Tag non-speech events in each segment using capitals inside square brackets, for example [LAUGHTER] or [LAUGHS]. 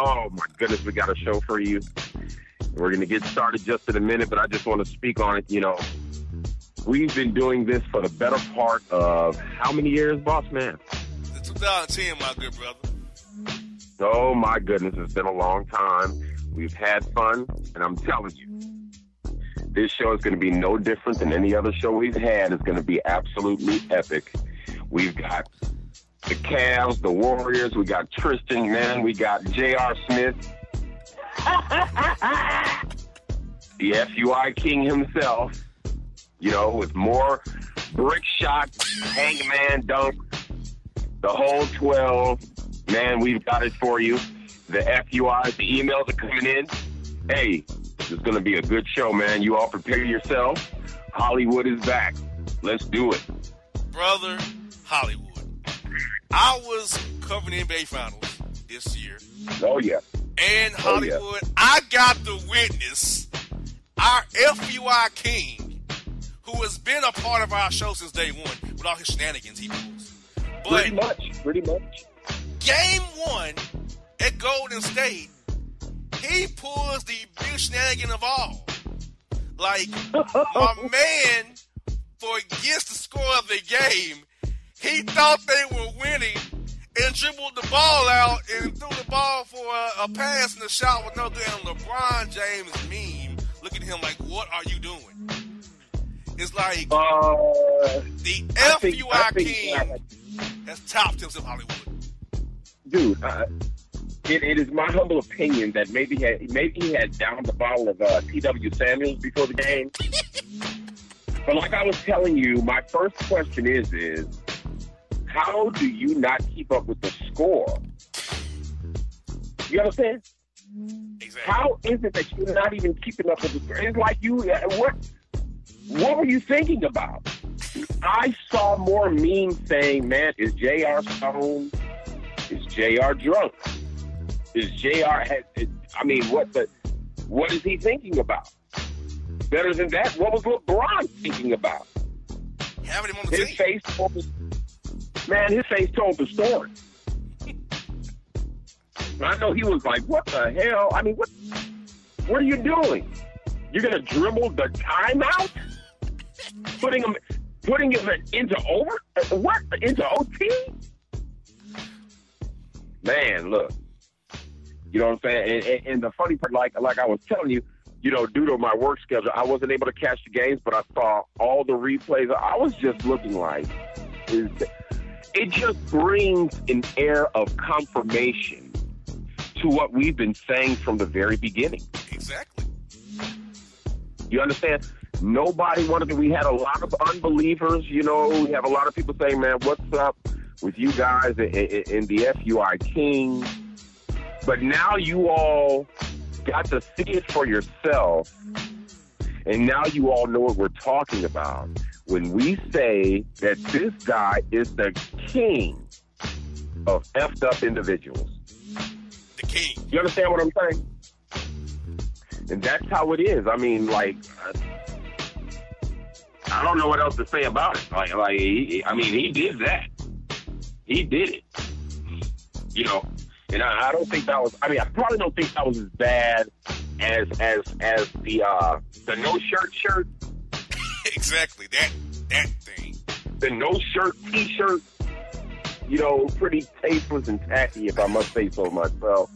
Oh, my goodness, we got a show for you. We're going to get started just in a minute, but I just want to speak on it. You know, we've been doing this for the better part of how many years, boss man? The 2010, my good brother. Oh, my goodness, it's been a long time. We've had fun, and I'm telling you, this show is going to be no different than any other show we've had. It's going to be absolutely epic. We've got the Cavs, the Warriors, we got Tristan, man, we got J.R. Smith, [LAUGHS] the FUI King himself, you know, with more brick shot, hangman dunk, the whole 12. Man, we've got it for you. The FUIs, the emails are coming in. Hey, it's going to be a good show, man. You all prepare yourself. Hollywood is back. Let's do it. Brother, Hollywood. I was covering the NBA Finals this year. Oh, yeah. And Oh, Hollywood, I got to witness our FUI King, who has been a part of our show since day one with all his shenanigans he pulls. But Pretty much. Pretty much. game one at Golden State, he pulls the biggest shenanigan of all. Like, [LAUGHS] my man forgets the score of the game. He thought they were winning and dribbled the ball out and threw the ball for a, a pass and a shot with no good. And LeBron James meme looking at him like, what are you doing? It's like Uh, the I think- I think, King uh, has topped himself Hollywood. dude, uh, it, it is my humble opinion that maybe he had, maybe he had downed the bottle of uh, T.W. Samuels before the game. [LAUGHS] but like I was telling you, my first question is is how do you not keep up with the score? You understand? Exactly. How is it that you're not even keeping up with the score? It's like you uh, what what were you thinking about? I saw more memes saying, "Man, is Jr. Stone? Is Jr. drunk? Is Jr. Has, is, I mean, what the? What is he thinking about? Better than that, what was LeBron thinking about? Having him on the His team. face man, his face told the story. I know he was like, "What the hell? I mean, what? What are you doing? You're gonna dribble the timeout, putting him, putting him into over what into OT? Man, look, you know what I'm saying? And, and, and the funny part, like like I was telling you, you know, due to my work schedule, I wasn't able to catch the games, but I saw all the replays. I was just looking like, is it just brings an air of confirmation to what we've been saying from the very beginning. Exactly. You understand? Nobody wanted to. We had a lot of unbelievers. You know, we have a lot of people saying, "Man, what's up with you guys in, in, in the FUI King?" But now you all got to see it for yourself, and now you all know what we're talking about when we say that this guy is the king of effed up individuals. The king. You understand what I'm saying? And that's how it is. I mean, like, I don't know what else to say about it. Like, like, he, I mean, he did that. He did it. You know, and I, I don't think that was. I mean, I probably don't think that was as bad as as as the uh the no shirt shirt, exactly. That that thing. the no shirt T-shirt. You know, pretty tasteless and tacky, if I must say so myself.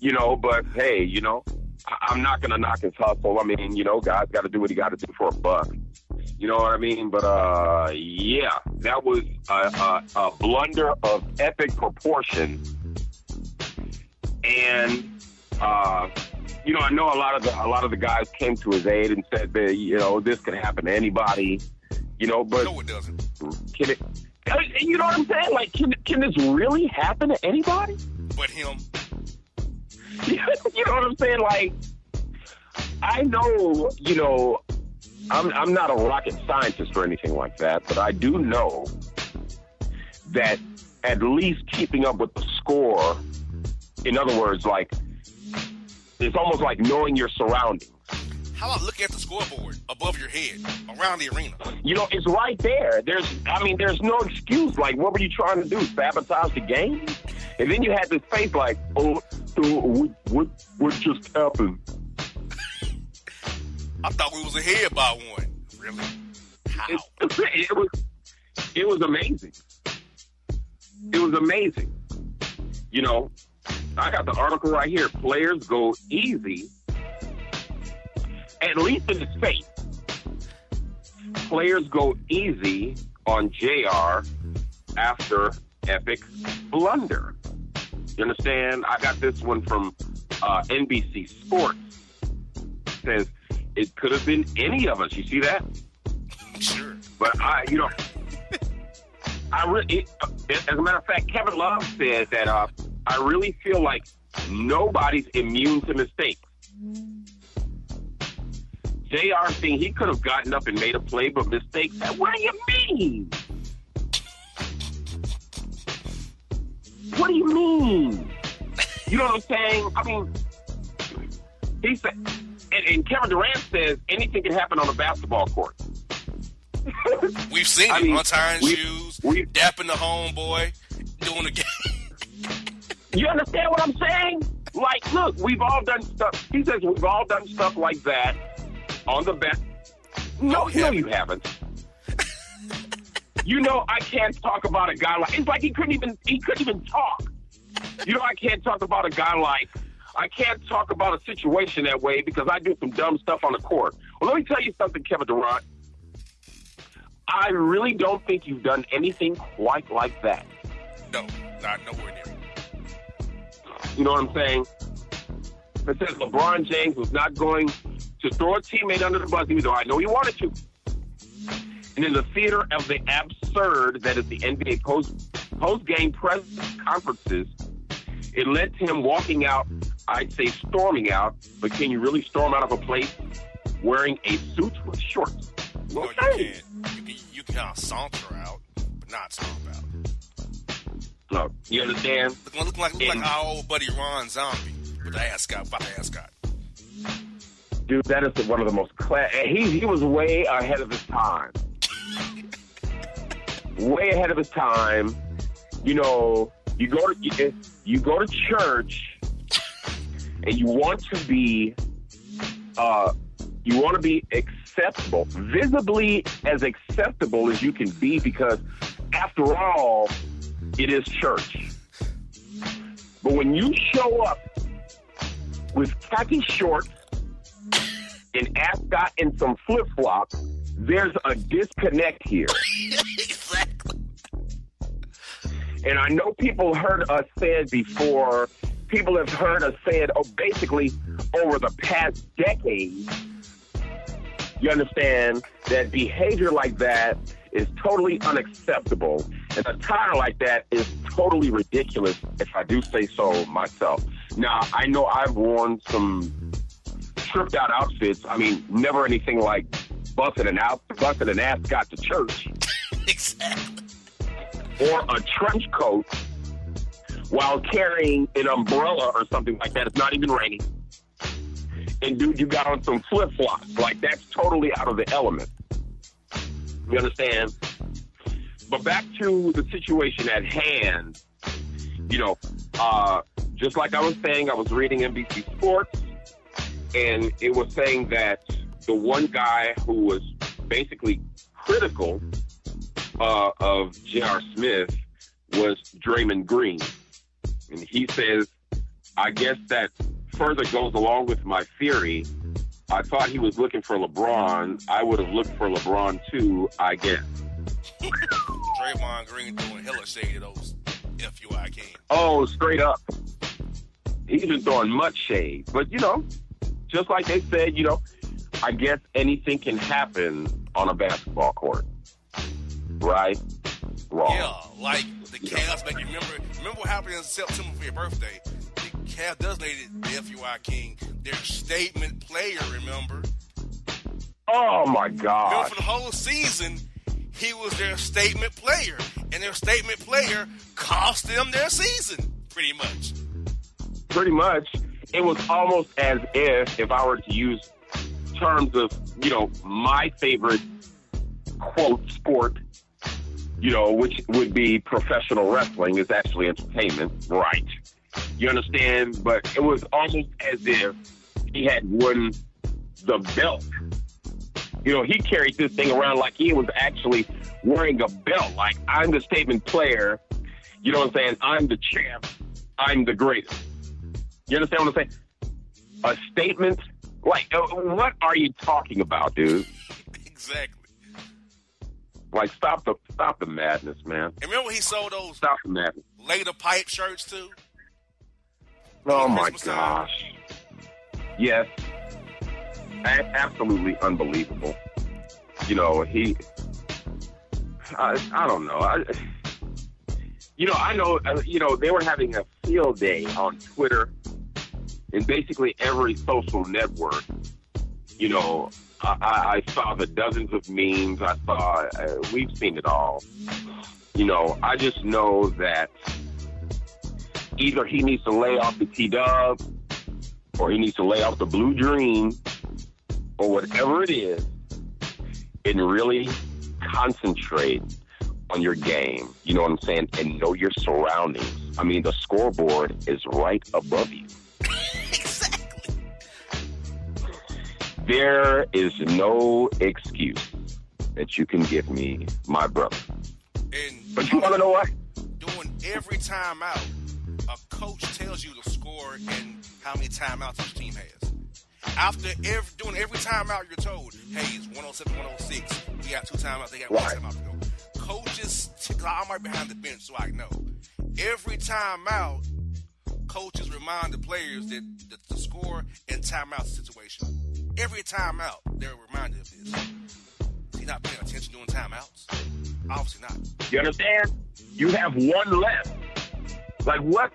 You know, but hey, you know, I, I'm not gonna knock his hustle. I mean, you know, guys got to do what he got to do for a buck. You know what I mean? But uh, yeah, that was a, a, a blunder of epic proportion. And uh, you know, I know a lot of the a lot of the guys came to his aid and said that you know this could happen to anybody. You know, but no, it doesn't. Can it? Uh, you know what I'm saying? Like, can can this really happen to anybody? But him. [LAUGHS] you know what I'm saying? Like, I know, you know, I'm I'm not a rocket scientist or anything like that, but I do know that at least keeping up with the score, in other words, like it's almost like knowing your surroundings. How about looking at the scoreboard above your head around the arena? You know, it's right there. There's, I mean, there's no excuse. Like, what were you trying to do? Sabotage the game? And then you had this face like, oh, so what, what, what just happened? [LAUGHS] I thought we was ahead by one. Really? How? It, [LAUGHS] it was, it was amazing. It was amazing. You know, I got the article right here. Players go easy, at least in his face. Players go easy on JR after epic blunder. You understand? I got this one from uh, NBC Sports. It says it could have been any of us. You see that? Sure. But I, you know, I really, as a matter of fact, Kevin Love said that uh, I really feel like nobody's immune to mistakes. JR saying he could have gotten up and made a play, but mistakes. What do you mean? What do you mean? You know what I'm saying? I mean, he said, and, and Kevin Durant says anything can happen on a basketball court. We've seen [LAUGHS] I it. mean, Untying we- shoes, we- dapping the homeboy, doing the game. You understand what I'm saying? Like, look, we've all done stuff. He says we've all done stuff like that on the bet. No, oh, No, no, you haven't. you know, I can't talk about a guy like. It's like he couldn't even. He couldn't even talk. You know, I can't talk about a guy like. I can't talk about a situation that way because I do some dumb stuff on the court. Well, let me tell you something, Kevin Durant. I really don't think you've done anything quite like that. No, not nowhere near. You know what I'm saying? It says LeBron James was not going to throw a teammate under the bus, even though I know he wanted to. And in the theater of the absurd that is the NBA post post game press conferences, it led to him walking out. I'd say storming out, but can you really storm out of a place wearing a suit with shorts? No, you can't. You can, you can kind of saunter out, but not stomp out. No, you understand? Look, look like look like our old buddy Ron Zombie with the ascot, by the ascot. Dude, that is one of the most class. He he was way ahead of his time. way ahead of his time. You know, you go to you, you go to church, and you want to be, uh, you want to be acceptable, visibly as acceptable as you can be, because after all, it is church. But when you show up with khaki shorts an ascot and some flip flops, there's a disconnect here. [LAUGHS] exactly. And I know people heard us say it before. People have heard us say it oh, basically over the past decade. You understand that behavior like that is totally unacceptable. And attire like that is totally ridiculous, if I do say so myself. Now, I know I've worn some tripped out outfits. I mean, never anything like busting an out, busting an ascot to church [LAUGHS] Exactly. or a trench coat while carrying an umbrella or something like that. It's not even raining. And dude, you got on some flip flops. Like that's totally out of the element. You understand? But back to the situation at hand. You know, uh, just like I was saying, I was reading NBC Sports, and it was saying that the one guy who was basically critical uh, of J.R. Smith was Draymond Green. And he says, I guess that further goes along with my theory. I thought he was looking for LeBron. I would have looked for LeBron too, I guess. Draymond Green throwing hella shade at those FUI King. Oh, straight up. He's been throwing much shade. But, you know, just like they said, you know, I guess anything can happen on a basketball court. Right? Wrong. Yeah, like the Cavs you remember remember what happened in September for your birthday. Cavs designated the FUI King their statement player, remember? Oh my Remember God. for the whole season, he was their statement player. And their statement player cost them their season, pretty much. Pretty much. It was almost as if, if I were to use terms of, you know, my favorite quote sport, you know, which would be professional wrestling, is actually entertainment, right? You understand? But it was almost as if he had won the belt. You know, he carried this thing around like he was actually wearing a belt. Like, I'm the statement player. You know what I'm saying? I'm the champ. I'm the greatest. You understand what I'm saying? A statement? Like, uh, what are you talking about, dude? Exactly. Like, stop the stop the madness, man. And remember he sold those Stop the madness. later pipe shirts too? Oh my Christmas time. gosh. Yes. A- absolutely unbelievable. You know, he. I, I don't know. I, you know, I know. Uh, you know, they were having a field day on Twitter, and basically every social network. You know, I, I I saw the dozens of memes. I saw. Uh, we've seen it all. You know, I just know that either he needs to lay off the T Dub, or he needs to lay off the Blue Dream, or whatever it is, and really concentrate on your game. You know what I'm saying? And know your surroundings. I mean, the scoreboard is right above you. exactly. There is no excuse that you can give me, my brother. And But you want to know what? doing every time out, a coach tells you the score and how many timeouts each team has. After every doing every timeout, you're told, "Hey, it's 107, 106. We got two timeouts. They got one timeout to go." Coaches, I'm right behind the bench, so I know. Every timeout, coaches remind the players that the, the score and timeout situation. Every timeout, they're reminded of this. Is he not paying attention during timeouts? Obviously not. You understand? You have one left. Like what?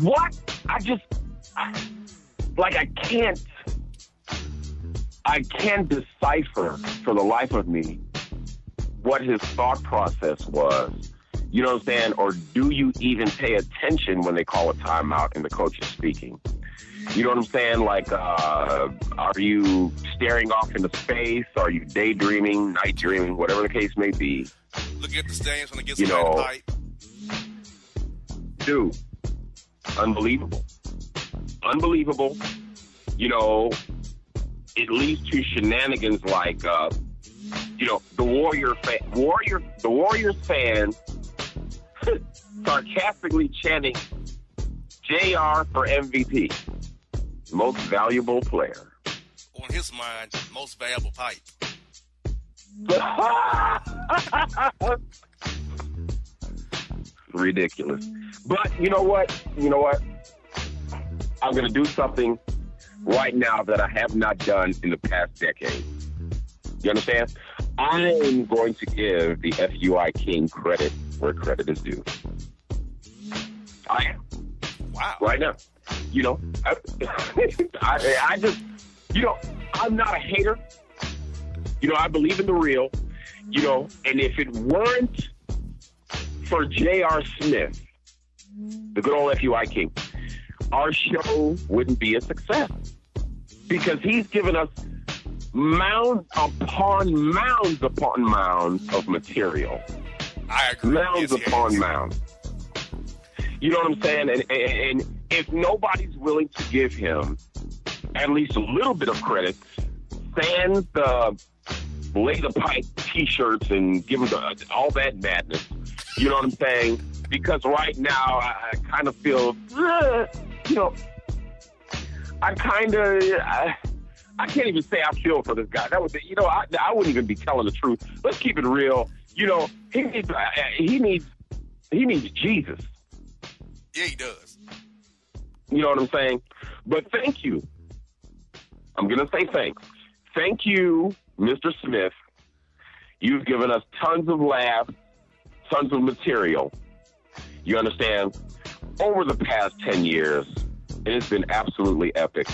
What? I just I, like I can't. I can't decipher for the life of me what his thought process was. You know what I'm saying? Or do you even pay attention when they call a timeout and the coach is speaking? You know what I'm saying? Like, uh, are you staring off into space? Are you daydreaming, night dreaming, whatever the case may be? Look at the stands when it gets You know. Dude, unbelievable. Unbelievable. You know, it leads to shenanigans like, uh, you know, the Warrior fan, Warrior, the Warriors fan [LAUGHS] sarcastically chanting JR for MVP, most valuable player. on his mind, most valuable pipe. [LAUGHS] Ridiculous. But you know what? You know what? I'm going to do something right now that I have not done in the past decade. You understand? I'm going to give the FUI King credit where credit is due. I am Wow. right now. You know, I, [LAUGHS] I, I just, you know, I'm not a hater. You know, I believe in the real. You know, and if it weren't for J.R. Smith, the good old FUI King, our show wouldn't be a success because he's given us mounds upon mounds upon mounds of material I agree. mounds Yes, upon yes. mounds. You know what I'm saying? And, and, and if nobody's willing to give him at least a little bit of credit, sans the lay the pipe T-shirts and give him the, all that madness. You know what I'm saying? Because right now I, I kind of feel, uh, you know, I kind of, I, I can't even say I feel for this guy. That was, you know, I, I wouldn't even be telling the truth. Let's keep it real. You know, he needs, uh, he needs, he needs Jesus. Yeah, he does. You know what I'm saying? But thank you. I'm going to say thanks. Thank you, Mr. Smith. You've given us tons of laughs, tons of material. You understand? Over the past 10 years, it's been absolutely epic.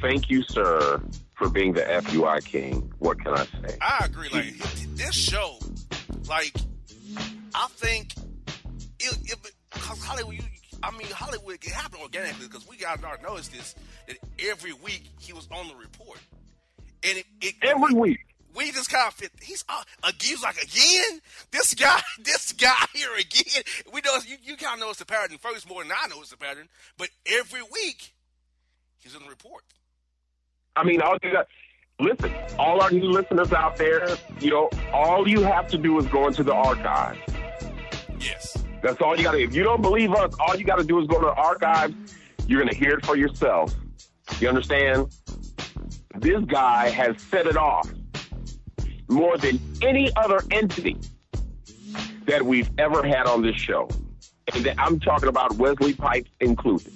Thank you, sir, for being the FUI king. What can I say? I agree. Like this show, like I think it, it Hollywood. You, I mean, Hollywood it happened organically because we got to notice this that every week he was on the report, and it, it every week we just kind of fit. He's uh, he's like again. This guy, [LAUGHS] this guy here again. We know you, you kind of notice the pattern first more than I notice the pattern, but every week he's in the report. I mean, all you got. Listen, all our new listeners out there, you know, all you have to do is go into the archives. Yes. That's all you got to. If you don't believe us, all you got to do is go to the archives. You're going to hear it for yourself. You understand? This guy has set it off more than any other entity that we've ever had on this show. And I'm talking about Wesley Pipes included.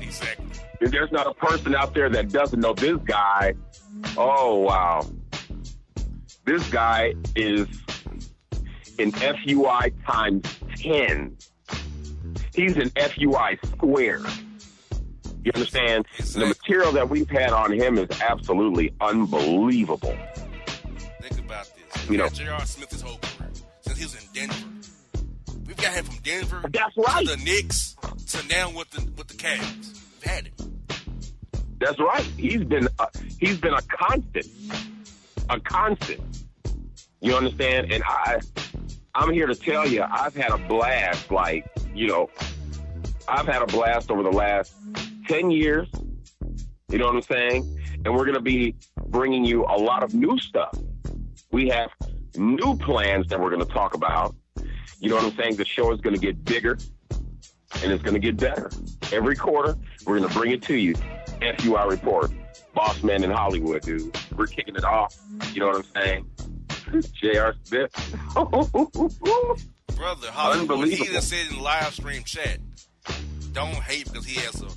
Exactly. There's not a person out there that doesn't know this guy. Oh, wow. This guy is in FUI times 10. He's in FUI squared. You understand? The material that we've had on him is absolutely unbelievable. You know- J.R. Smith his whole career since he was in Denver. We've got him from Denver That's right. to the Knicks to now with the with the Cavs. We've had him. That's right. He's been a, he's been a constant, a constant. You understand? And I, I'm here to tell you, I've had a blast. Like you know, I've had a blast over the last ten years. You know what I'm saying? And we're going to be bringing you a lot of new stuff. We have new plans that we're going to talk about. You know what I'm saying? The show is going to get bigger and it's going to get better. Every quarter, we're going to bring it to you. FUI Report, Boss Man in Hollywood, dude. We're kicking it off. You know what I'm saying? J.R. Smith. Brother, Hollywood, he just said in live stream chat, don't hate because he has a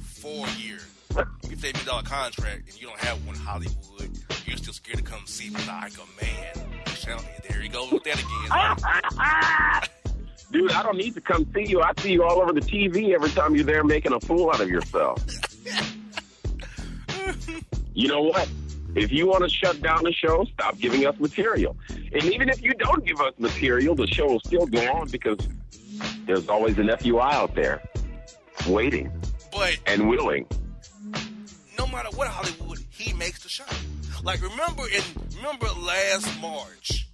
four year, $50 million contract and you don't have one Hollywood. You're still scared to come see me like a man. There he goes with that again. [LAUGHS] Dude, I don't need to come see you. I see you all over the TV every time you're there making a fool out of yourself. [LAUGHS] you know what? If you want to shut down the show, stop giving us material. And even if you don't give us material, the show will still go on because there's always an FUI out there waiting But and willing. no matter what Hollywood, he makes the show. Like remember in remember last March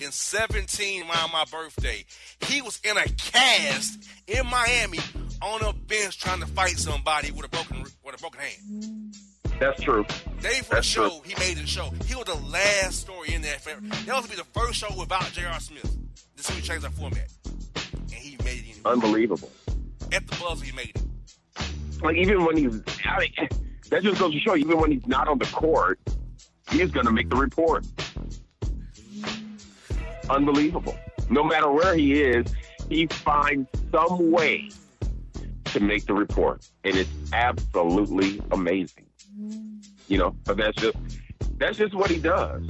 in 17 around my birthday, he was in a cast in Miami on a bench trying to fight somebody with a broken with a broken hand. That's true. Day for That's show, true. he made the show. He was the last story in that. That was to be the first show without J.R. Smith. This is we changed our format, and he made it anyway. Unbelievable. At the buzzer, he made it. like even when he's I mean, that just goes to show even when he's not on the court, he's going to make the report. Unbelievable. No matter where he is, he finds some way to make the report, and it's absolutely amazing. You know, but that's just that's just what he does.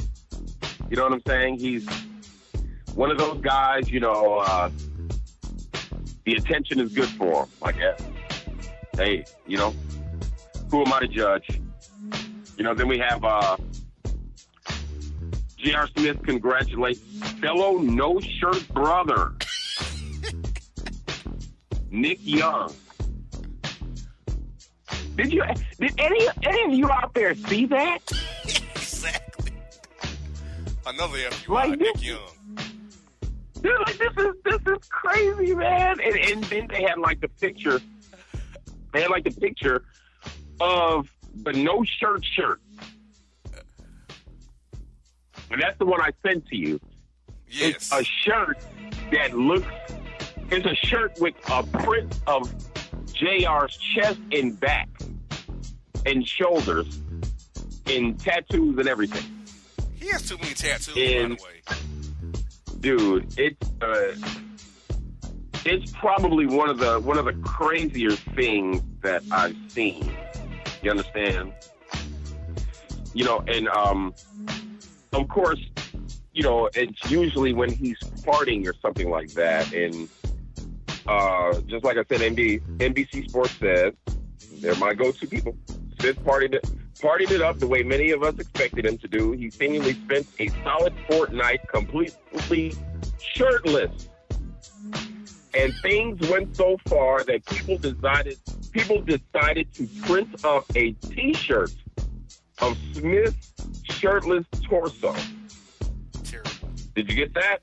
You know what I'm saying? He's one of those guys. You know, uh, the attention is good for him. Yeah, hey, you know, who am I to judge? You know, then we have uh, J.R. Smith congratulates fellow no shirt brother, Nick Young. Did you? Did any any of you out there see that? exactly. Another FUI, Like Nick Young. Dude, like this is this is crazy, man. And and then they had like the picture. They had like the picture of the no shirt shirt. And that's the one I sent to you. Yes. It's a shirt that looks. It's a shirt with a print of JR's chest and back and shoulders and tattoos and everything. He has too many tattoos, And- by the way. dude, it's uh, it's probably one of the one of the crazier things that I've seen. You understand? You know, and um, of course, you know, it's usually when he's partying or something like that, and uh, just like I said, NB, NBC Sports says they're my go-to people. Smith partied it, partied it up the way many of us expected him to do. He seemingly spent a solid fortnight completely shirtless. And things went so far that people decided people decided to print up a T-shirt of Smith's shirtless torso. Terrible. Did you get that?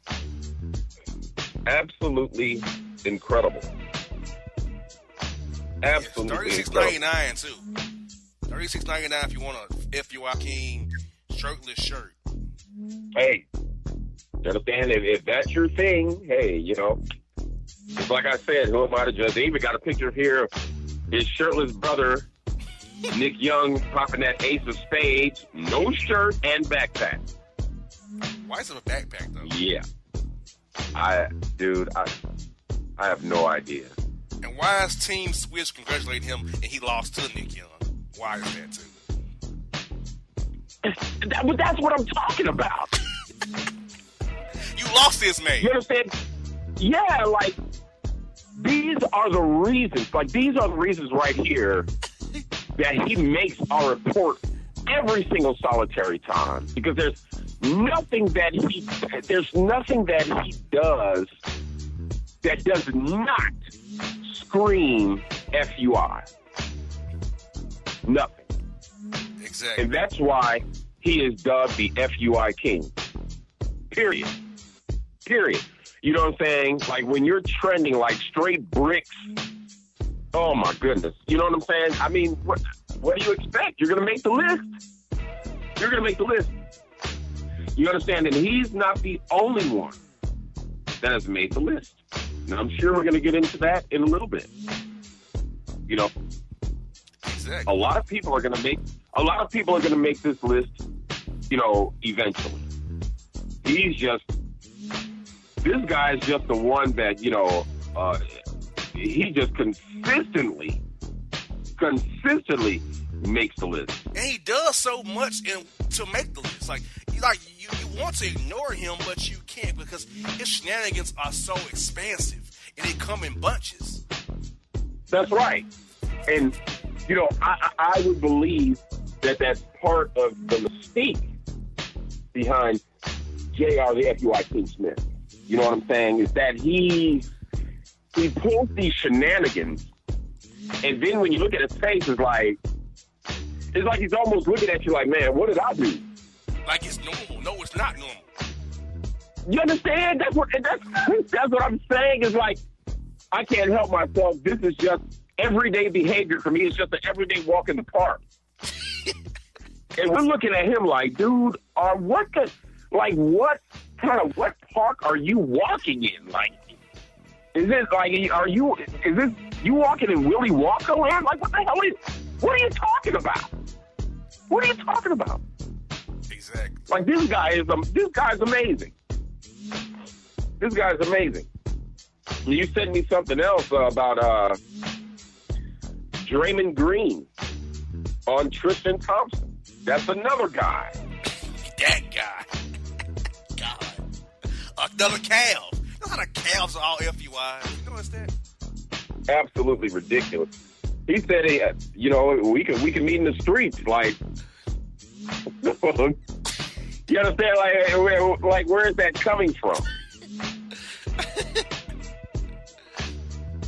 Absolutely incredible. Absolutely Thirty-six incredible. ninety-nine too. Thirty-six ninety-nine if you want a FUI King shirtless shirt. Hey, you understand? If, if that's your thing, hey, you know, just like I said, who am I to judge? They even got a picture here of his shirtless brother, Nick Young, popping that ace of spades, no shirt and backpack. Why is it a backpack though? Yeah. I, dude, I, I have no idea. And why is Team Switch congratulating him and he lost to Nick Young? Why is that too? That, but that's what I'm talking about. You lost this man. You understand? Yeah, like these are the reasons. Like these are the reasons right here that he makes our report every single solitary time because there's nothing that he there's nothing that he does that does not scream FUI. Nothing. Exactly. And that's why he is dubbed the FUI King. Period. Period. You know what I'm saying? Like when you're trending like straight bricks. Oh my goodness. You know what I'm saying? I mean, what what do you expect? You're gonna make the list. You're gonna make the list. You understand? And he's not the only one that has made the list. And I'm sure we're gonna get into that in a little bit. You know, Exactly. a lot of people are going to make a lot of people are going to make this list you know eventually he's just this guy's just the one that you know uh, he just consistently consistently makes the list And he does so much in, to make the list. Like, you like you, you want to ignore him, but you can't because his shenanigans are so expansive and they come in bunches. that's right and you know I, I would believe that that's part of the mystique behind Jr. the FUI King Smith you know what I'm saying is that he he pulls these shenanigans, and then when you look at his face, it's like it's like he's almost looking at you like, man, what did I do? Like it's normal. No, it's not normal. You understand? That's what that's [LAUGHS] that's what I'm saying. Is like I can't help myself. This is just everyday behavior for me. It's just an everyday walk in the park. [LAUGHS] and we're looking at him like, dude, uh, what the, like, what kind of what park are you walking in? Like, is this like, are you, is this you walking in Willy Wonka land? Like, what the hell is? What are you talking about? What are you talking about? Exactly. Like this guy is um, this guy's amazing. This guy's amazing. You sent me something else uh, about uh, Draymond Green on Tristan Thompson. That's another guy. [LAUGHS] That guy. God. Another Cav. You know how the Cavs are all FUIs? You notice that? Absolutely ridiculous. He said, he, you know, we can we can meet in the streets. Like, [LAUGHS] you understand? Like, like where is that coming from?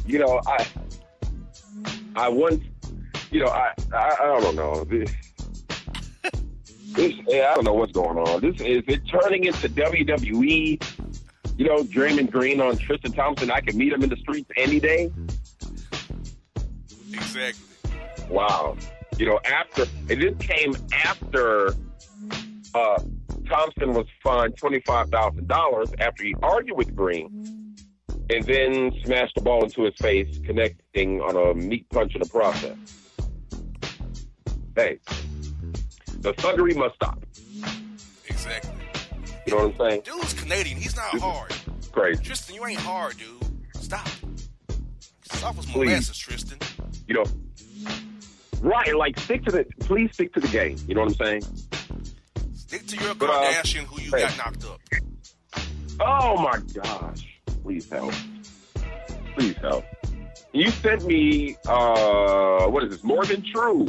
you know, I I once, you know, I I, I don't know. This, this I don't know what's going on. This is it turning into WWE. You know, Draymond Green on Tristan Thompson. I could meet him in the streets any day. Exactly. Wow. You know, after and this came after uh, Thompson was fined twenty five thousand dollars after he argued with Green, and then smashed the ball into his face, connecting on a meat punch in the process. Hey, The thuggery must stop. Exactly. You know what I'm saying? Dude's Canadian. He's not Dude. hard. Crazy. Tristan, you ain't hard, dude. Stop. Stop with molasses, Tristan. You know. Right, like stick to the please stick to the game. You know what I'm saying? Stick to your But, uh, Kardashian who you hey. got knocked up. Oh my gosh. Please help. Please help. You sent me uh what is this? More than true.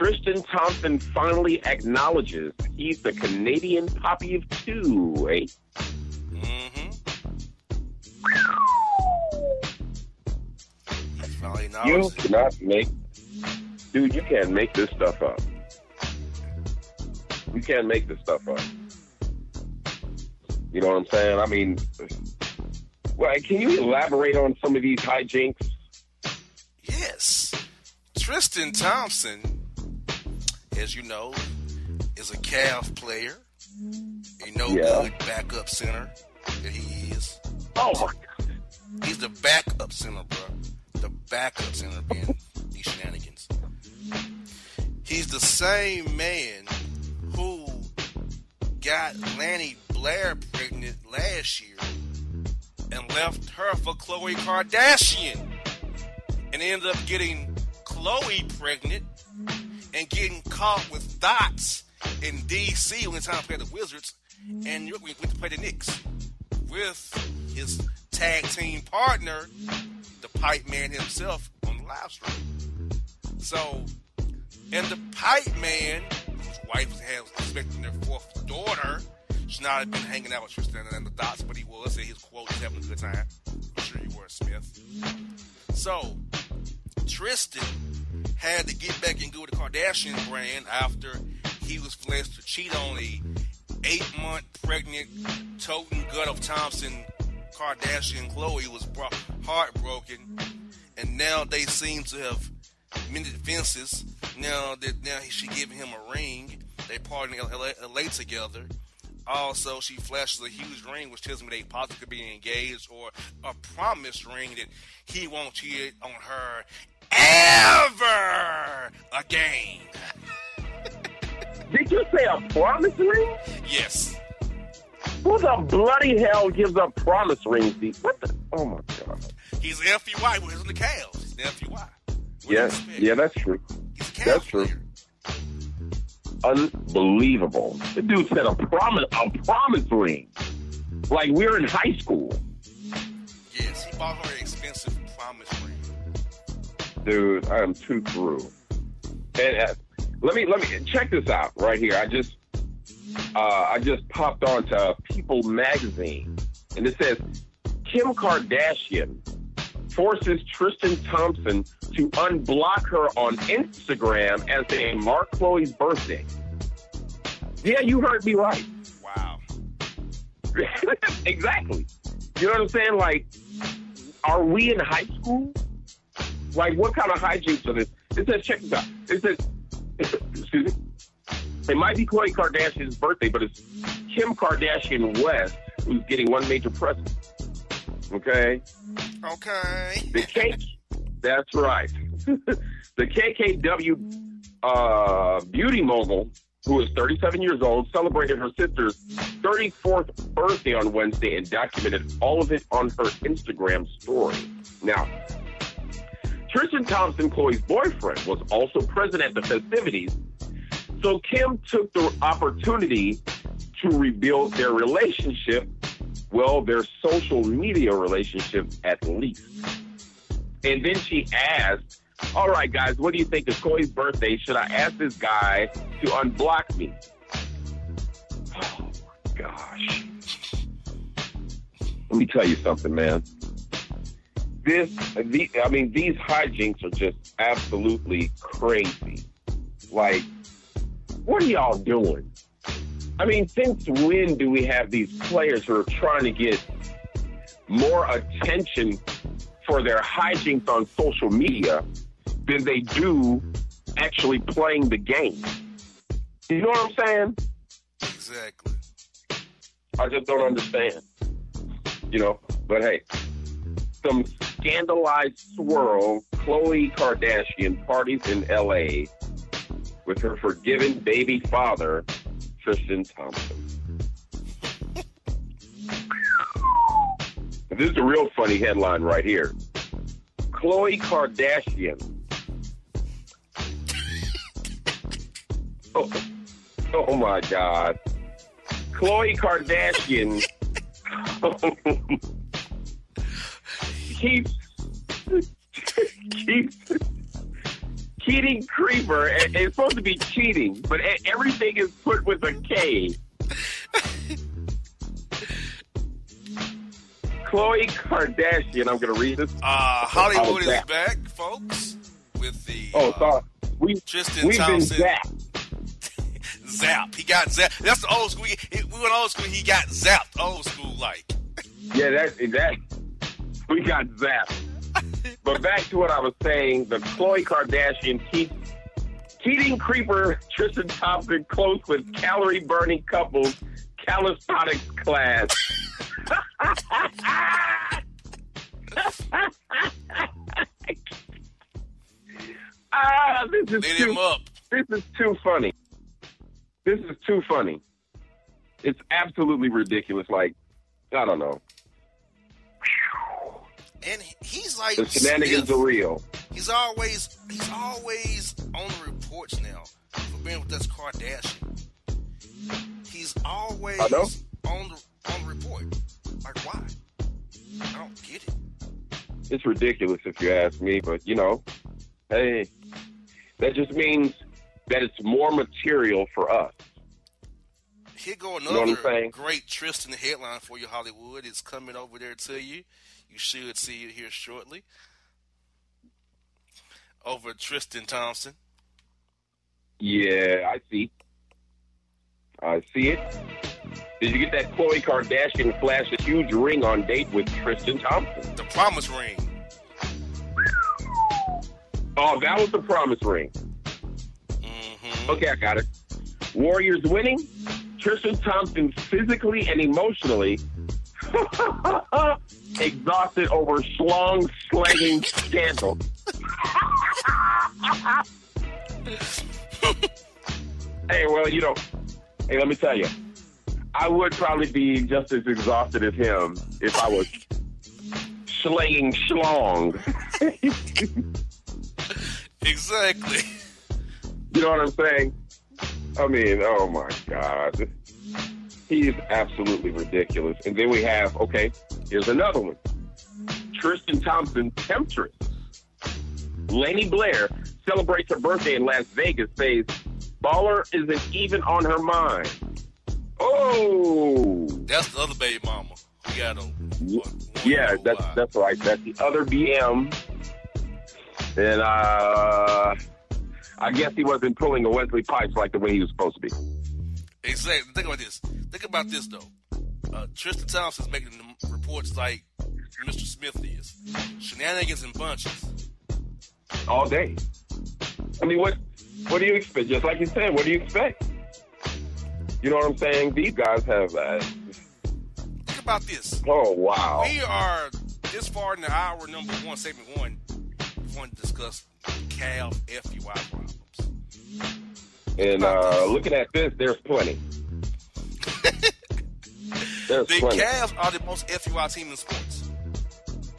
Tristan Thompson finally acknowledges he's the Canadian poppy of two, eh? Mm-hmm. You cannot make dude, you can't make this stuff up. You can't make this stuff up. You know what I'm saying? I mean well, can you elaborate on some of these hijinks? Yes. Tristan Thompson, as you know, is a Cavs player. A no Yeah. good backup center that he is. Oh my god. He's the backup center, bro. The backup center being these shenanigans. He's the same man who got Lanny Blair pregnant last year and left her for Khloe Kardashian and ended up getting Khloe pregnant and getting caught with dots in DC when it's time to play the Wizards and New we went to play the Knicks with his tag team partner, the Pipe Man himself, on the live stream. So, and the Pipe Man, whose wife was expecting their fourth daughter, should not have been hanging out with Tristan and the Dots, but he was. And his quote was having a good time. I'm sure you were, Smith. So, Tristan had to get back and go with the Kardashian brand after he was blessed to cheat on a eight month pregnant toting gut of Thompson Kardashian Khloe was bro- heartbroken and now they seem to have mended fences. Now that now she giving him a ring. They partying in LA, LA together. Also she flashes a huge ring which tells me they possibly could be engaged or a promised ring that he won't cheat on her ever again Did you say a promise ring? yes Who the bloody hell gives up promise rings? These? What the? Oh my god. He's FUI. Well, he's in the Cavs. He's the FUI. What do you Yeah, yeah, that's true. A that's true. Unbelievable. The dude said a promise, a promise ring. Like we're in high school, Yes, he bought her an expensive ring. Dude. I am too through. And uh, let me let me check this out right here. I just uh, I just popped onto People magazine, and it says Kim Kardashian forces Tristan Thompson to unblock her on Instagram as they mark Khloe's birthday. Yeah, you heard me right. Wow. [LAUGHS] exactly. You know what I'm saying? Like, are we in high school? Like, what kind of hijinks are this? It says, check this out. It says, [LAUGHS] excuse me. It might be Khloe Kardashian's birthday, but it's Kim Kardashian West who's getting one major present. Okay? Okay. The cake. That's right. [LAUGHS] the KKW uh, beauty mogul, who is 37 years old, celebrated her sister's 34th birthday on Wednesday and documented all of it on her Instagram story. Now, Tristan Thompson, Khloe's boyfriend, was also present at the festivities, so Kim took the opportunity to rebuild their relationship, well, their social media relationship at least. And then she asked, All right, guys, what do you think? It's Khloe's birthday. Should I ask this guy to unblock me? Oh, my gosh. Let me tell you something, man. This, the, I mean, these hijinks are just absolutely crazy. Like, what are y'all doing? I mean, since when do we have these players who are trying to get more attention for their hijinks on social media than they do actually playing the game. You know what I'm saying? Exactly. I just don't understand. You know, but hey, some scandalized swirl, Khloe Kardashian parties in LA with her forgiven baby father, Tristan Thompson. [LAUGHS] this is a real funny headline right here. Khloe Kardashian. oh, oh my God. Khloe Kardashian [LAUGHS] keeps keeps cheating creeper. It's supposed to be cheating, but everything is put with a K. Khloe Kardashian. I'm going to read this. Uh, Hollywood is back, folks, with the Oh, uh, sorry. We, Tristan we've been Thompson. zapped. [LAUGHS] zap. He got zapped. That's the old school. We went old school. He got zapped. Old school like. Yeah, that that we got zapped. but back to what I was saying, the Khloe Kardashian keeps cheating creeper Tristan Thompson close with calorie burning couples calisthenics class. [LAUGHS] ah, this is too him up. this is too funny. This is too funny. It's absolutely ridiculous. Like, I don't know. And he's like The shenanigans are real. He's always he's always on the reports now for being with this Kardashian. He's always on the on the report. Like why? I don't get it. It's ridiculous if you ask me, but you know, hey, that just means that it's more material for us. Here go know what I'm another great Tristan headline for you, Hollywood. It's coming over there to you. You should see it here shortly. Over Tristan Thompson. Yeah, I see. I see it. Did you get that Khloe Kardashian flash a huge ring on date with Tristan Thompson? The promise ring. Oh, that was the promise ring. hmm Okay, I got it. Warriors winning. Tristan Thompson physically and emotionally [LAUGHS] exhausted over schlong slanging scandal. [LAUGHS] hey, well, you know, hey, let me tell you, I would probably be just as exhausted as him if I was slanging schlong. [LAUGHS] Exactly. You know what I'm saying? I mean, oh my God. He's absolutely ridiculous. And then we have, okay, here's another one. Tristan Thompson, temptress. Lani Blair celebrates her birthday in Las Vegas, says baller isn't even on her mind. Oh, That's the other baby mama. We got a yeah, that's that's right. That's the other BM. And uh, I guess he wasn't pulling a Wesley Pipes like the way he was supposed to be. Exactly. Think about this. Think about this though. Uh, Tristan Thompson's making the reports like Mr. Smith is. Shenanigans and bunches. all day. I mean, what what do you expect? Just like you said, what do you expect? You know what I'm saying? These guys have. Uh, Think about this. oh wow! We are this far in the hour number one, segment one. We want to discuss Cav FUI. And uh, looking at this, there's plenty. [LAUGHS] There's The plenty. Cavs are the most FUI team in sports.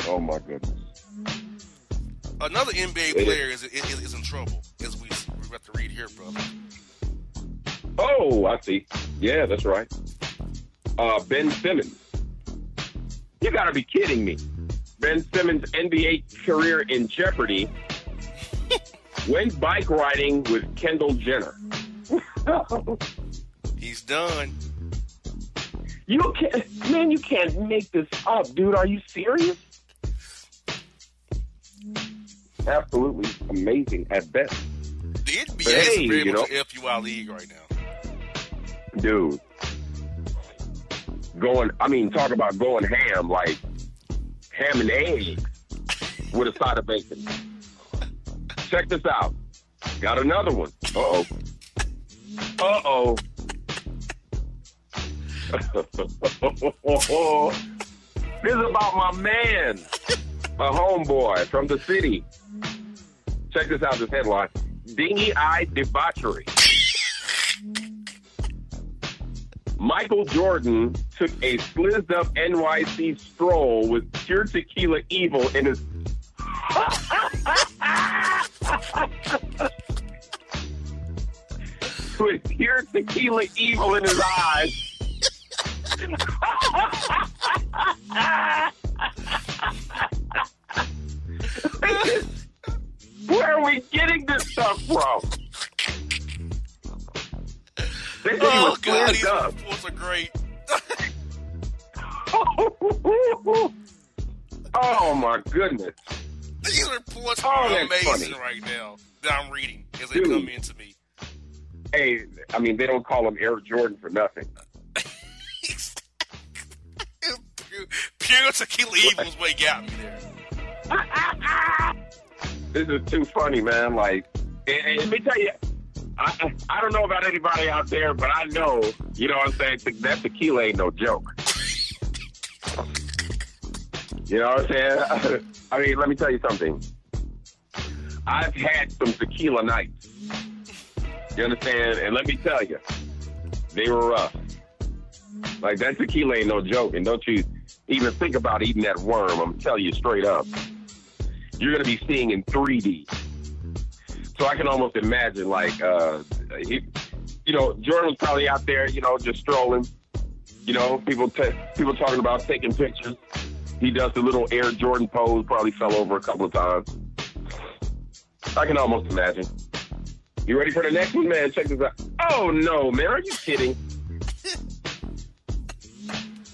Oh my goodness. Another NBA It- player is, is is in trouble, as we we got to read here, brother. Oh, I see. Yeah, that's right. Uh, ben Simmons. You got to be kidding me. Ben Simmons' NBA career in jeopardy. Went bike riding with Kendall Jenner. He's done. You can't, man, you can't make this up, dude. Are you serious? Absolutely amazing at best, The NBA But is hey, very you know- a FUI league right now. dude. Going, I mean, talk about going ham, like ham and eggs with a side of bacon. Check this out. Got another one. Uh oh. Uh oh. [LAUGHS] this is about my man, my homeboy from the city. Check this out, this headline. dingy-eyed debauchery. Michael Jordan took a slizzed up NYC stroll with pure tequila evil in his. [LAUGHS] with pure tequila evil in his eyes. Where are we getting this stuff from? He Oh was God, these up. reports are great. [LAUGHS] oh my goodness. These reports Oh, are that's amazing funny. right now that I'm reading as they Dude. come into me. Hey, I mean, they don't call him Air Jordan for nothing. pure, [LAUGHS] pure tequila evil is what got me there. [LAUGHS] This is too funny, man. Like, and, and let me tell you, I, I I don't know about anybody out there, but I know, you know what I'm saying? That tequila ain't no joke. You know what I'm saying? [LAUGHS] I mean, let me tell you something. I've had some tequila nights. You understand? And let me tell you, they were rough. Like that tequila ain't no joke, and don't you even think about eating that worm. I'm telling you straight up, you're gonna be seeing in 3D. So I can almost imagine, like, uh, you know, Jordan was probably out there, you know, just strolling. You know, people t- people talking about taking pictures. He does the little Air Jordan pose. Probably fell over a couple of times. I can almost imagine. You ready for the next one, man? Check this out. Oh no, man! Are you kidding?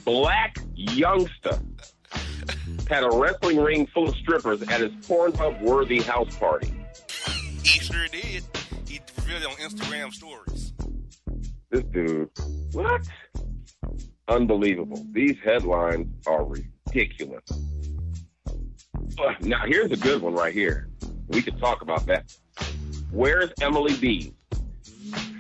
Blac Youngsta had a wrestling ring full of strippers at his Pornhub worthy house party. He sure did. He revealed it on Instagram stories. This dude, what? Unbelievable. These headlines are ridiculous. Uh, Now, here's a good one right here. We could talk about that. Where's Emily B?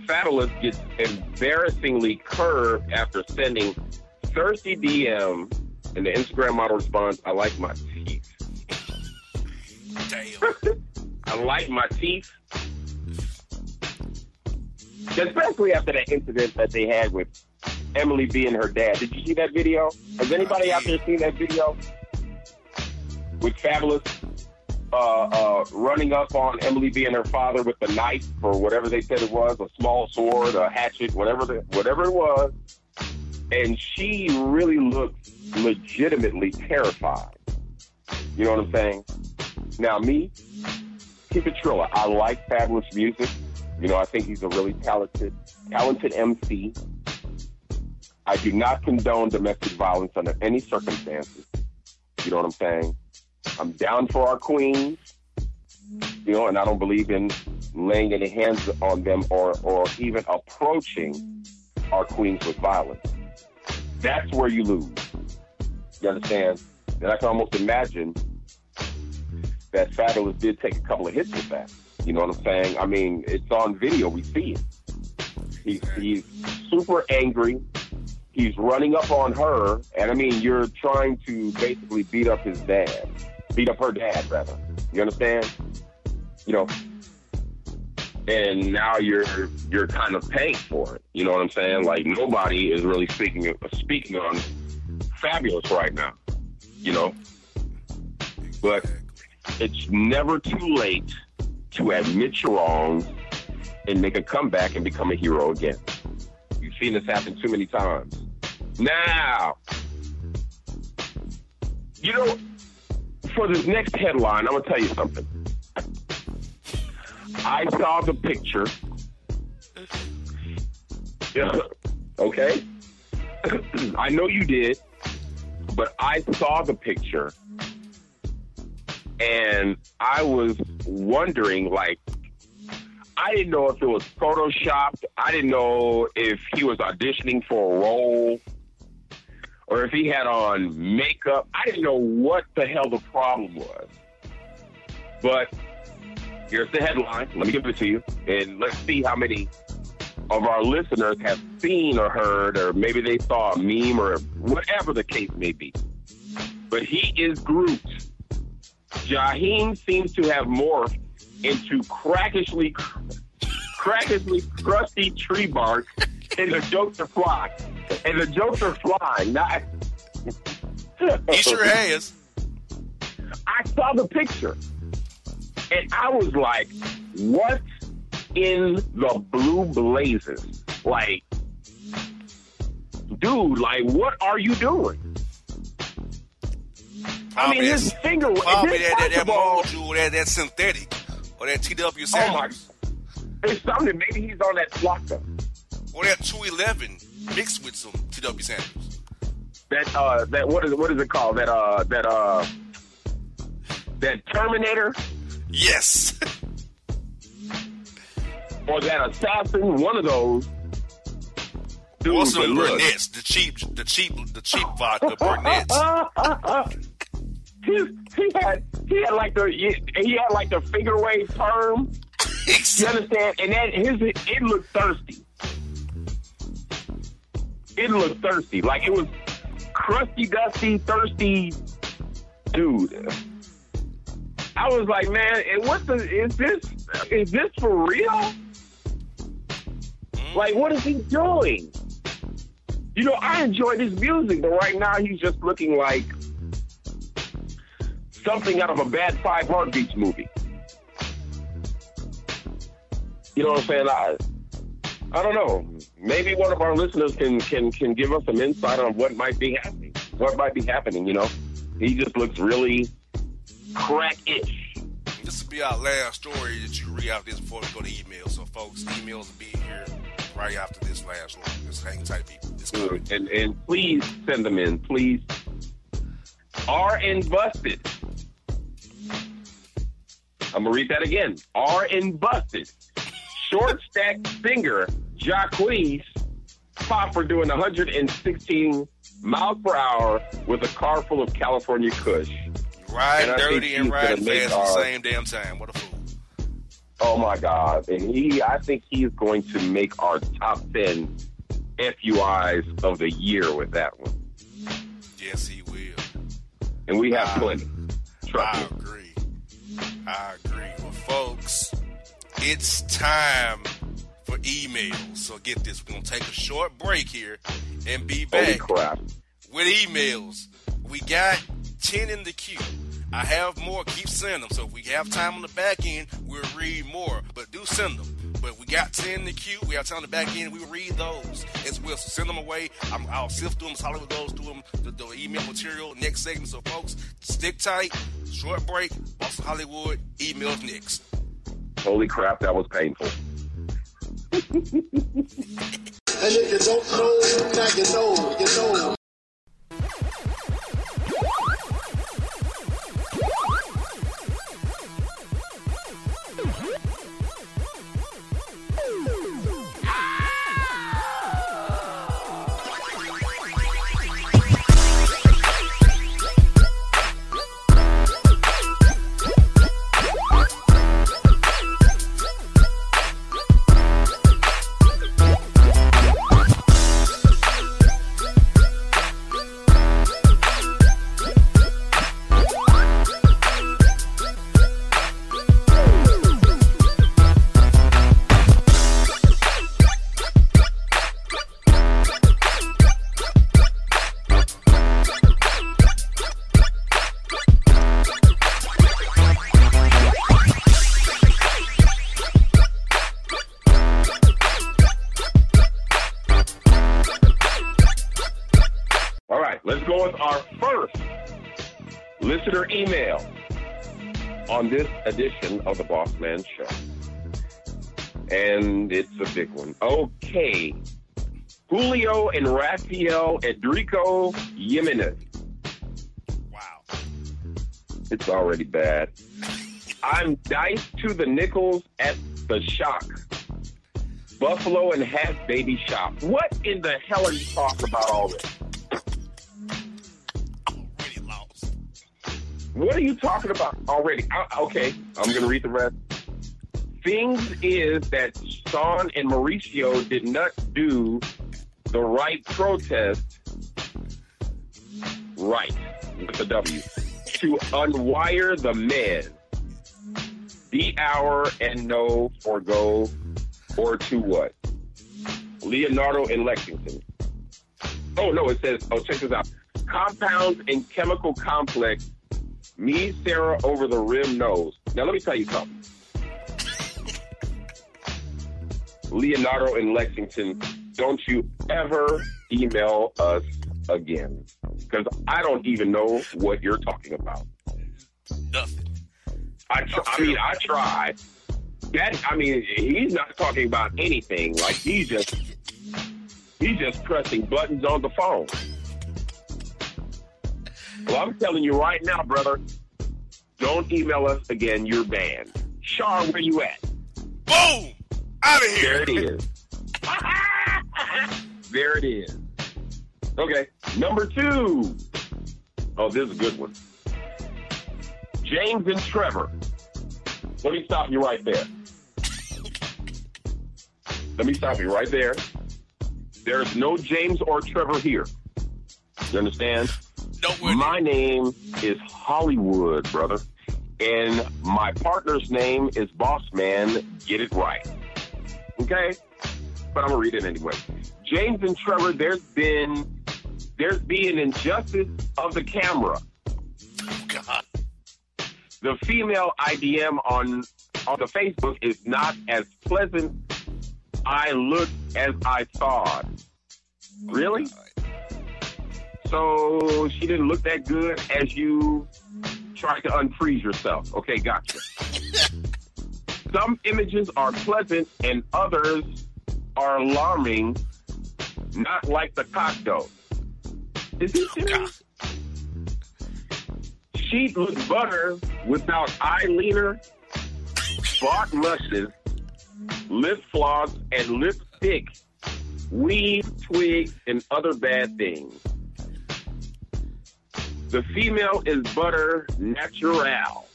Fabolous gets embarrassingly curved after sending thirsty DM, and the Instagram model responds, I like my teeth. Damn. [LAUGHS] I like my teeth. Especially after that incident that they had with Emily being her dad. Did you see that video? Has anybody out there seen that video? With Fabolous uh, uh, running up on Emily being her father with the knife or whatever they said it was, a small sword, a hatchet, whatever the, whatever it was. And she really looked legitimately terrified. You know what I'm saying? Now me, keep it Trilla. I like Fabolous music. You know, I think he's a really talented, talented MC. I do not condone domestic violence under any circumstances. You know what I'm saying? I'm down for our queens. You know, and I don't believe in laying any hands on them or, or even approaching our queens with violence. That's where you lose. You understand? And I can almost imagine that Fabolous did take a couple of hits with that. You know what I'm saying? I mean, it's on video. We see it. He's, he's super angry. He's running up on her. And I mean, you're trying to basically beat up his dad. Beat up her dad, rather. You understand? You know, and now you're you're kind of paying for it. You know what I'm saying? Like nobody is really speaking speaking on Fabolous right now. You know, but it's never too late to admit your wrongs and make a comeback and become a hero again. You've seen this happen too many times. Now, you know, for this next headline, I'm gonna tell you something. I saw the picture. [LAUGHS] okay? [CLEARS THROAT] I know you did, but I saw the picture and I was wondering, like, I didn't know if it was photoshopped. I didn't know if he was auditioning for a role or if he had on makeup. I didn't know what the hell the problem was. But here's the headline. Let me give it to you. And let's see how many of our listeners have seen or heard, or maybe they saw a meme or whatever the case may be. But he is Groot. Jaheim seems to have morphed into crackishly, crackishly crusty tree bark, and the jokes are flying. And the jokes are flying. Not. He sure has. I saw the picture, and I was like, "What in the blue blazes?" Like, dude, like, what are you doing? I mean, his finger. Probably that, that, that of that, that synthetic, or that TW Oh my! It's something. Maybe he's on that flakka. Or that 211 mixed with some TW Sanders. That uh, that what is what is it called? That uh, that uh, that Terminator Yes. [LAUGHS] or that Assassin. One of those. Dude, or but some. Burnett's, the cheap, the cheap, the cheap vodka Burnett's. [LAUGHS] he, he had he had like the he had like the figure wave perm. [LAUGHS] You understand? And then his it looked thirsty. It looked thirsty, like it was crusty, dusty, thirsty, dude. I was like, man, what the is this? Is this for real? Like, what is he doing? You know, I enjoy his music, but right now he's just looking like something out of a bad Five Heartbeats movie. You know what I'm saying? I, I don't know. Maybe one of our listeners can can can give us some insight on what might be happening. What might be happening? You know, he just looks really crack-ish. This will be our last story that you read out this before we go to email. So, folks, emails will be here right after this last one. Just hang tight, people. It's coming. And and please send them in, please. Are and busted. I'm gonna read that again. Are and busted. Short stack singer Jacquees caught for doing 116 miles per hour with a car full of California Kush. Ride And dirty and he's ride fast at the same damn time. What a fool. Oh my God! And he, I think he is going to make our top 10 FUIs of the year with that one. Yes, he will. And we have Wow. plenty. Trust I me. agree. I agree. Well, folks, it's time for emails. So get this. We're going to take a short break here and be back crap! with emails. We got 10 in the queue. I have more. Keep sending them. So if we have time on the back end, we'll read more. But do send them. But we got 10 in the queue. We have time on the back end. We will read those as well. So send them away. I'm, I'll sift through them. Hollywood goes through them. The, the email material next segment. So folks, stick tight. Short break. Bossman Hollywood. Emails next. Holy crap! That was painful. And if you don't know, now you know, you know. On this edition of the Boss Man Show. And it's a big one. Okay. Julio and Rafael Edrico Jimenez. Wow. It's already bad. I'm diced to the nickels at the shock. Buffalo and half baby shop. What in the hell are you talking about all this? What are you talking about already? I, okay, I'm going to read the rest. Things is that Sean and Mauricio did not do the right protest right with the W to unwire the men Be our and no or go or to what? Leonardo in Lexington. Oh no, it says. Oh, check this out. Compounds and chemical complex. Me, Sarah, over the rim knows. Now let me tell you something. Leonardo in Lexington, don't you ever email us again. Because I don't even know what you're talking about. Nothing. I, tr- I mean, I tried. That, I mean, he's not talking about anything. Like he's just, he's just pressing buttons on the phone. Well, I'm telling you right now, brother, don't email us again. You're banned. Shar, where you at? Boom! Out of here. There it is. [LAUGHS] there it is. Okay, number two. Oh, this is a good one. James and Trevor. Let me stop you right there. Let me stop you right there. There's no James or Trevor here. You understand? Nowhere. My name is Hollywood, brother. And my partner's name is Boss Man. Get it right. Okay? But I'm going to read it anyway. James and Trevor, there's been, there's been injustice of the camera. Oh, God. The female IDM on, on the Facebook is not as pleasant I look as I thought. Really? So she didn't look that good as you tried to unfreeze yourself. Okay, gotcha. [LAUGHS] Some images are pleasant and others are alarming, not like the cock dough. Is he serious? Sheet looks butter without eye leaner, bought mushes, lip floss, and lipstick, weed, twigs, and other bad things. The female is butter natural.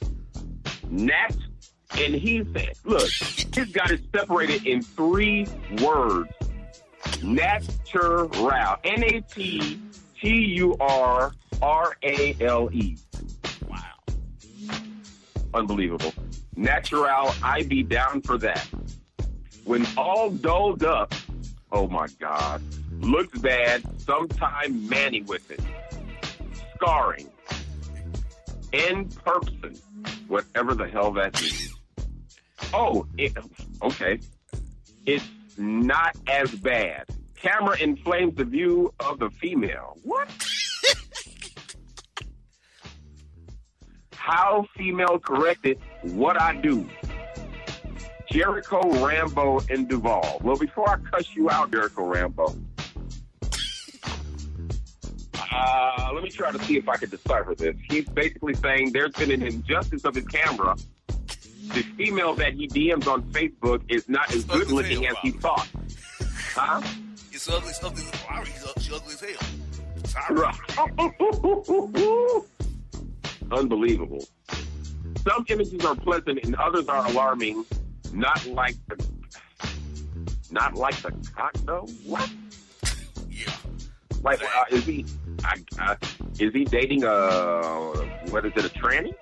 Nat, and he said, look, he's got it separated in three words. Natural. N A T T U R R A L E. Wow. Unbelievable. Natural, I be down for that. When all dolled up, oh my God, looks bad, sometime manny with it. Scarring. In person, whatever the hell that means. Oh, it, okay. It's not as bad. Camera inflames the view of the female. What? How female corrected what I do. Jericho Rambo and Duval. Well, before I cuss you out, Jericho Rambo, uh, let me try to see if I can decipher this. He's basically saying there's been an injustice of his camera. The female that he DMs on Facebook is not as good looking as as he thought. Huh? It's ugly. It's ugly. Wow, he's ugly. She's ugly as hell. Sorry. [LAUGHS] Unbelievable. Some images are pleasant and others are alarming. Not like the, not like the cock though. What? Like, uh, is he? I, uh, is he dating a what is it? A tranny?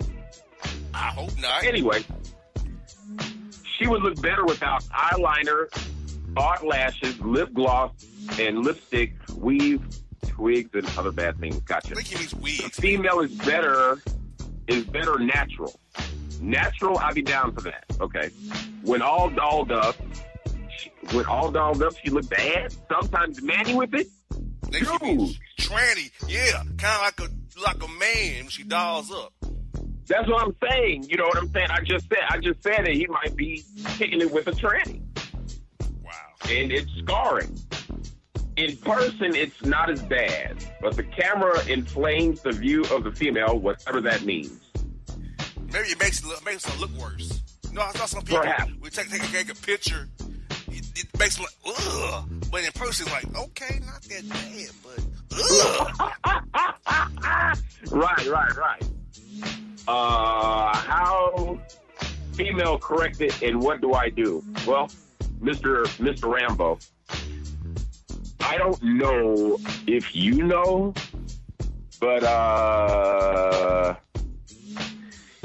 I hope not. Anyway, she would look better without eyeliner, art lashes, lip gloss, and lipstick, weave, twigs, and other bad things. Gotcha. I think he A wigs. female is better is better natural. Natural, I'd be down for that. Okay. When all dolled up, she, when all dolled up, she looked bad. Sometimes manny with it. They Dude. tranny. Yeah, kind of like a like a man when she dolls up. That's what I'm saying. You know what I'm saying? I just said I just said that he might be kicking it with a tranny. Wow. and it's scarring. In person, it's not as bad, but the camera inflames the view of the female, whatever that means. Maybe it makes it look, makes it look worse. You know, I saw some people Perhaps. we take, take, take a picture. It, makes it like ugh, but in person, like okay, not that bad, but ugh. [LAUGHS] Right, right, right. Uh, how female corrected and what do I do? Well, Mr. Mr. Rambo, I don't know if you know, but uh,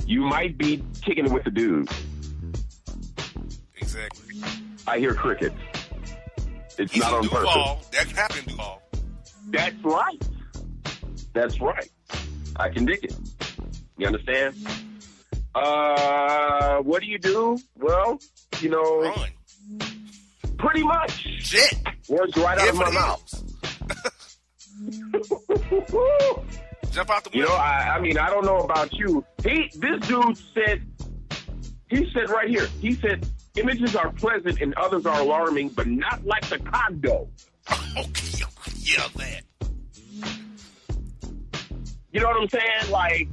you might be kicking it with the dude. I hear crickets. It's He's not on purpose. Duval. That can happen Duval. That's right. That's right. I can dig it. You understand? Uh, what do you do? Well, you know, Run. pretty much. Shit. Words right out of my mouth. [LAUGHS] Jump out the window. You know, I, I mean, I don't know about you. He, this dude said, he said right here, he said, images are pleasant and others are alarming, but not like the condo. okay. Yeah, that. You know what I'm saying? Like,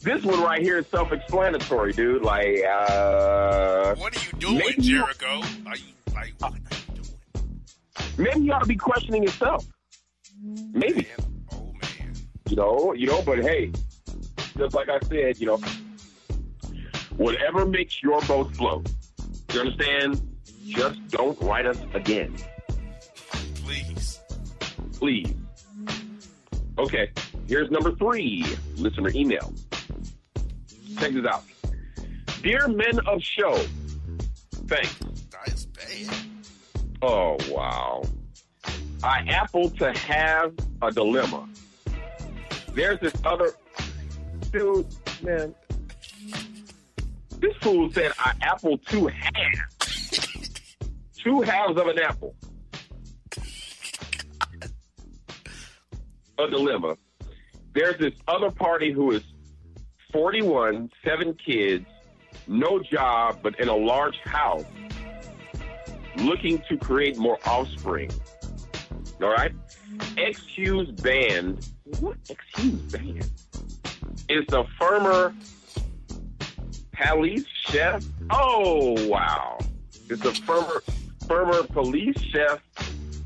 this one right here is self-explanatory, dude. Like, uh, What are you doing, Jericho? Are you like what are you doing? maybe you ought to be questioning yourself. Maybe. Man, oh man. you know, you know, but hey, just like I said, you know, whatever makes your boat float. You understand? Just don't write us again, Please. please. Okay, here's number three, listener email. Check this out. Dear men of show, thanks. That's bad. Oh, wow. I apple to have a dilemma. There's this other dude, man. This fool said I apple two halves. two halves of an apple. A dilemma. There's this other party who is 41, seven kids, no job, but in a large house looking to create more offspring. All right? XQ's band, what XQ's band? Is the firmer police chef? Oh, wow. It's the former, firmer police chef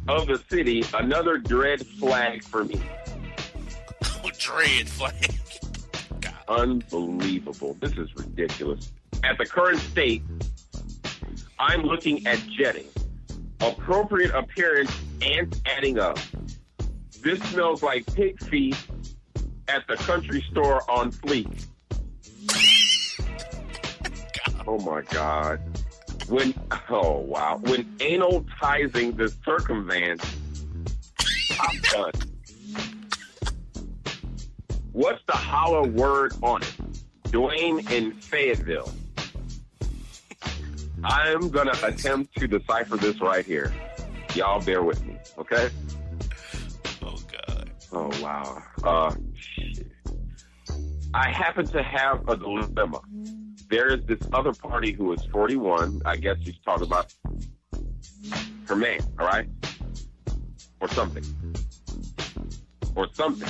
of the city. Another dread flag for me. [LAUGHS] Dread flag. God. Unbelievable. This is ridiculous. At the current state, I'm looking at jetting. Appropriate appearance and adding up. This smells like pig feet at the country store on Fleet. Oh my God. When, oh wow. When anal tizing the circumvent, I'm done. What's the hollow word on it? Dwayne in Fayetteville. I'm going to attempt to decipher this right here. Y'all bear with me, okay? Oh God. Oh, wow. Uh, shit. I happen to have a dilemma. There is this other party who is 41. I guess she's talking about her man, all right? Or something. Or something.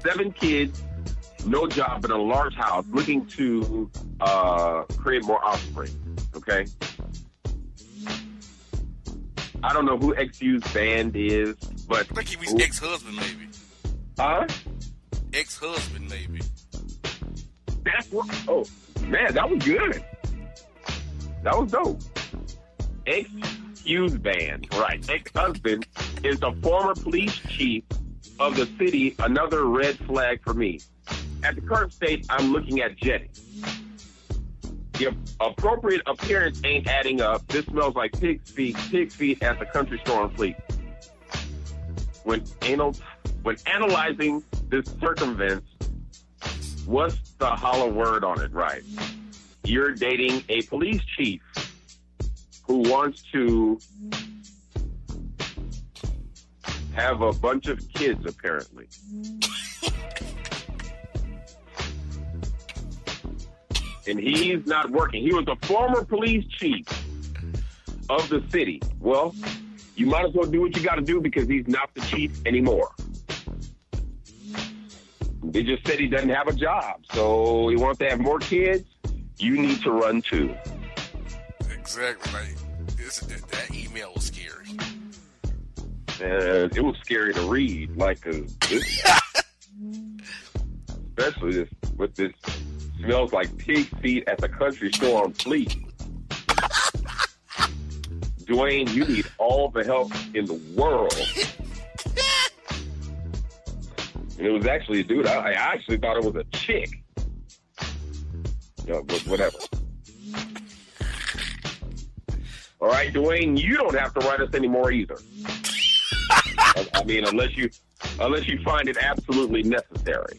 Seven kids, no job, but a large house, looking to uh, create more offspring. Okay. I don't know who XU's band is, but I think he was ex-husband, maybe. Huh? Ex-husband, maybe. That's what. Oh man, that was good. That was dope. XU's band, right? Ex-husband is the former police chief of the city. Another red flag for me. At the current state, I'm looking at jetting. The appropriate appearance ain't adding up. This smells like pig's feet, pig's feet at the country store on Fleet. When anal, when analyzing this circumvents, what's the hollow word on it? Right. You're dating a police chief who wants to have a bunch of kids, apparently. [LAUGHS] and he's not working. He was a former police chief of the city. Well, you might as well do what you got to do because he's not the chief anymore. They just said he doesn't have a job, so he wants to have more kids. You need to run too. Exactly. Like this, that, that email was scary. Uh, it was scary to read, Like, this, [LAUGHS] especially this with this smells like pig feet at the country store on Fleet. [LAUGHS] Dwayne, you need all the help in the world. [LAUGHS] And it was actually a dude. I, I actually thought it was a chick. You know, but whatever. All right, Dwayne, you don't have to write us anymore either. I, I mean, unless you unless you find it absolutely necessary.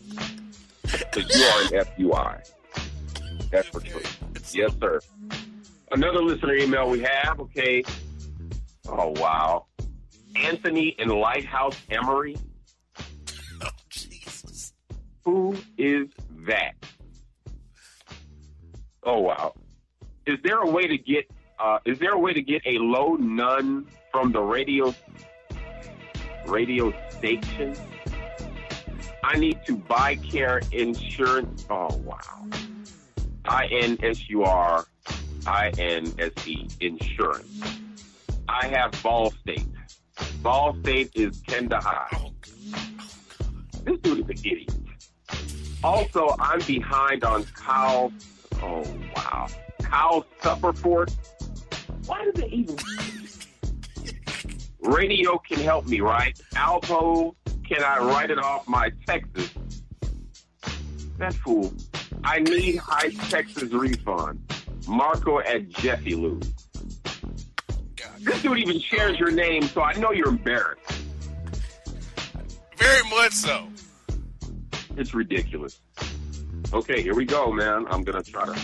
Because you are an FUI. That's for sure. Yes, sir. Another listener email we have, okay. Oh, wow. Anthony in Lighthouse Emery. Who is that? Oh, wow. Is there a way to get, uh, is there a way to get a low nun from the radio, radio station? I need to buy care insurance. Oh, wow. I-N-S-U-R I-N-S-E, insurance. I have Ball State. Ball State is Kenda High. This dude is an idiot. Also, I'm behind on Kyle. Oh, wow. Kyle Supperford. Why does it even... [LAUGHS] Radio can help me, right? Alpo, can I write it off my Texas? That fool. I need high Texas refund. Marco at Jeffy Lou. This dude even shares your name, so I know you're embarrassed. Very much so. It's ridiculous. Okay, here we go, man. I'm gonna try to.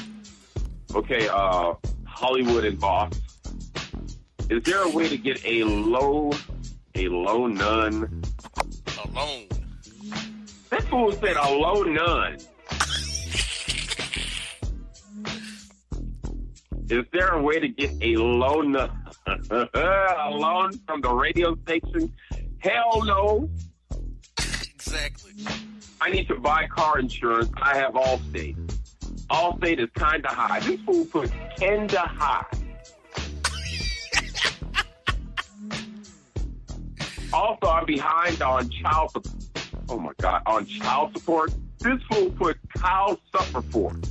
Okay, uh, Hollywood and Boss. Is there a way to get a low, a low nun? Alone. That fool said a low nun. Is there a way to get a low nun? [LAUGHS] alone from the radio station? Hell no. Exactly. I need to buy car insurance. I have Allstate. Allstate is kind of high. This fool put kinda high. also, I'm behind on child support. Oh my God, on child support. This fool put Kyle Supperford.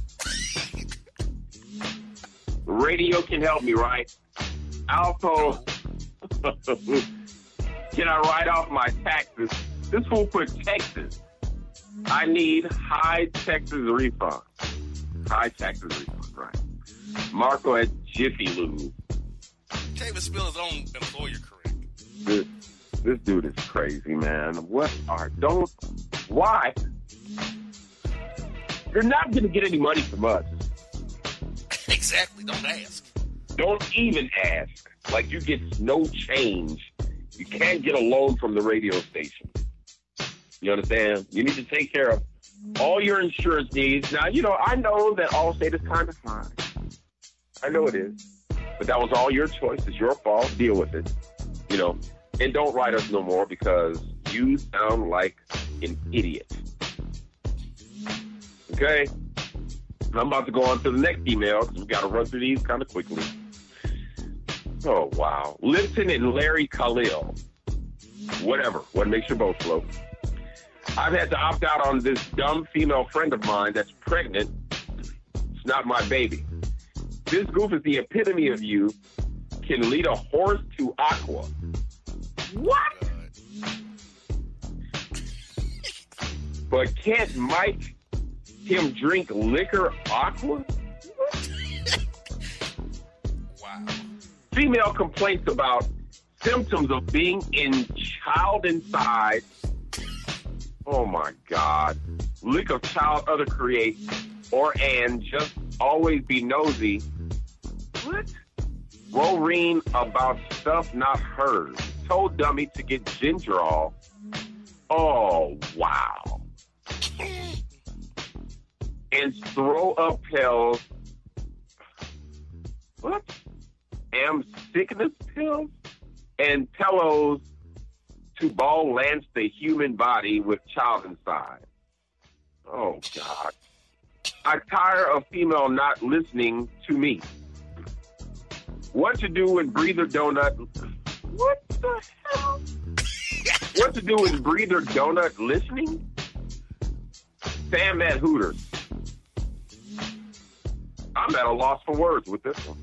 Radio can help me, right? Alpo. [LAUGHS] can I write off my taxes? This fool put Texas. I need high Texas refund. High Texas refund, right? Marco at Jiffy Lube. Spell his own employer correct. This, this dude is crazy, man. What are don't why? You're not gonna get any money from us. [LAUGHS] exactly. Don't ask. Don't even ask. Like you get no change. You can't get a loan from the radio station. You understand? You need to take care of all your insurance needs. Now, you know, I know that Allstate is kind of fine. I know it is. But that was all your choice. It's your fault. Deal with it. You know, and don't write us no more because you sound like an idiot. Okay? I'm about to go on to the next email because we got to run through these kind of quickly. Oh, wow. Lipton and Larry Khalil. Whatever. What makes your boat float? I've had to opt out on this dumb female friend of mine that's pregnant. It's not my baby. This goof is the epitome of you. Can lead a horse to aqua. What? But can't Mike him drink liquor aqua? Wow. Female complaints about symptoms of being in child inside. Oh my God. Lick of child other create or and just always be nosy. What? Worrying about stuff not hers. Told dummy to get ginger all. Oh wow. And throw up pills. What? Am sickness pills? And pillows to ball lance the human body with child inside. Oh God. I tire of female not listening to me. What to do when breather donut What the hell? what to do when breather donut listening? Sam at Hooters. I'm at a loss for words with this one.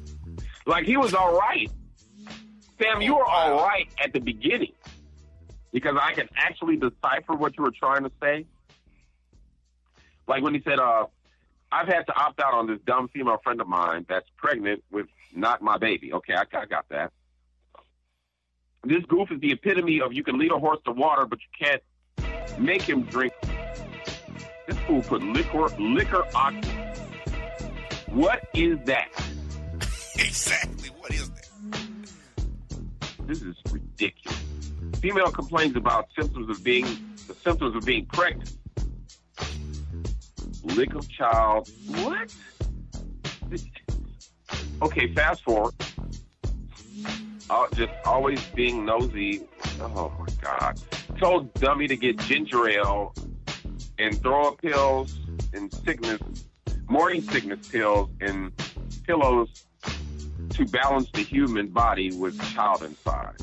Like he was all right. Sam, you were all right at the beginning because I can actually decipher what you were trying to say. Like when he said, uh, I've had to opt out on this dumb female friend of mine that's pregnant with not my baby. Okay, I, I got that. This goof is the epitome of you can lead a horse to water, but you can't make him drink. This fool put liquor, liquor oxy. What is that? [LAUGHS] exactly. What is that? This is ridiculous. Female complains about symptoms of being the symptoms of being pregnant. Lick of child. What? Okay, fast forward. Uh, just always being nosy. Oh my God. Told dummy to get ginger ale and throw up pills and sickness, morning sickness pills and pillows to balance the human body with child inside.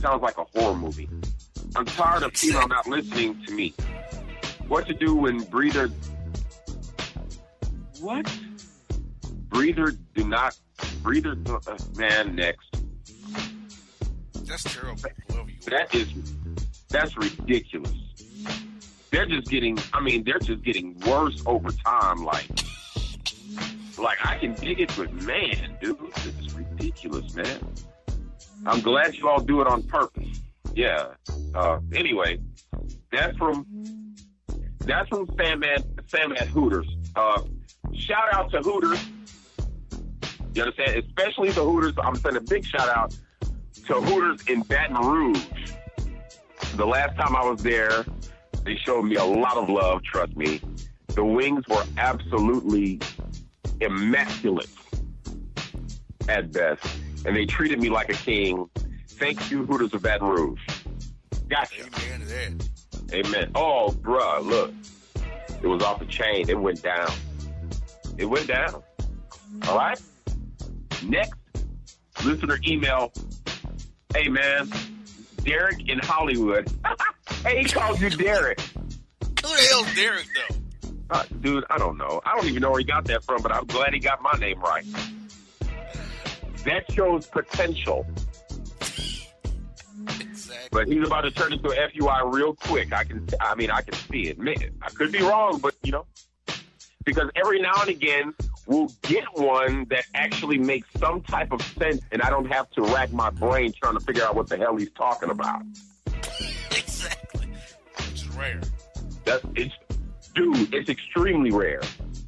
Sounds like a horror movie. I'm tired of people not listening to me. What to do when breather. What? Breather do not. Breather. do- Uh, man, next. That's terrible. That is. That's ridiculous. They're just getting. I mean, they're just getting worse over time. Like, like I can dig it, but man, dude, this is ridiculous, man. I'm glad you all do it on purpose. Yeah. Uh, anyway, that's from that's from Sam Sam at Hooters. Uh, shout out to Hooters. You understand? Especially the Hooters. I'm sending a big shout out to Hooters in Baton Rouge. The last time I was there, they showed me a lot of love, trust me. The wings were absolutely immaculate at best, and they treated me like a king. Thank you, Hooters of Baton Rouge. Gotcha. Amen to that. Amen. Oh, bruh, look. It was off the chain. It went down. It went down. All right? Next, listener email. Hey, man, Derek in Hollywood. [LAUGHS] hey, he calls you Derek. Who the hell's Derek though? Uh, dude, I don't know. I don't even know where he got that from, but I'm glad he got my name right. That shows potential, Exactly. but he's about to turn into a FUI real quick. I can, I mean, I can see it. Man, I could be wrong, but you know, because every now and again we'll get one that actually makes some type of sense, and I don't have to rack my brain trying to figure out what the hell he's talking about. exactly. Which is rare. That's it's, dude. It's extremely rare,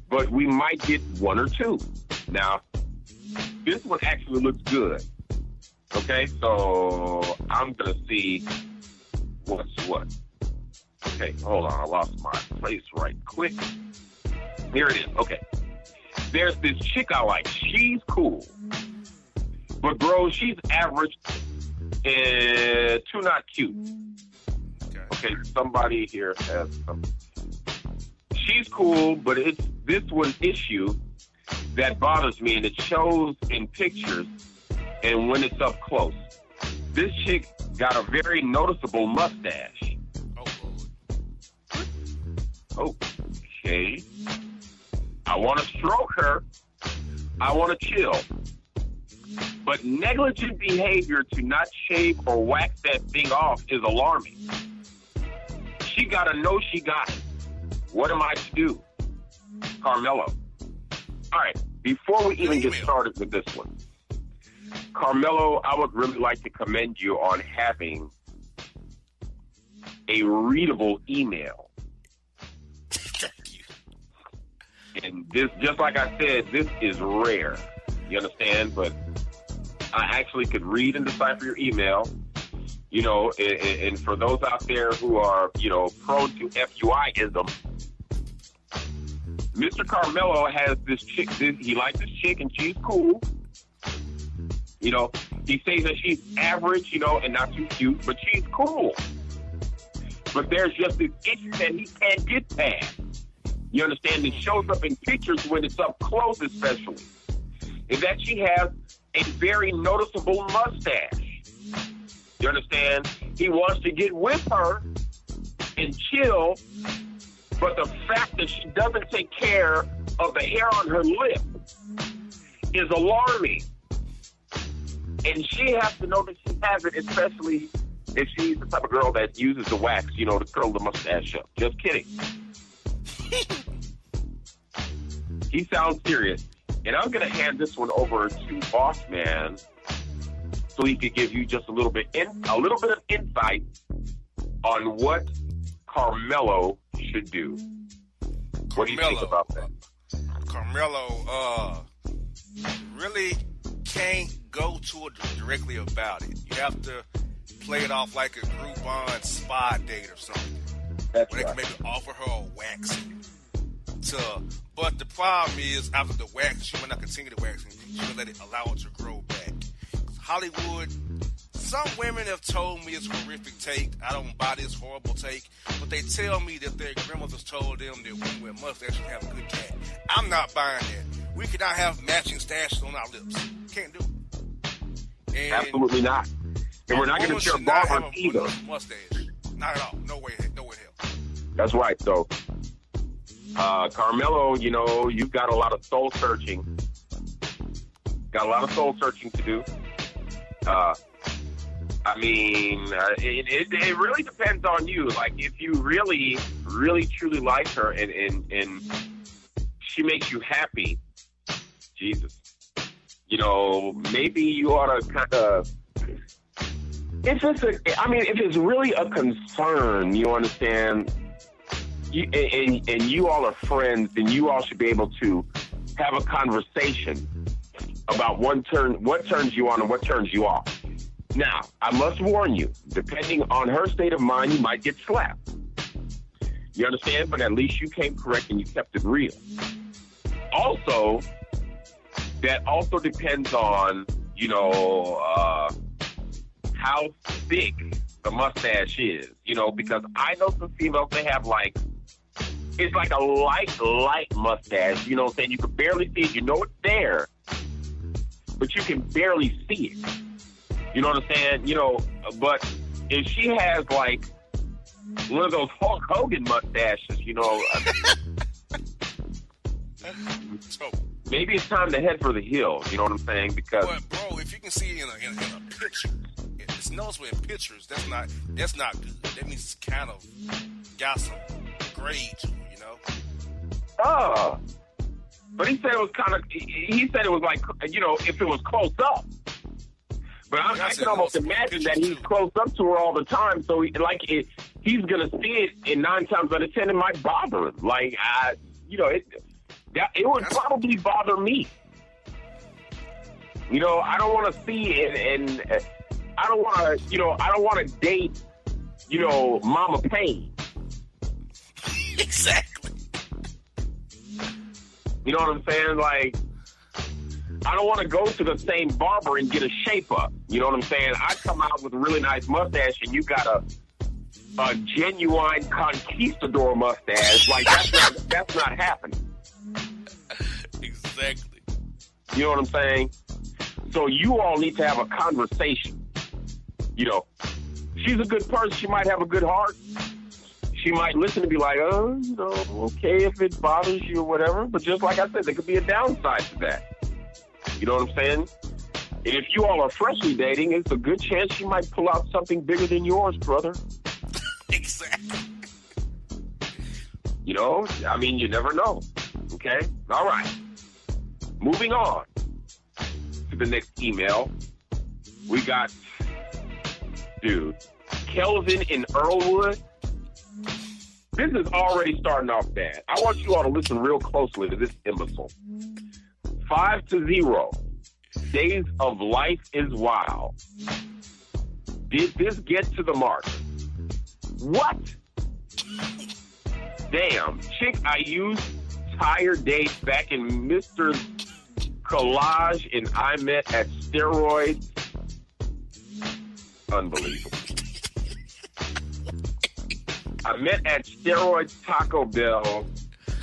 but we might get one or two. Now, this one actually looks good. Okay, so I'm gonna see what's what. Okay, hold on. I lost my place right quick. Here it is. Okay. There's this chick I like. She's cool. But bro, she's average and too not cute. Okay. Somebody here has some. She's cool, but it's this one issue that bothers me, and it shows in pictures and when it's up close. This chick got a very noticeable mustache. Oh Okay. I want to stroke her. I want to chill. But negligent behavior to not shave or wax that thing off is alarming. She got to know she got it. What am I to do? Carmelo. All right. Before we even get started with this one, Carmelo, I would really like to commend you on having a readable email. Thank you. And this, just like I said, this is rare. You understand? But I actually could read and decipher your email. You know, and, and for those out there who are, you know, prone to FUIism, Mr. Carmelo has this chick. This, he likes this chick, and she's cool. You know, he says that she's average, you know, and not too cute, but she's cool. But there's just this issue that he can't get past. You understand? It shows up in pictures when it's up close, especially. Is that she has a very noticeable mustache. You understand? He wants to get with her and chill, but the fact that she doesn't take care of the hair on her lip is alarming. And she has to know that she has it, especially if she's the type of girl that uses the wax, you know, to curl the mustache up. Just kidding. He sounds serious. And I'm going to hand this one over to Bossman so he could give you just a little bit in, a little bit of insight on what Carmelo should do. What do you think about that? Carmelo uh, really can't go to it directly about it. You have to play it off like a Groupon spa date or something. That's Where they can maybe offer her a waxing. To, but the problem is, after the wax, she might not continue the waxing. She will let it allow it to grow back. Hollywood, some women have told me it's horrific take. I don't buy this horrible take, but they tell me that their grandmothers told them that women with mustaches and have a good cat. I'm not buying that. We cannot have matching stashes on our lips. Can't do it. And Absolutely not. And we're not going to share barbers either. mustache. Not at all. No way. No way hell. That's right. So, uh, Carmelo, you know, you've got a lot of soul searching. Got a lot of soul searching to do. Uh, I mean, uh, it, it, it really depends on you. Like, if you really, really, truly like her and, and, and she makes you happy, Jesus, you know, maybe you ought to kind of if it's a, I mean, if it's really a concern, you understand, you, and, and you all are friends, then you all should be able to have a conversation about one turn, what turns you on and what turns you off. Now, I must warn you, depending on her state of mind, you might get slapped. You understand? But at least you came correct and you kept it real. Also, that also depends on, you know, uh, how thick the mustache is, you know, because I know some females they have like it's like a light, light mustache, you know what I'm saying? You can barely see it, you know it's there, but you can barely see it. You know what I'm saying? You know, but if she has like one of those Hulk Hogan mustaches, you know, [LAUGHS] maybe it's time to head for the hills, you know what I'm saying? Because but bro, if you can see it in a, in, in a picture, it's noticeable in pictures. That's not that's not good. That means it's kind of got some grade to it, you know. Oh. But he said it was kind of. He he said it was like you know if it was close up. But I, I I can almost imagine that he's too. close up to her all the time. So he, like it, he's gonna see it, and nine times out of ten it might bother him. Like I, you know, it that it would That's- probably bother me. You know, I don't want to see and, and uh, I don't want to. You know, I don't want to date. You know, Mama Payne. exactly. You know what I'm saying? Like, I don't want to go to the same barber and get a shape up. You know what I'm saying? I come out with a really nice mustache, and you got a a genuine conquistador mustache. Like that's not that's not happening. Exactly. You know what I'm saying? So you all need to have a conversation. You know, she's a good person. She might have a good heart. She might listen and be like, oh, you know, okay if it bothers you or whatever. But just like I said, there could be a downside to that. You know what I'm saying? And if you all are freshly dating, it's a good chance she might pull out something bigger than yours, brother. [LAUGHS] Exactly. You know, I mean, you never know. Okay? All right. Moving on to the next email. We got, dude, Kelvin in Earlwood. This is already starting off bad. I want you all to listen real closely to this imbecile. Five to zero. Days of life is wild. Did this get to the mark? What? Damn, chick I used tired dates back in Mr. Collage and I met at steroids. Unbelievable. I met at steroids Taco Bell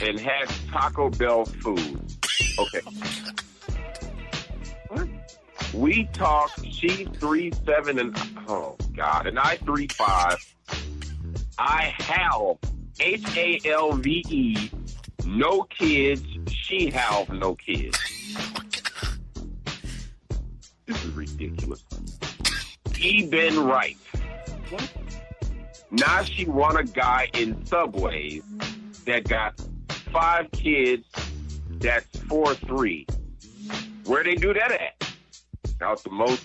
and had Taco Bell food. Okay. We talked. She three seven and oh god, and I three five. I have H A L V E, no kids. She have no kids. This is ridiculous. He been right. Now she want a guy in subways that got five kids that's 4 3. Where they do that at? Now, it's the most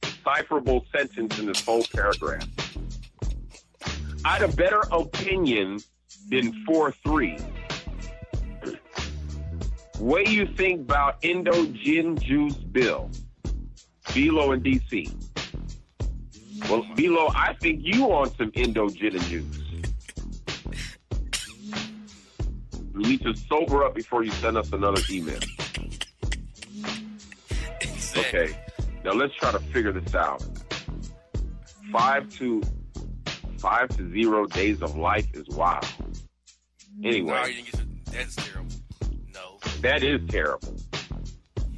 decipherable sentence in this whole paragraph. I'd a better opinion than 4 3. What you think about Indo Gin Juice Bill? Velo in DC. Well, Velo, I think you want some Indo Gin and Juice. You need to sober up before you send us another email. Exactly. Okay. Now let's try to figure this out. Five to five to zero days of life is wild. Anyway, you to, that's terrible. No. that is terrible.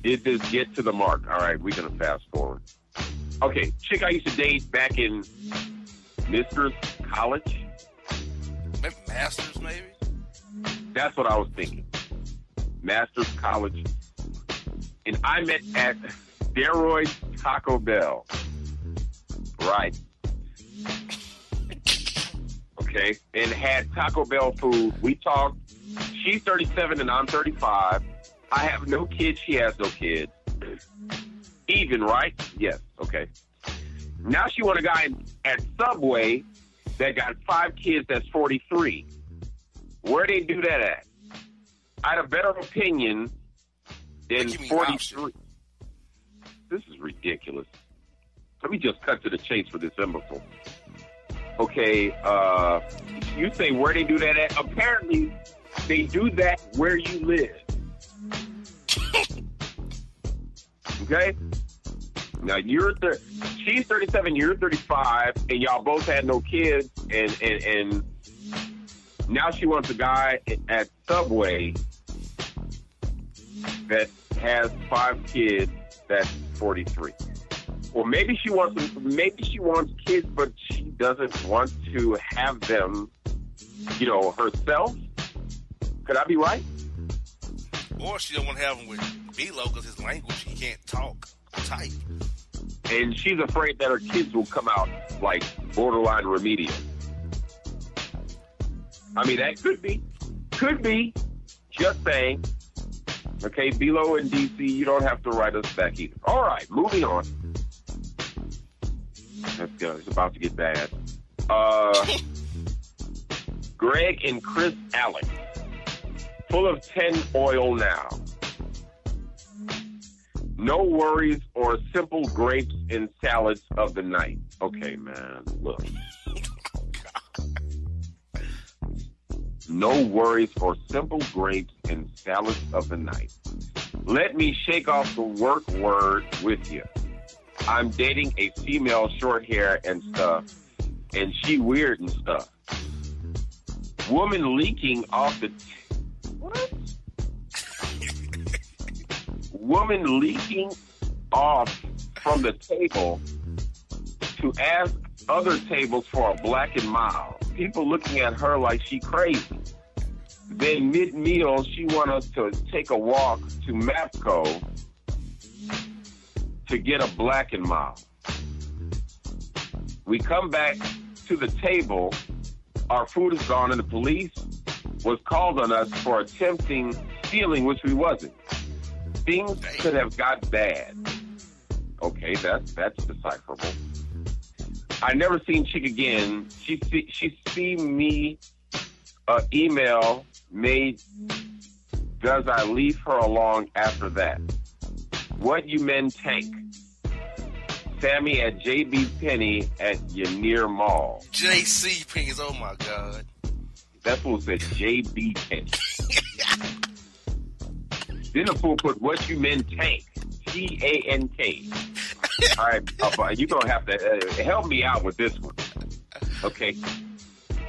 Did this get to the mark? All right, we're gonna fast forward. Okay, chick I used to date back in Mistress College. Maybe Masters, maybe? That's what I was thinking. Masters College. And I met at Steroid Taco Bell. Right. Okay. And had Taco Bell food. We talked. She's 37 and I'm 35. I have no kids. She has no kids. Even, right? Yes. Okay. Now she want a guy at Subway that got five kids that's 43. Where they do that at? I had a better opinion than What you 43. This is ridiculous. Let me just cut to the chase for this imbecile. Okay, uh, you say where they do that at? Apparently, they do that where you live. [LAUGHS] okay? Now you're thir- she's 37, you're 35, and y'all both had no kids, and and and now she wants a guy at Subway that has five kids that's 43. Or maybe she wants maybe she wants kids, but she doesn't want to have them, you know, herself. Could I be right? Or she don't want to have them with B-Lo because his language, he can't talk or type. And she's afraid that her kids will come out like borderline remedial. I mean, that could be. Could be. Just saying. Okay, below in DC, you don't have to write us back either. All right, moving on. Let's go. It's about to get bad. Uh, [LAUGHS] Greg and Chris Allen, Full of 10 oil now. No worries or simple grapes in salads of the night. Okay, man, look. No worries or simple grapes and salads of the night. Let me shake off the work word with you. I'm dating a female short hair and stuff, and she weird and stuff. Woman leaking off the. what? Woman leaking off from the table to ask other tables for a black and mild. People looking at her like she crazy. Then mid meal, she want us to take a walk to Mapco to get a black and mild. We come back to the table. Our food is gone, and the police was called on us for attempting stealing, which we wasn't. Things could have got bad. Okay, that's that's decipherable. I never seen Chick again. She see, she see me uh, email made. Does I leave her along after that? What you men tank? Sammy at JB Penny at Yanir Mall. JC Pings, oh my God. That fool said JB Penny. [LAUGHS] then the fool put what you men tank? T A N K. All right, uh, you're gonna have to uh, help me out with this one. Okay.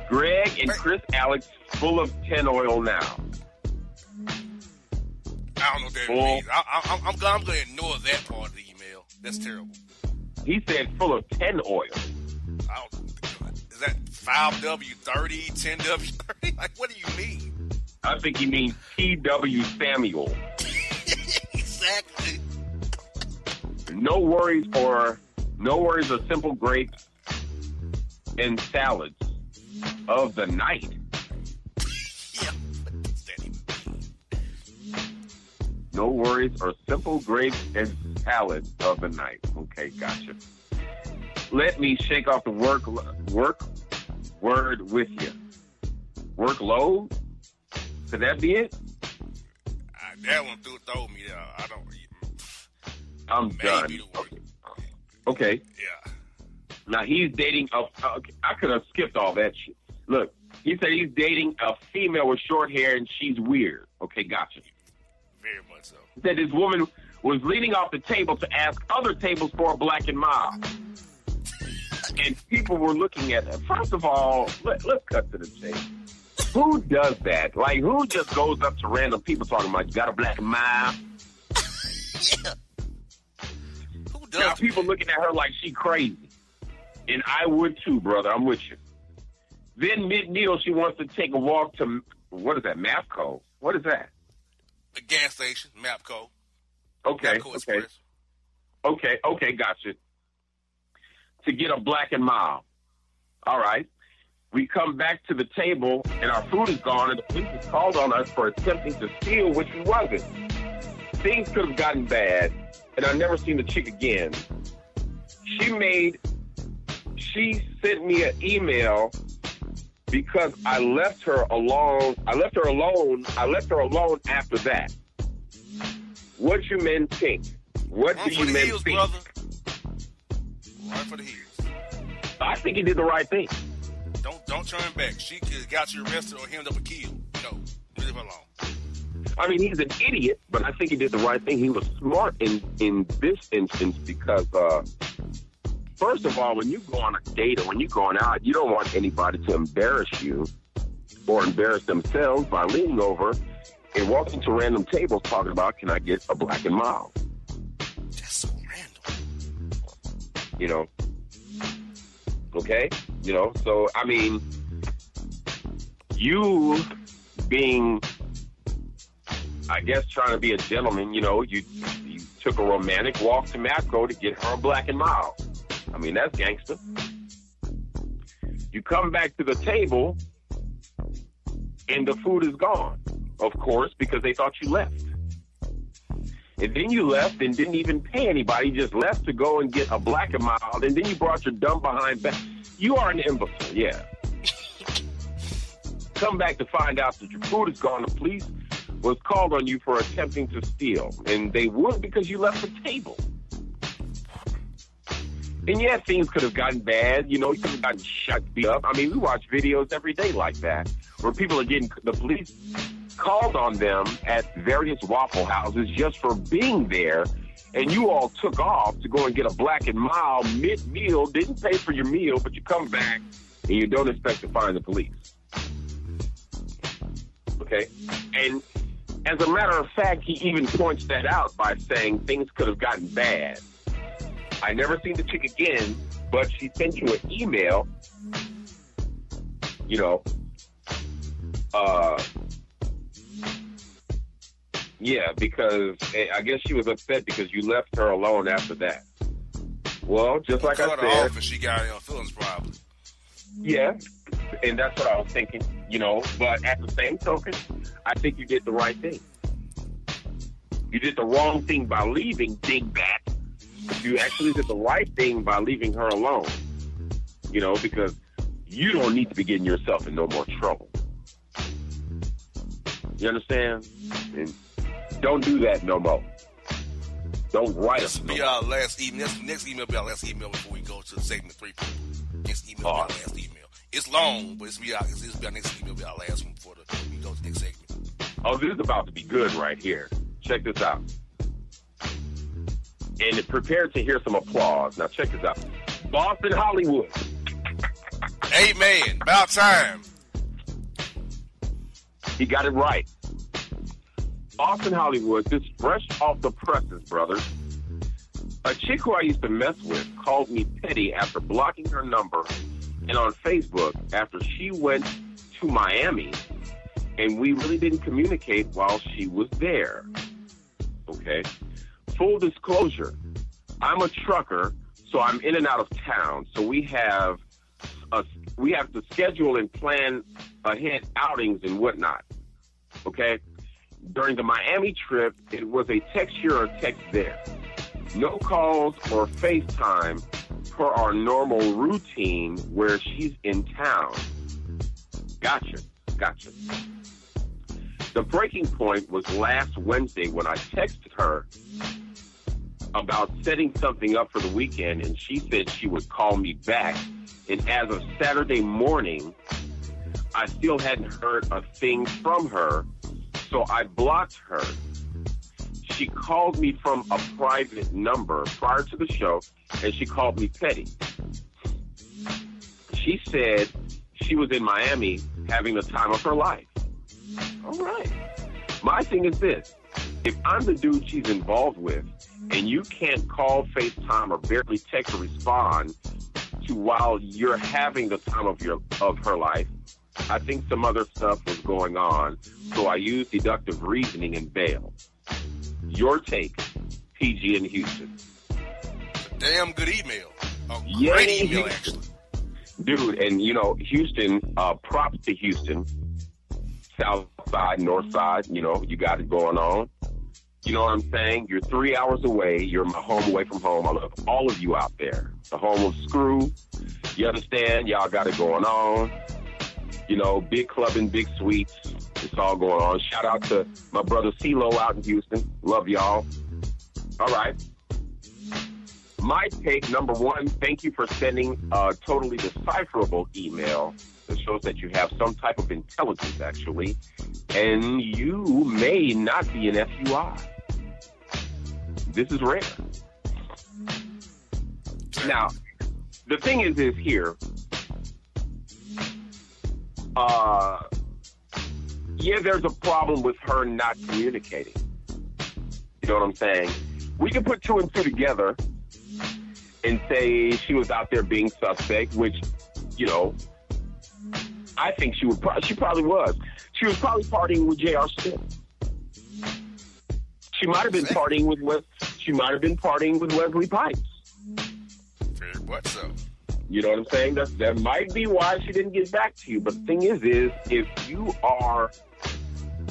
Greg and Chris Alex full of 10 oil now. I don't know what that Full. means. I, I, I'm, I'm, gonna- I'm going to ignore that part of the email. That's terrible. He said full of 10 oil. I don't, is that 5W30, 10W30? [LAUGHS] Like, what do you mean? I think he means T.W. Samuel. [LAUGHS] exactly. No worries or no worries or simple grapes and salads of the night. Yeah. No worries, or simple grapes and salad of the night. Okay, gotcha. Let me shake off the work work word with you. Workload? Could that be it? I, that one threw throw I'm Maybe done. the. Okay. Yeah. Now he's dating a. Uh, okay, I could have skipped all that shit. Look, he said he's dating a female with short hair and she's weird. Okay, gotcha. Very much so. He said this woman was leaning off the table to ask other tables for a black and mild. And people were looking at her. First of all, let, let's cut to the chase. Who does that? Like, who just goes up to random people talking about, you got a black and mild? [LAUGHS] Who Now people looking at her like she crazy. And I would too, brother. I'm with you. Then mid meal, she wants to take a walk to what is that? Mapco. What is that? The gas station, Mapco. Okay, Mapco okay, Express. okay, okay. Gotcha. To get a black and mild. All right. We come back to the table and our food is gone, and the police has called on us for attempting to steal, which we wasn't. Things could have gotten bad, and I've never seen the chick again. She made, she sent me an email because I left her alone. I left her alone. I left her alone after that. What you men think? What Run do you men hills, think? brother. Run for the hills. I think he did the right thing. Don't don't turn back. She could got you arrested or hemmed up a killed. No, leave her alone. I mean, he's an idiot, but I think he did the right thing. He was smart in in this instance because, uh, first of all, when you go on a date or when you're going out, you don't want anybody to embarrass you or embarrass themselves by leaning over and walking to random tables talking about, "Can I get a black and mild?" That's so random. You know. Okay, you know. So I mean, you being I guess trying to be a gentleman, you know, you you took a romantic walk to Mapco to get her a black and mild. I mean, that's gangster. You come back to the table and the food is gone, of course, because they thought you left. And then you left and didn't even pay anybody, just left to go and get a black and mild, and then you brought your dumb behind back. You are an imbecile, yeah. [LAUGHS] Come back to find out that your food is gone. The police was called on you for attempting to steal, and they would because you left the table. And yeah, things could have gotten bad. You know, you could have gotten shut up. I mean, we watch videos every day like that where people are getting the police called on them at various Waffle Houses just for being there, and you all took off to go and get a black and mild mid meal, didn't pay for your meal, but you come back and you don't expect to find the police. Okay? And as a matter of fact, he even points that out by saying things could have gotten bad. I never seen the chick again, but she sent you an email, you know, uh, yeah, because eh, I guess she was upset because you left her alone after that. Well, just like I said, off and she got feelings probably. yeah, and that's what I was thinking, you know. But at the same token, I think you did the right thing. You did the wrong thing by leaving Dingbat. You actually did the right thing by leaving her alone. You know, because you don't need to be getting yourself in no more trouble. You understand? And don't do that no more. Don't write This us. will No be our last email. Next, next email will be our last email before we go to segment three. Next email will be our last email. It's long, but it's be our, this will be our next email. Will be our last one before the, we go to the next segment. Oh, this is about to be good right here. Check this out. And prepare to hear some applause. Now, check this out. Boss and Hollywood. Amen. About time. He got it right. Boss and Hollywood, this fresh off the presses, brother. A chick who I used to mess with called me petty after blocking her number and on Facebook after she went to Miami and we really didn't communicate while she was there. Okay. Full disclosure, I'm a trucker, so I'm in and out of town. So we have a, we have to schedule and plan ahead outings and whatnot. Okay. during the Miami trip, it was a text here or text there. No calls or FaceTime per our normal routine where she's in town. Gotcha, gotcha. The breaking point was last Wednesday when I texted her about setting something up for the weekend, and she said she would call me back. And as of Saturday morning, I still hadn't heard a thing from her, so I blocked her. She called me from a private number prior to the show, and she called me petty. She said she was in Miami having the time of her life. All right. My thing is this if I'm the dude she's involved with, and you can't call, FaceTime, or barely text or respond to while you're having the time of your of her life, I think some other stuff was going on. So I used deductive reasoning and bail. Your take, PG in Houston. Damn good email. A Yeah, great email, Houston. actually. Dude, and you know, Houston, uh, props to Houston. South side, north side, you know, you got it going on. You know what I'm saying? You're three hours away. You're my home away from home. I love all of you out there. The home of Screw. You understand? Y'all got it going on. You know, big club and big suites. It's all going on. Shout out to my brother CeeLo out in Houston. Love y'all. All right. My take number one, thank you for sending a totally decipherable email that shows that you have some type of intelligence, actually, and you may not be an FUI. This is rare. Now, the thing is, is here. Uh, yeah, there's a problem with her not communicating. You know what I'm saying? We can put two and two together and say she was out there being suspect, which, you know, I think she would. Pro- she probably was. She was probably partying with J.R. Smith. She might have been partying with Wes. She might have been partying with Wesley Pipes. Very much so. You know what I'm saying? That that might be why she didn't get back to you. But the thing is, is if you are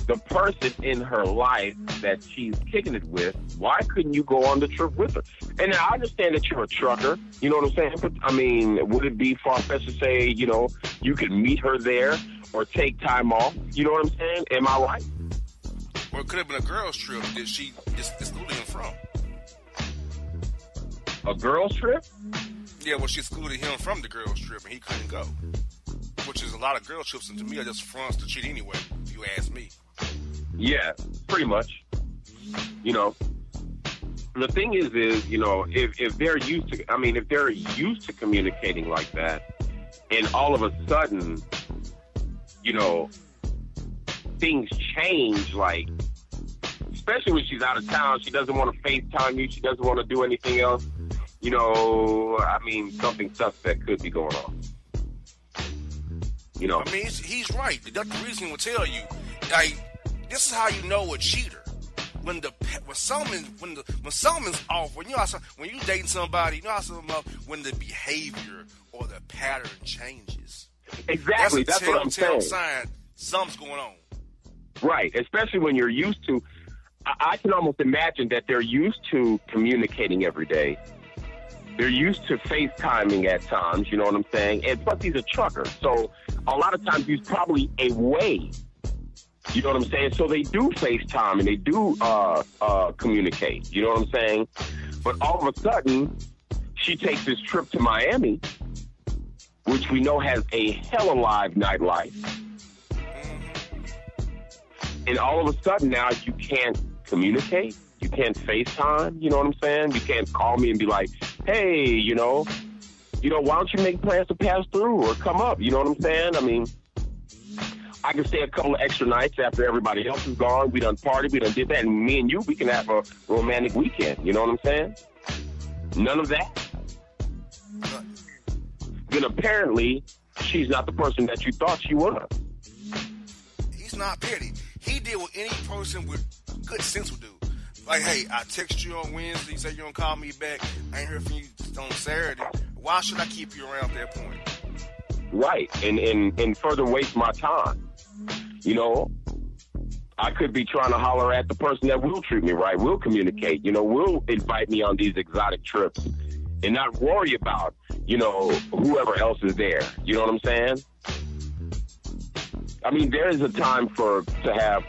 the person in her life that she's kicking it with, why couldn't you go on the trip with her? And I understand that you're a trucker. You know what I'm saying? But I mean, would it be far fetched to say, you know, you could meet her there or take time off? You know what I'm saying? Am I right? Well, it could have been a girl's trip that she is him from. A girls trip? Yeah, well, she excluded him from the girls' trip and he couldn't go. Which is a lot of girl trips, and to me, are just fronts to cheat anyway, if you ask me. Yeah, pretty much. You know, the thing is, is you know, if if they're used to, I mean, if they're used to communicating like that, and all of a sudden, you know, things change, like, especially when she's out of town, she doesn't want to FaceTime you, she doesn't want to do anything else. You know, I mean, something suspect could be going on. You know, I mean, he's, he's right. Dr. reasoning will tell you, like, this is how you know a cheater. When the when something when the when something's off, when you are when you dating somebody, you know how something off when the behavior or the pattern changes. exactly. That's, That's, what I'm saying. sign something's going on. Right, especially when you're used to. I, I can almost imagine that they're used to communicating every day. They're used to FaceTiming at times. You know what I'm saying? And plus, he's a trucker, so a lot of times he's probably away. You know what I'm saying? So they do FaceTime and they do uh, uh, communicate. You know what I'm saying? But all of a sudden, she takes this trip to Miami, which we know has a hella live nightlife and all of a sudden now you can't communicate, you can't FaceTime, you know what I'm saying? You can't call me and be like, hey, you know, you know, why don't you make plans to pass through or come up? You know what I'm saying? I mean, I can stay a couple of extra nights after everybody else is gone. We done party, we done did that, and me and you, we can have a romantic weekend. You know what I'm saying? None of that. Then apparently, she's not the person that you thought she was. He's not petty. He deal with any person with good sense would do. Like, hey, I text you on Wednesday, you say you're gonna call me back. I ain't heard from you on Saturday. Why should I keep you around at that point? right and and and further waste my time you know I could be trying to holler at the person that will treat me right, will communicate, you know, will invite me on these exotic trips and not worry about, you know, whoever else is there. You know what I'm saying? I mean, there is a time for to have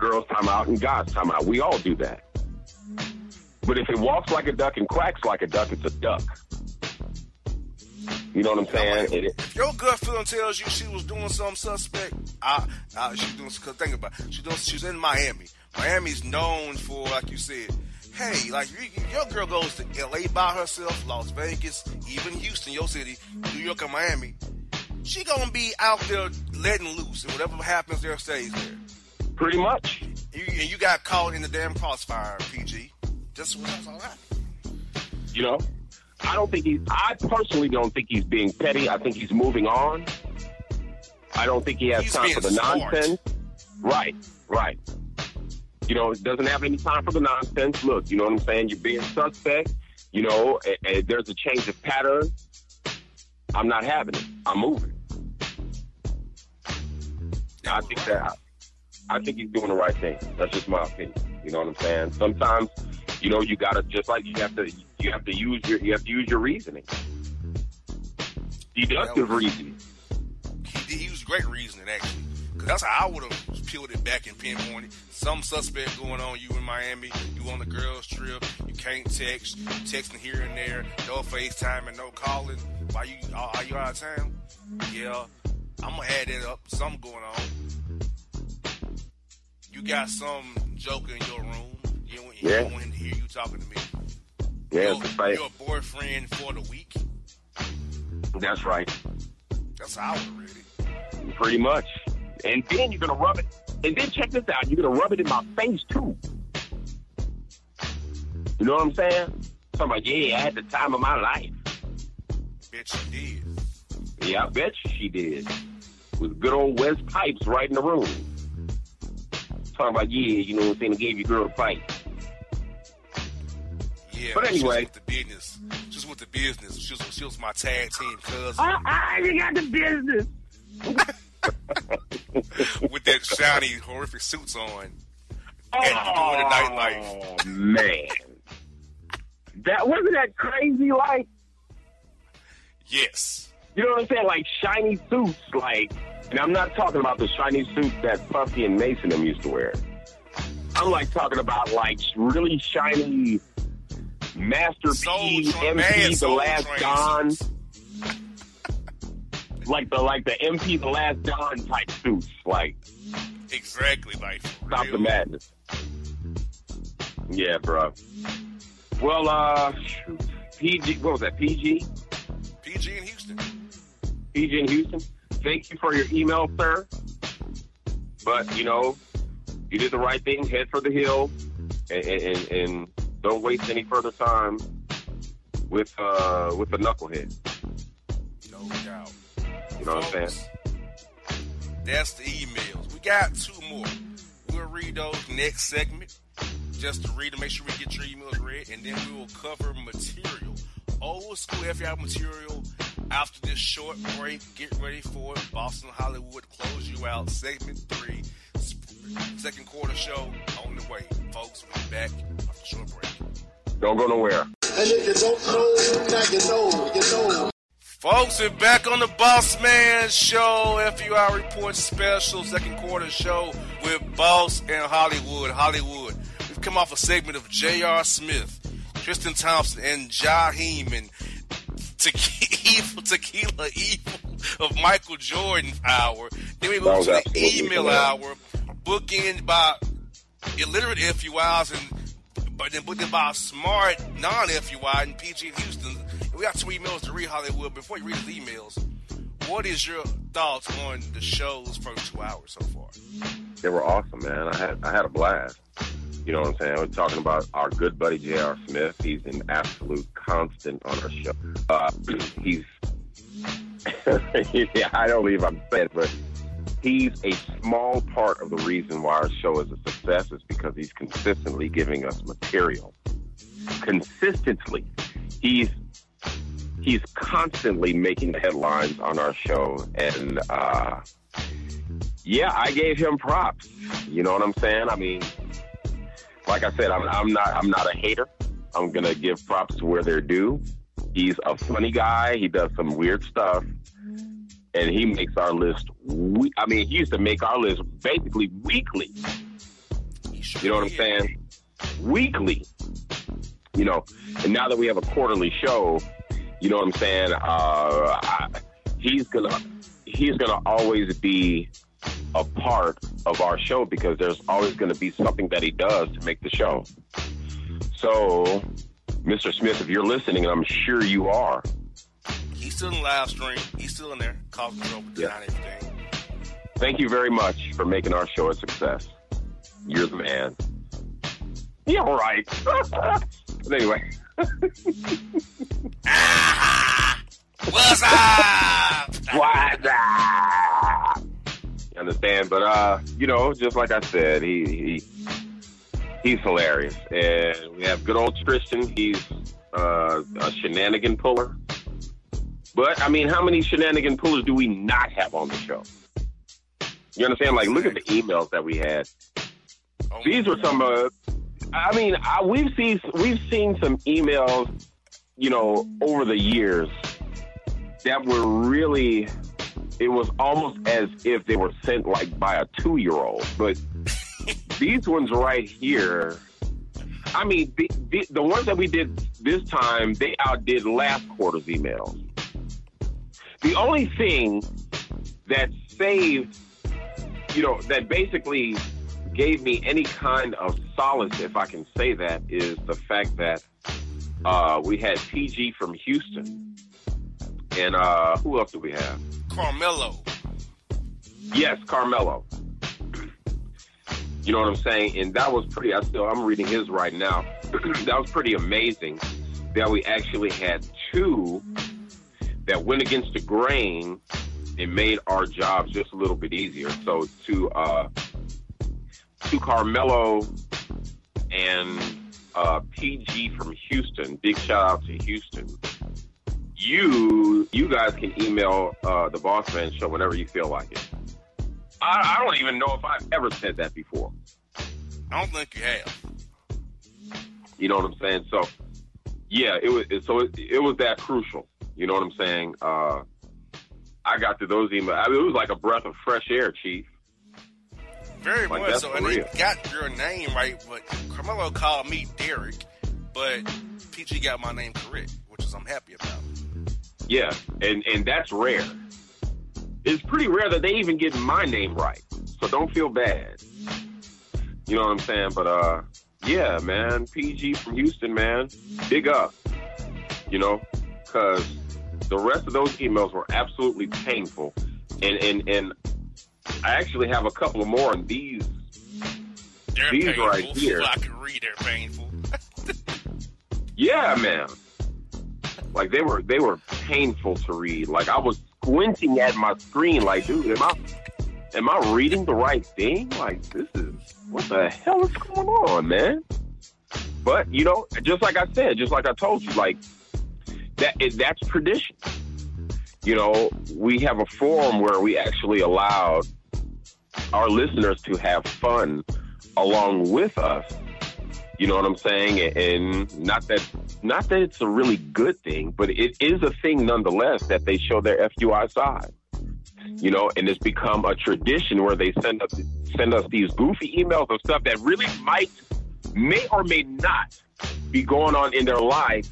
girls time out and guys time out. We all do that. But if it walks like a duck and quacks like a duck, it's a duck. You know what I'm saying? If your gut feeling tells you she was doing something suspect, I, I she doing. Cause think about, it. she doing. She's in Miami. Miami's known for, like you said, hey, like you, your girl goes to L.A. by herself, Las Vegas, even Houston, your city, New York, and Miami. She gonna be out there letting loose, and whatever happens there stays there. Pretty much. You, you got caught in the damn crossfire, PG. Just that's all right. You know, I don't think he's. I personally don't think he's being petty. I think he's moving on. I don't think he has He's time for the smart. nonsense. Right, right. You know, it doesn't have any time for the nonsense. Look, you know what I'm saying? You're being suspect. You know, and, and there's a change of pattern. I'm not having it. I'm moving. I think that. I think he's doing the right thing. That's just my opinion. You know what I'm saying? Sometimes, you know, you gotta just like you have to you have to use your you have to use your reasoning. Deductive was- reasoning. He, he used great reasoning actually, because that's how I would have peeled it back and pinpointed some suspect going on. You in Miami, you on the girls' trip, you can't text, you texting here and there, no FaceTime and no calling. Why you are are you out of town? Yeah, I'm gonna add that up. Something going on. You got some joker in your room. You don't, you Yeah. don't want him to hear you talking to me. Yeah, You're, that's right. you're a boyfriend for the week. That's right. That's how I would have read it. Pretty much. And then you're gonna rub it. And then check this out. You're gonna rub it in my face too. You know what I'm saying? So I'm like, yeah, I had the time of my life. Bet you did. Yeah, I bet she did. With good old Wes Pipes right in the room. Talking about yeah, you know what I'm saying? I gave your girl a fight. Yeah, But she was anyway. with the business. She was with the business. She was, she was my tag team cousin Ah, you got the business. [LAUGHS] with that shiny, horrific suits on. And doing the nightlife. Oh man, that wasn't that crazy. Like Yes. You know what I'm saying? Like shiny suits. Like, and I'm not talking about the shiny suits that Puffy and Mase and them used to wear. I'm like talking about like really shiny Master P, MP, The Last Don, like the like the MP, The Last Don type suits. Like Exactly, like Stop real. the madness. Yeah, bro. Well, uh. PG, what was that? PG? PG in Houston. PG in Houston. Thank you for your email, sir. But, you know, you did the right thing. Head for the hill and, and, and don't waste any further time with, uh, with the knucklehead. No doubt. You know what I'm saying? That's the emails. We got two more. We'll read those next segment. Just to read them, make sure we get your emails read, and then we will cover material. Old school FBI material after this short break. Get ready for it. Boss and Hollywood close you out. Segment three, sp- second quarter show on the way. Folks, we'll be back after the short break. Don't go nowhere. And if you don't know, now you know, you know. Folks, we're back on the Bossman Show, FUI Report Special, second quarter show with Boss and Hollywood. Hollywood. We've come off a segment of J.R. Smith, Tristan Thompson, and Jaheim, and Tequila, [LAUGHS] Tequila Evil of Michael Jordan hour. Then we move to the email hour, bookend by illiterate FUIs and but then booked by smart non-FUI and PG Houston. We got two emails to read Hollywood. Before you read the emails, what is your thoughts on the show's first two hours so far? They were awesome, man. I had I had a blast. You know what I'm saying? We're talking about our good buddy J.R. Smith. He's an absolute constant on our show. Uh, [CLEARS THROAT] he's [LAUGHS] yeah, I don't believe I'm saying, but he's a small part of the reason why our show is a success is because he's consistently giving us material. Consistently, he's he's constantly making headlines on our show, and uh, yeah, I gave him props. You know what I'm saying? I mean, like I said, I'm, I'm not I'm not a hater. I'm gonna give props to where they're due. He's a funny guy. He does some weird stuff, and he makes our list. We- I mean, he used to make our list basically weekly. You know what I'm saying? Weekly. You know, and now that we have a quarterly show, you know what I'm saying? Uh, I, he's gonna he's gonna always be a part of our show because there's always gonna be something that he does to make the show. So, Mr. Smith, if you're listening, and I'm sure you are, He's still in the live stream. He's still in there, causing trouble, denying everything. thank you very much for making our show a success. You're the man. Yeah, right. [LAUGHS] but anyway. [LAUGHS] What's up? What's up? Understand? But uh, you know, just like I said, he he he's hilarious, and we have good old Tristan. He's uh, a shenanigan puller. But I mean, how many shenanigan pullers do we not have on the show? You understand? Like, look at the emails that we had. Oh, These were some. Uh, I mean, I, we've seen we've seen some emails, you know, over the years that were really. It was almost as if they were sent like by a two year old, but [LAUGHS] these ones right here. I mean, the, the the ones that we did this time, they outdid last quarter's emails. The only thing that saved, you know, that basically gave me any kind of solace, if I can say that, is the fact that uh, we had PG from Houston. And uh, who else do we have? Carmelo. Yes, Carmelo. You know what I'm saying? And that was pretty, I still, I'm reading his right now. [CLEARS THROAT] that was pretty amazing that we actually had two that went against the grain and made our jobs just a little bit easier. So to, uh, to Carmelo and uh, PG from Houston, big shout out to Houston. You you guys can email uh, the Bossman Show whenever you feel like it. I, I don't even know if I've ever said that before. I don't think you have. You know what I'm saying? So yeah, it was it, so it, it was that crucial. You know what I'm saying? Uh, I got to those emails. I mean, it was like a breath of fresh air, Chief. Very Like, much so. And real. they got your name right, but Carmelo called me Derek, but PG got my name correct, which is I'm happy about. Yeah, and and that's rare. It's pretty rare that they even get my name right. So don't feel bad. You know what I'm saying? But uh yeah, man, PG from Houston, man. Big up. You know, cuz the rest of those emails were absolutely painful. And and and I actually have a couple more and these They're These painful. right here. I can read they're painful. [LAUGHS] Yeah, man. Like they were they were painful to read. Like I was squinting at my screen like, dude, am I am I reading the right thing? Like this is what the hell is going on, man? But you know, just like I said, just like I told you, like that that's tradition. You know, we have a forum where we actually allowed our listeners to have fun along with us. You know what I'm saying? And not that not that it's a really good thing, but it is a thing nonetheless that they show their FUI side. You know, and it's become a tradition where they send us send us these goofy emails of stuff that really might may or may not be going on in their life.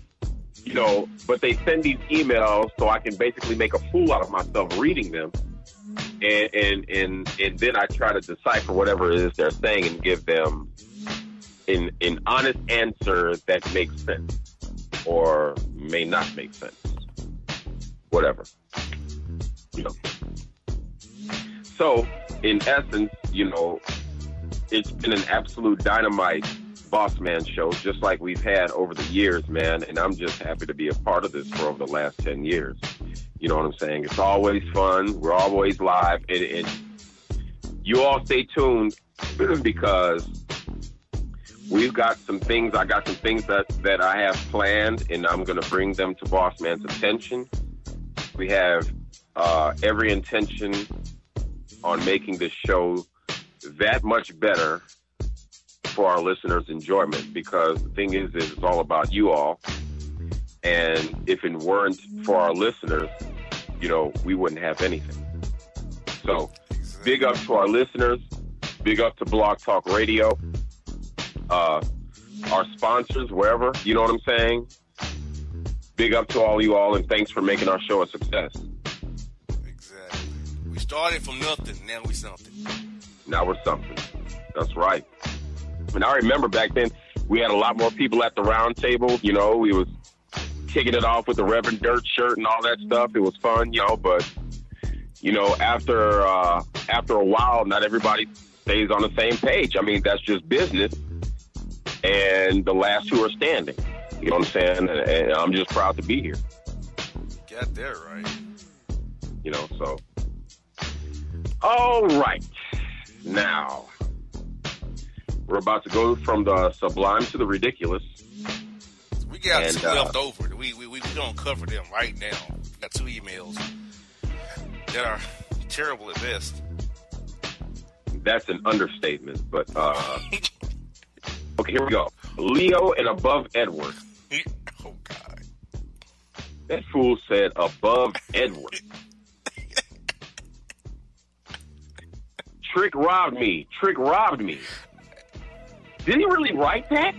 You know, but they send these emails so I can basically make a fool out of myself reading them. And and and, and then I try to decipher whatever it is they're saying and give them an, an honest answer that makes sense or may not make sense. Whatever. You know. So, in essence, you know, it's been an absolute dynamite boss man show, just like we've had over the years, man. And I'm just happy to be a part of this for over the last 10 years. You know what I'm saying? It's always fun. We're always live. And, and you all stay tuned [CLEARS THROAT] because we've got some things. I got some things that, that I have planned, and I'm going to bring them to Bossman's attention. We have uh, every intention on making this show that much better for our listeners' enjoyment because the thing is, is it's all about you all. And if it weren't for our listeners, you know, we wouldn't have anything. So, big up to our listeners. Big up to Blog Talk Radio. Uh, our sponsors, wherever, you know what I'm saying? Big up to all you all, and thanks for making our show a success. Exactly. We started from nothing. Now we something. Now we're something. That's right. And I remember back then we had a lot more people at the round table. You know, we was kicking it off with the Reverend Dirt shirt and all that stuff. It was fun, you know. But you know, after uh, after a while, not everybody stays on the same page. I mean, that's just business. And the last two are standing. You know what I'm saying? And, and I'm just proud to be here. Got there right. You know, so. All right. Now, we're about to go from the sublime to the ridiculous. We got And, two uh, left over. We we we gonna cover them right now. We got two emails that are terrible at best. That's an understatement, but uh [LAUGHS] okay, here we go. Leo and above Edward. oh God. That fool said above Edward. Trick robbed me. Trick robbed me. Did he really write that?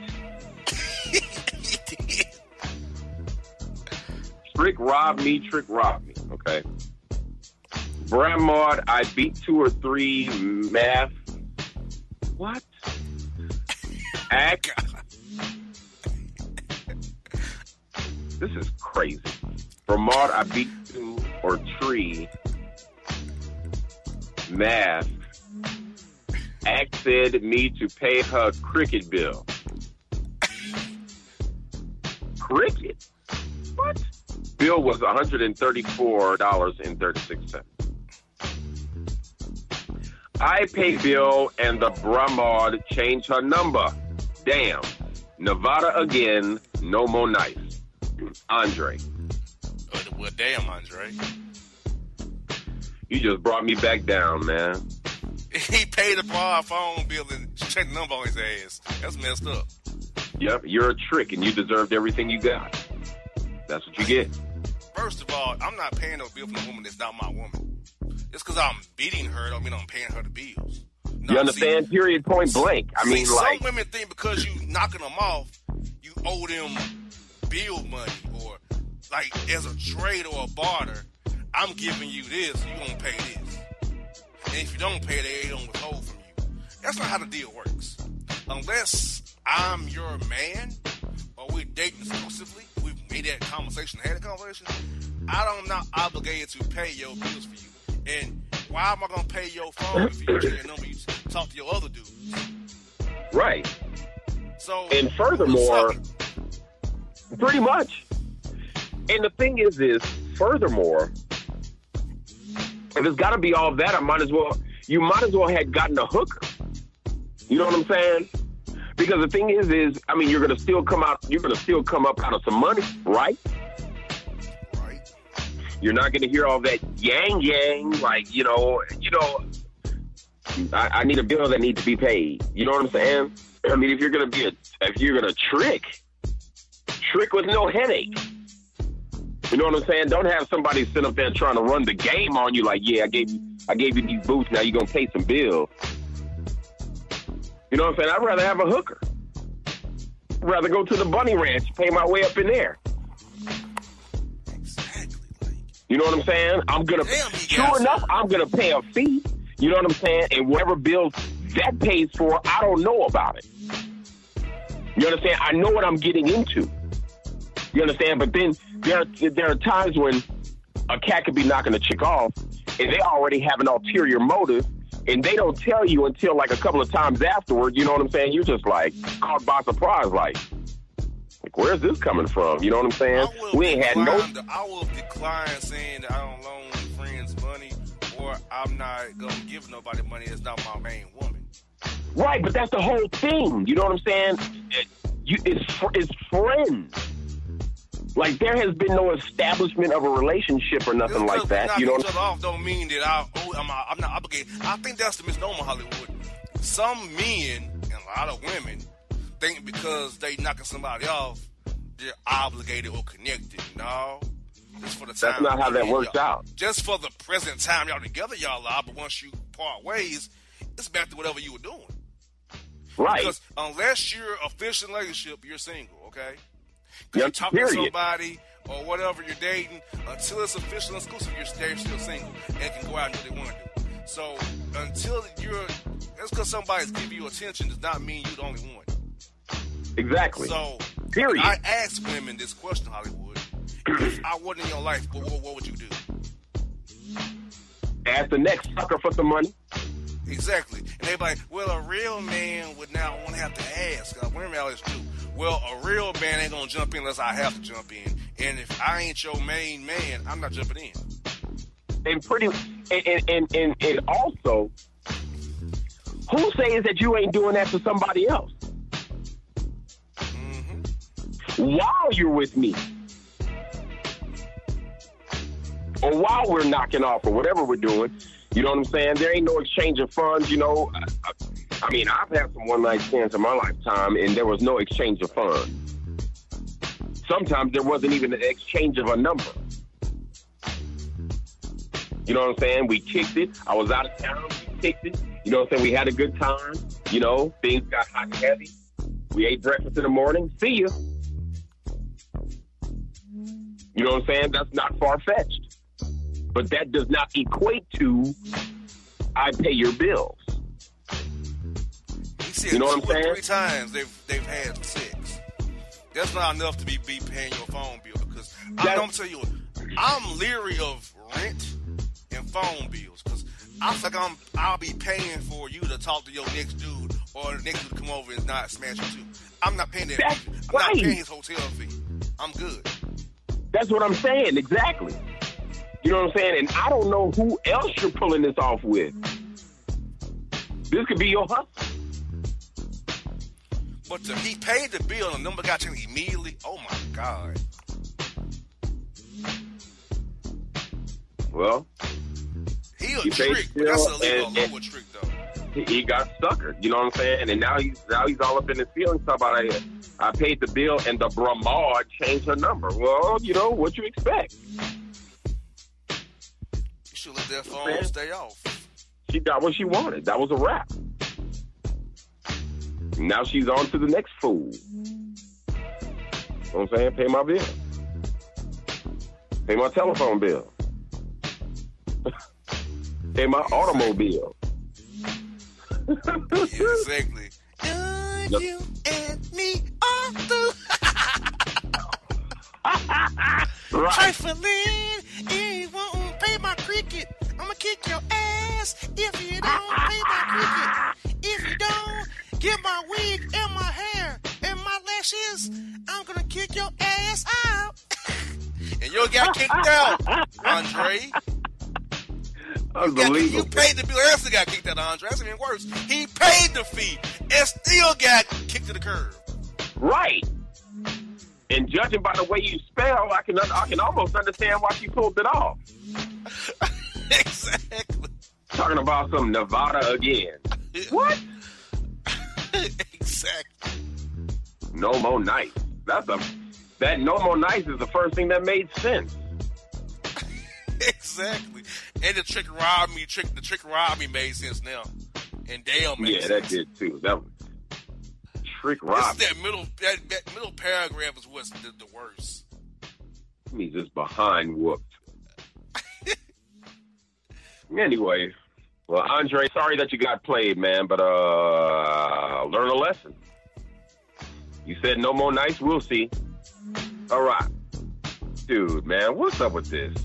Trick robbed me. Trick robbed me. Okay. Brad Maud, I beat two or three math. What? Act. This is crazy. Ramad, I beat two or three math. Act said me to pay her cricket bill. Cricket? What? Bill was $134.36. I pay bill and the Bramad changed her number. Damn. Nevada again, no more nice. Andre, Uh, well, damn, Andre. you just brought me back down, man. [LAUGHS] He paid bar phone bill and checked the number on his ass. That's messed up. Yep, you're a trick and you deserved everything you got. That's what you get. First of all, I'm not paying no bill for a woman that's not my woman. Just because I'm beating her don't mean I'm paying her the bills. You understand? See, Period. Point blank. I see, mean, like, some women think because you knocking them off, you owe them bill money or like as a trade or a barter. I'm giving you this, you gonna pay this. And if you don't pay, they don't withhold from you. That's not how the deal works. Unless I'm your man or we're dating exclusively, we've made that conversation, had a conversation. I don't not obligated to pay your bills for you. And why am I gonna pay your phone if you change your number? You talk to your other dudes. right. So And furthermore, pretty much. And the thing is, is furthermore, if it's got to be all that, I might as well. You might as well had gotten a hooker. You know what I'm saying? Because the thing is, is I mean, you're gonna still come out. You're gonna still come up out of some money, right? You're not going to hear all that yang yang, like you know, you know. I, I need a bill that needs to be paid. You know what I'm saying? I mean, if you're going to be a, if you're going to trick, trick with no headache. You know what I'm saying? Don't have somebody sit up there trying to run the game on you. Like, yeah, I gave you, I gave you these boots. Now you're gonna pay some bills. You know what I'm saying? I'd rather have a hooker. I'd rather go to the bunny ranch, pay my way up in there. You know what I'm saying? I'm gonna Damn, sure enough, I'm gonna pay a fee. You know what I'm saying? And whatever bills that pays for, I don't know about it. You understand? I know what I'm getting into. You understand? But then there there are times when a cat could be knocking a chick off, and they already have an ulterior motive, and they don't tell you until like a couple of times afterward. You know what I'm saying? You're just like caught by surprise, like. Where's this coming from? You know what I'm saying? We ain't had no the- I will decline saying that I don't loan friends money or I'm not gonna give nobody money that's not my main woman. Right, but that's the whole thing. You know what I'm saying? It, you, it's it's friends. Like there has been no establishment of a relationship or nothing like that. You know, each off don't mean that I owe, I'm, I'm not obligated. I think that's the misnomer, Hollywood. Some men and a lot of women think because they knocking somebody off, they're obligated or connected. No, just for the time. That's not how that works out. Just for the present time y'all together, y'all are. But once you part ways, it's back to whatever you were doing. Right. Because unless you're official in a relationship, you're single, okay? Yep, you're talking to somebody or whatever you're dating, until it's official and exclusive, you're still, single and can go out and do what they want to do. So until you're, that's because somebody's giving you attention does not mean you're the only one. Exactly. So Period. I ask women this question, Hollywood. if I wasn't in your life, what, what, what would you do? Ask the next sucker for some money. Exactly. And they're like, well, a real man would not want to have to ask. Uh, women always do. Well, a real man ain't going to jump in unless I have to jump in. And if I ain't your main man, I'm not jumping in. And pretty and and, and, and, and also who says that you ain't doing that to somebody else? While you're with me. Or while we're knocking off or whatever we're doing. You know what I'm saying? There ain't no exchange of funds, you know. I, I- mean, I've had some one night stands in my lifetime and there was no exchange of funds. Sometimes there wasn't even an exchange of a number. You know what I'm saying? We kicked it. I was out of town. We kicked it. You know what I'm saying? We had a good time. You know, things got hot and heavy. We ate breakfast in the morning. See you. You know what I'm saying? That's not far fetched. But that does not equate to I pay your bills. He said You know what I'm saying? three times they've they've had sex. That's not enough to be, be paying your phone bill because I'm That- gonna tell you, what, I'm leery of rent and phone bills because I think I'm I'll be paying for you to talk to your next dude or the next dude to come over and not smash you too. I'm not paying that. That's. I'm right. not paying his hotel fee. I'm good. That's what I'm saying. Exactly. You know what I'm saying? And I don't know who else you're pulling this off with. This could be your hustle. But the, he paid the bill and the number got changed immediately. Oh my god. Well, He a He trick, but that's a legal and- trick though. He, got suckered. You know what I'm saying? And now he's now he's all up in his feelings about I, I paid the bill and the Bramard changed her number. Well, you know what you expect. You should let that phone Man. stay off. She got what she wanted. That was a wrap. Now she's on to the next fool. You know what I'm saying? Pay my bill. Pay my telephone bill. [LAUGHS] Pay my automobile. Exactly. Yep. You and me are through. [LAUGHS] Right. Trifling, you won't pay my cricket. I'ma kick your ass if you don't pay my cricket. If you don't get my wig and my hair and my lashes, I'm gonna kick your ass out. and you got kicked out, Andre. Yeah, you paid the bill. Else got kicked out, Andre. That's even worse. He paid the fee and still got kicked to the curb. Right. And judging by the way you spell, I can I can almost understand why she pulled it off. [LAUGHS] exactly. Talking about some Nevada again. [LAUGHS] What? exactly. No more nice. That's a that no more nice is the first thing that made sense. [LAUGHS] Exactly. And the trick rob me, trick the trick rob me made sense now. And damn makes Yeah, that did too. That was trick rob. that middle that, that middle paragraph is what's the, the worst. Me just behind whooped. [LAUGHS] anyway, well, Andre, sorry that you got played, man, but uh, learn a lesson. You said no more nights. We'll see. All right, dude, man, what's up with this?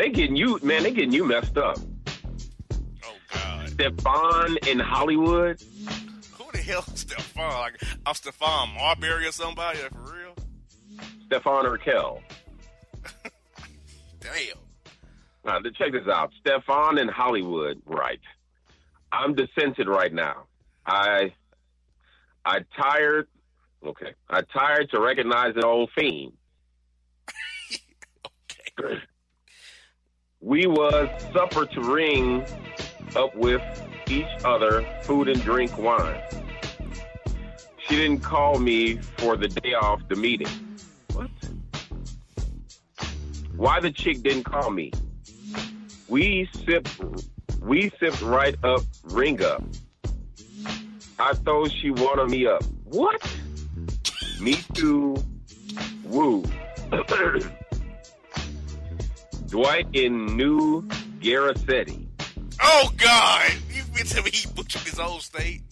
They getting you, man. They getting you messed up. Oh God. Stefan in Hollywood. Who the hell is Stefan? Like I'm Stephon Marbury or somebody for real? Stefan Urkel. [LAUGHS] Damn. Now, to check this out. Stefan in Hollywood, right. I'm dissented right now. I I tired okay. I tired to recognize an old fiend. [LAUGHS] Okay. [LAUGHS] We was supper to ring up with each other, food and drink wine. She didn't call me for the day off the meeting. What? Why the chick didn't call me? We sipped, we sipped right up, ring up. I thought she wanted me up. What? Me too. Woo. [CLEARS THROAT] Dwight in New Garcetti. Oh God! You been telling me he butchered his own state?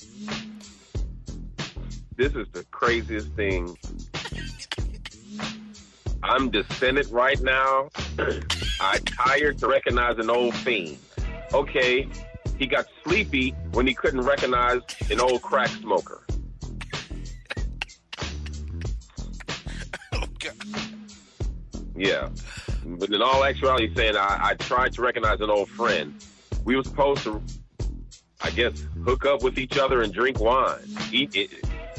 This is the craziest thing. I'm descended right now. I tired to recognize an old fiend. Okay, he got sleepy when he couldn't recognize an old crack smoker. [LAUGHS] Oh God! Yeah. But in all actuality, saying I, I tried to recognize an old friend. We were supposed to, I guess, hook up with each other and drink wine, eat it,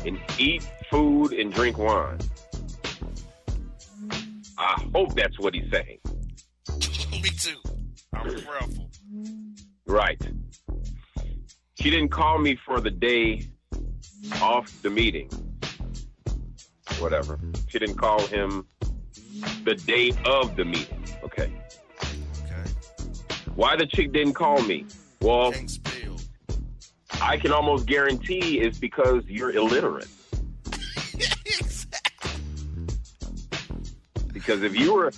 and eat food and drink wine. I hope that's what he's saying. [LAUGHS] me too. I'm prayerful. Right. She didn't call me for the day off the meeting. Whatever. She didn't call him the day of the meeting. Okay. Okay. Why the chick didn't call me? Well, I can almost guarantee it's because you're illiterate. exactly. [LAUGHS] Because if you were,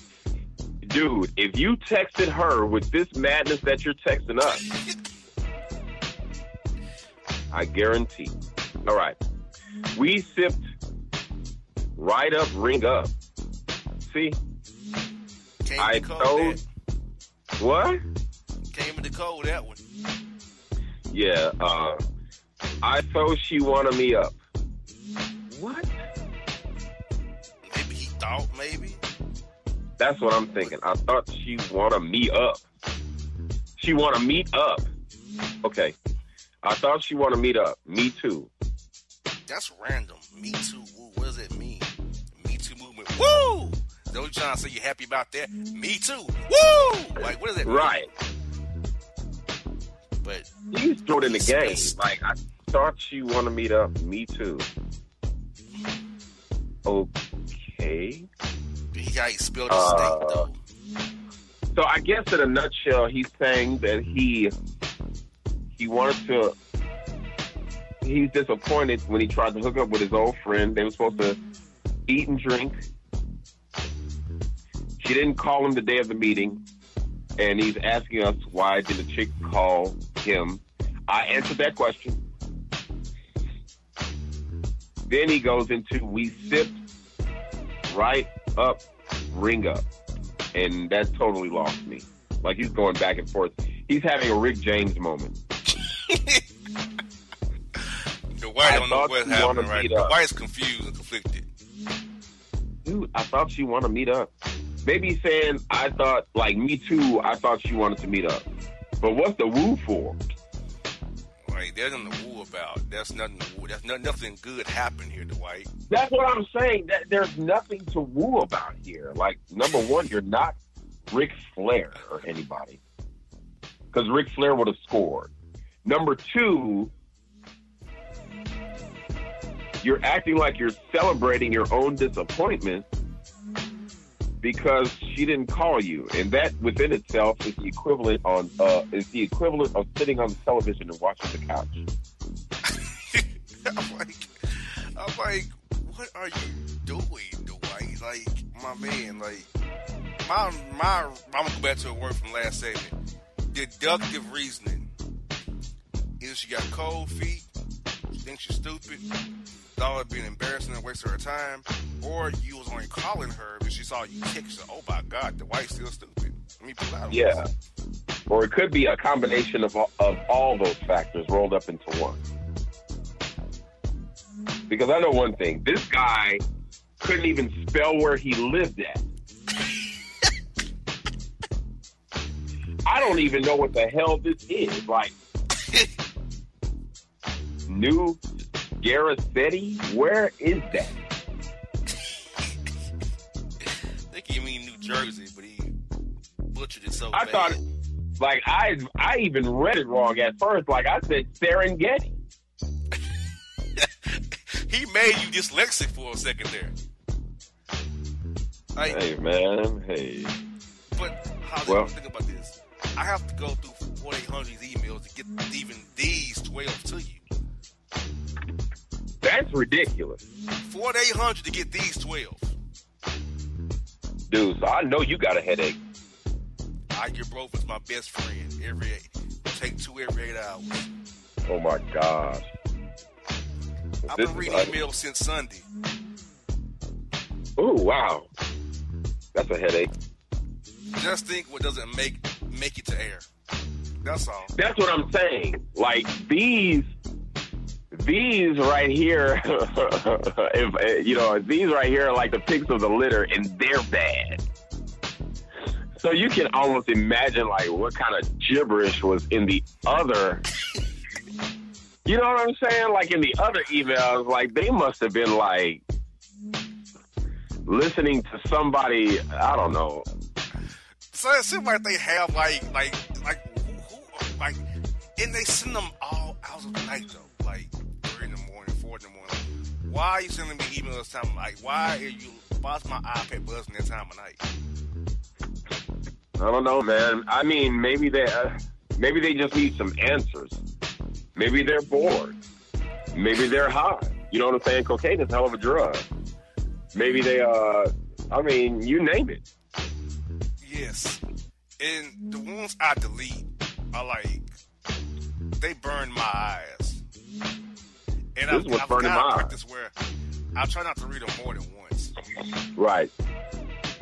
dude, if you texted her with this madness that you're texting us, [LAUGHS] I guarantee. All right. We sipped right up, ring up. See? Came I in the cold. told- That. What? Came in the cold. That one. Yeah, uh, I thought she wanted me up. What? Maybe he thought. Maybe. That's what I'm thinking. I thought she wanted me up. She wanna meet up. Okay. I thought she wanna meet up. Me too. That's random. Me too. What does it mean? Me too movement. Woo! Is that what you trying to say? you're happy about that? Me too. Woo! Like what is that? Right. But You throw it in the game. Like I thought she wanna meet up. Me too. Okay. he got he spilled his Uh, steak though. So I guess in a nutshell, he's saying that he he wanted to. He's disappointed when he tried to hook up with his old friend. They were supposed to eat and drink. She didn't call him the day of the meeting, and he's asking us why did the chick call him. I answered that question. Then he goes into we sipped right up, ring up and that totally lost me. Like he's going back and forth. He's having a Rick James moment. [LAUGHS] The white I don't know what's happening right meet now. up. The white's confused and conflicted. Dude, I thought she wanted to meet up. Maybe saying I thought like me too. I thought she wanted to meet up. But what's the woo for? Like there's nothing to woo about. There's nothing to woo. There's no, nothing good happened here, Dwight. That's what I'm saying. That there's nothing to woo about here. Like number one, you're not Ric Flair or anybody, because Ric Flair would have scored. Number two, you're acting like you're celebrating your own disappointment because she didn't call you, and that within itself is the equivalent on uh, is the equivalent of sitting on the television and watching the couch. [LAUGHS] I'm like, I'm like, what are you doing, Dwight? Like, my man, like, my my. I'm gonna go back to a word from last segment. Deductive reasoning. Either she got cold feet, she thinks you're stupid, thought it'd be an embarrassing and waste of her time, or you was only calling her because she saw you text her. Oh my God, Dwight's still stupid. Let me pull out. Yeah. Or it could be a combination of, of all those factors rolled up into one. Because I know one thing this guy couldn't even spell where he lived at. I don't even know what the hell this is. Like, [LAUGHS] New Garcetti? Where is that? I think he mean New Jersey, but he butchered it so I bad. thought, like, I I even read it wrong at first. Like, I said Serengeti. [LAUGHS] he made you dyslexic for a second there. Like, Hey, man. Hey. But how Well- think about this? I have to go through 4,800 emails to get even these 12 to you. That's ridiculous. 4,800 to get these 12. Dude, so I know you got a headache. I get broke as my best friend every eight. Take two every eight hours. Oh, my gosh. I've This been reading ugly. emails since Sunday. Oh wow. That's a headache. Just think what doesn't make make it to air. That's all. That's what I'm saying. Like these, these right here, [LAUGHS] if uh, you know, these right here are like the pigs of the litter, and they're bad. So you can almost imagine like what kind of gibberish was in the other. You know what I'm saying? Like in the other emails, like they must have been like listening to somebody. I don't know. So it seems like they have like like like who, who like and they send them all hours of the night though. Why are you sending me emails time like why are you why's my iPad buzzing that time of night? I don't know, man. I mean, maybe they uh, maybe they just need some answers. Maybe they're bored. Maybe they're high. You know what I'm saying? Cocaine is a hell of a drug. Maybe they uh I mean, you name it. Yes. And the ones I delete are like they burn my eyes. And This I've, is what's I've burning my eyes. practice where I try not to read them more than once. Right.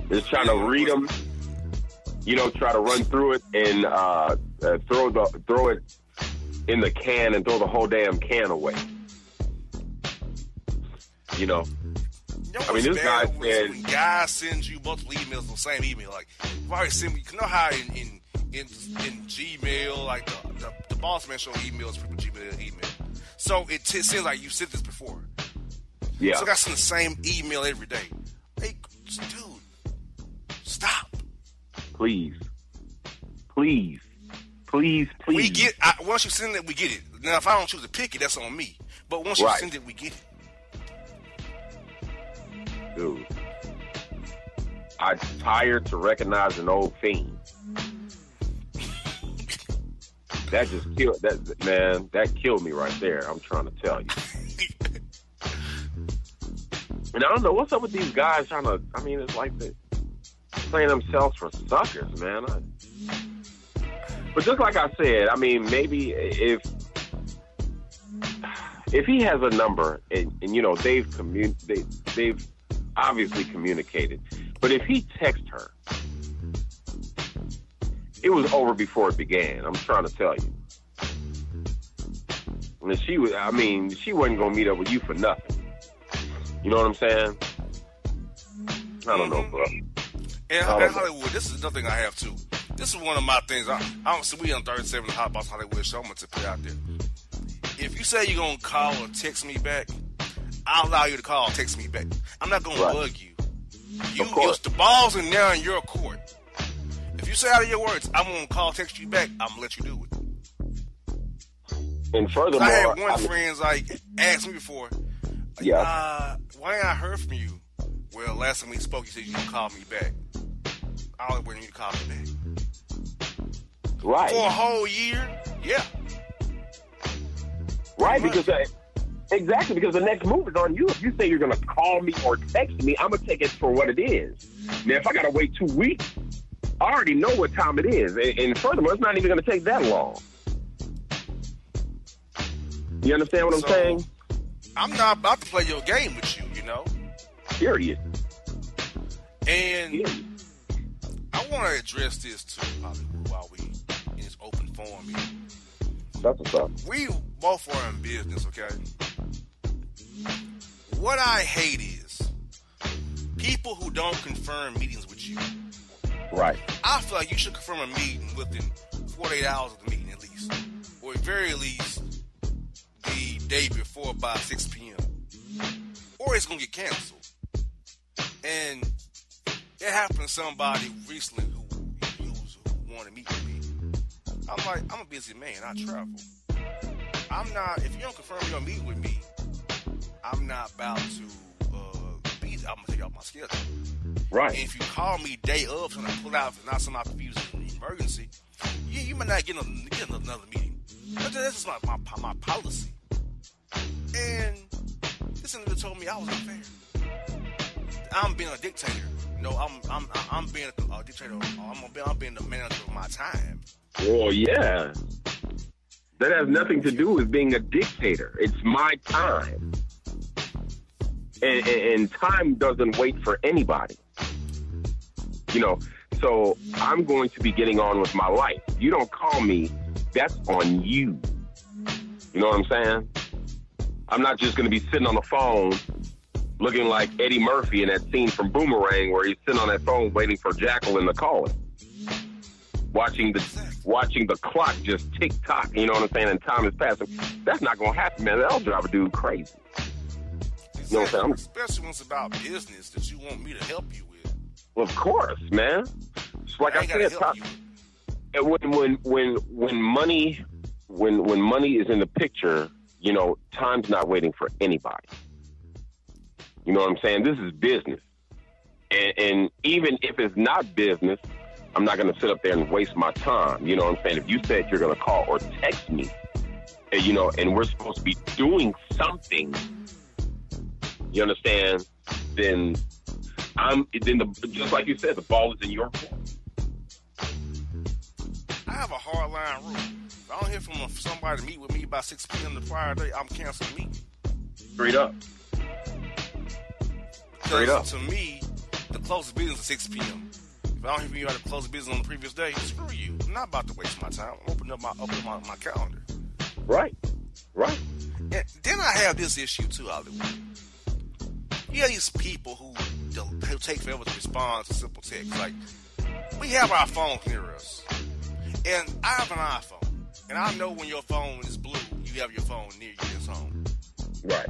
Just trying to read them. You know, try to run through it and uh, uh throw the throw it in the can and throw the whole damn can away. You know. You know I mean, this guy said- when guys send you multiple emails on the same email. Like, you already send me. You know how in in in, in Gmail, like the, the the boss man show emails from Gmail email. So it t- seems like you said this before. Yeah. So I got send the same email every day. Hey, dude, stop. Please. Please. Please, please. We get I, once you send it, we get it. Now, if I don't choose to pick it, that's on me. But once you send it, we get it. dude. I'm tired to recognize an old fiend. That just killed that man. That killed me right there. I'm trying to tell you. [LAUGHS] And I don't know what's up with these guys trying to. I mean, it's like they playing themselves for suckers, man. I, but just like I said, I mean, maybe if if he has a number and, and you know they've commun they, they've obviously communicated, but if he texts her, it was over before it began. I'm trying to tell you. And she was, I mean, she wasn't gonna meet up with you for nothing. You know what I'm saying? I don't know, bro. And okay. Hollywood, this is another thing I have too. This is one of my things. I, I don't see we on 37 Hot Box Hollywood show. I'm gonna put it out there. If you say you're gonna call or text me back, I'll allow you to call or text me back. I'm not gonna Right. bug you. You, Of course. it's the balls in there in your court. You say out of your words, I'm gonna call, text you back. I'm gonna let you do it. And furthermore, I had one I mean- friend's like asked me before. Yeah. Uh, why ain't I heard from you? Well, last time we spoke, you said you gonna call me back. I always wanted you to call me back. right, For a whole year? Yeah. right, because uh, exactly because the next move is on you. If you say you're gonna call me or text me, I'm gonna take it for what it is. Now, if I gotta wait two weeks, I already know what time it is, and, furthermore, it's not even gonna take that long. You understand what I'm So- saying? I'm not about to play your game with you, you know? Period. And Period. I want to address this too, Hollywood, while we in this open forum here. That's what's up. We both are in business, okay? What I hate is people who don't confirm meetings with you. Right. I feel like you should confirm a meeting within 48 hours of the meeting at least. Or at very least the day before by 6 p.m. Or it's going to get canceled. And it happened to somebody recently who, who's want to meet with me. I'm like, I'm a busy man. I travel. I'm not. If you don't confirm you're gonna meet with me, I'm not about to uh, be. I'm gonna take out my schedule. Right. And if you call me day of, and I pull out, and not something I an emergency, you, you might not get, a, get another meeting. But that's just my, my my policy. And this individual told me I was unfair. I'm being a dictator. You know, I'm I'm I'm being a, a dictator. I'm, I'm being the manager of my time. Well, yeah. That has nothing to do with being a dictator. It's my time. And, and, and time doesn't wait for anybody. You know, so I'm going to be getting on with my life. You don't call me, that's on you. You know what I'm saying? I'm not just going to be sitting on the phone looking like Eddie Murphy in that scene from Boomerang where he's sitting on that phone waiting for Jacqueline to call him. Watching the watching the clock just tick tock, you know what I'm saying, and time is passing. That's not gonna happen, man. That'll drive a dude crazy. You know what I'm saying? Especially when it's about business that you want me to help you of course, man. It's like I, I said, and when when when when money when when money is in the picture, you know, time's not waiting for anybody. You know what I'm saying? This is business. And, and even if it's not business, I'm not going to sit up there and waste my time. You know what I'm saying? If you said you're going to call or text me, and, you know, and we're supposed to be doing something, you understand? Then I'm then the just like you said, the ball is in your court. I have a hard line rule. If I don't hear from somebody to meet with me by 6 p.m. the prior day, I'm canceling the meeting. Straight up. Straight up. To me, the closest business is 6 p.m. If I don't hear from you at the closest business on the previous day, screw you. I'm not about to waste my time. I'm opening up my open my, my calendar. Right. Right. And then I have this issue too, Hollywood. You have these people who, don't- who [LAUGHS] take forever to respond to simple text. Like, we have our phones near us. And I have an iPhone. And I know when your phone is blue, you have your phone near you in home. Right.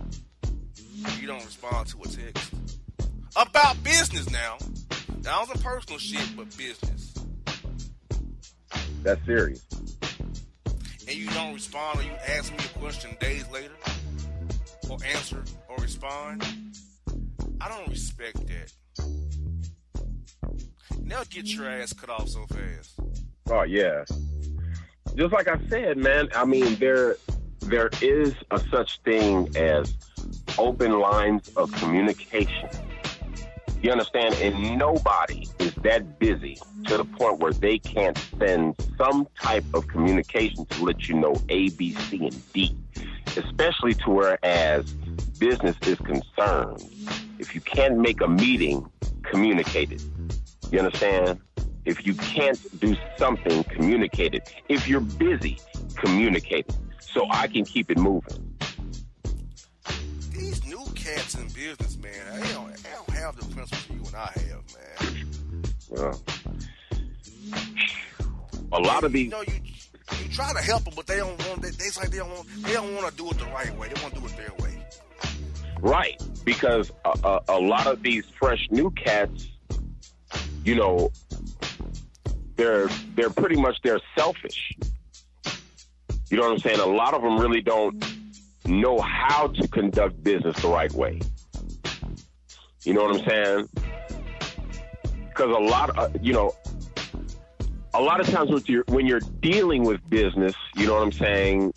You don't respond to a text. About business now. That wasn't personal shit, but business. That's serious. And you don't respond or you ask me a question days later, or answer or respond. I don't respect that. They'll get your ass cut off so fast. Oh yeah. Just like I said, man. I mean, there there is a such thing as open lines of communication. You understand? And nobody is that busy to the point where they can't send some type of communication to let you know A, B, C, and D. Especially to whereas business is concerned. If you can't make a meeting, communicate it. You understand? If you can't do something, communicate it. If you're busy, communicate it. So I can keep it moving. These new cats in business, man, they don't, they don't have the principles you and I have, man. Well, a lot of these. You know, you you try to help them, but they don't want. They, they like they don't want. They don't want to do it the right way. They want to do it their way. Right? Because a, a, a lot of these fresh new cats, you know, they're they're pretty much they're selfish. You know what I'm saying? A lot of them really don't know how to conduct business the right way. You know what I'm saying? Because a lot, of, you know, a lot of times with your, when you're dealing with business, you know what I'm saying.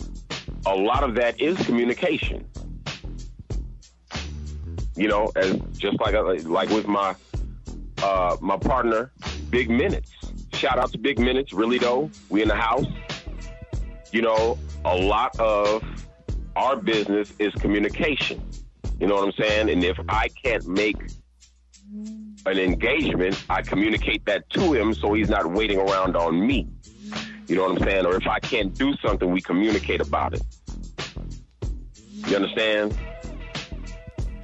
A lot of that is communication. You know, as just like like with my uh, my partner, Big Minutes. Shout out to Big Minutes. Really though, we in the house. You know, a lot of our business is communication. You know what I'm saying? And if I can't make an engagement, I communicate that to him so he's not waiting around on me. You know what I'm saying? Or if I can't do something, we communicate about it. You understand?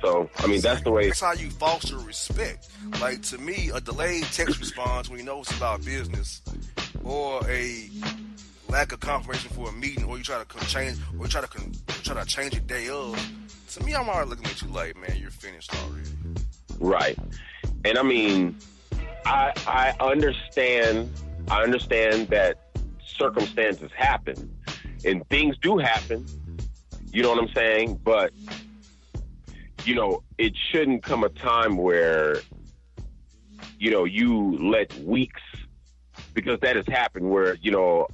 So, I mean, that's the way. That's how you foster respect. Like to me, a delayed text response when you know it's about business, or a lack of confirmation for a meeting, or you try to con- change, or you try to con- try to change it day of. To me, I'm already looking at you like, man, you're finished already. Right. And I mean, I I understand I understand that circumstances happen and things do happen. You know what I'm saying? But you know, it shouldn't come a time where you know you let weeks because that has happened where you know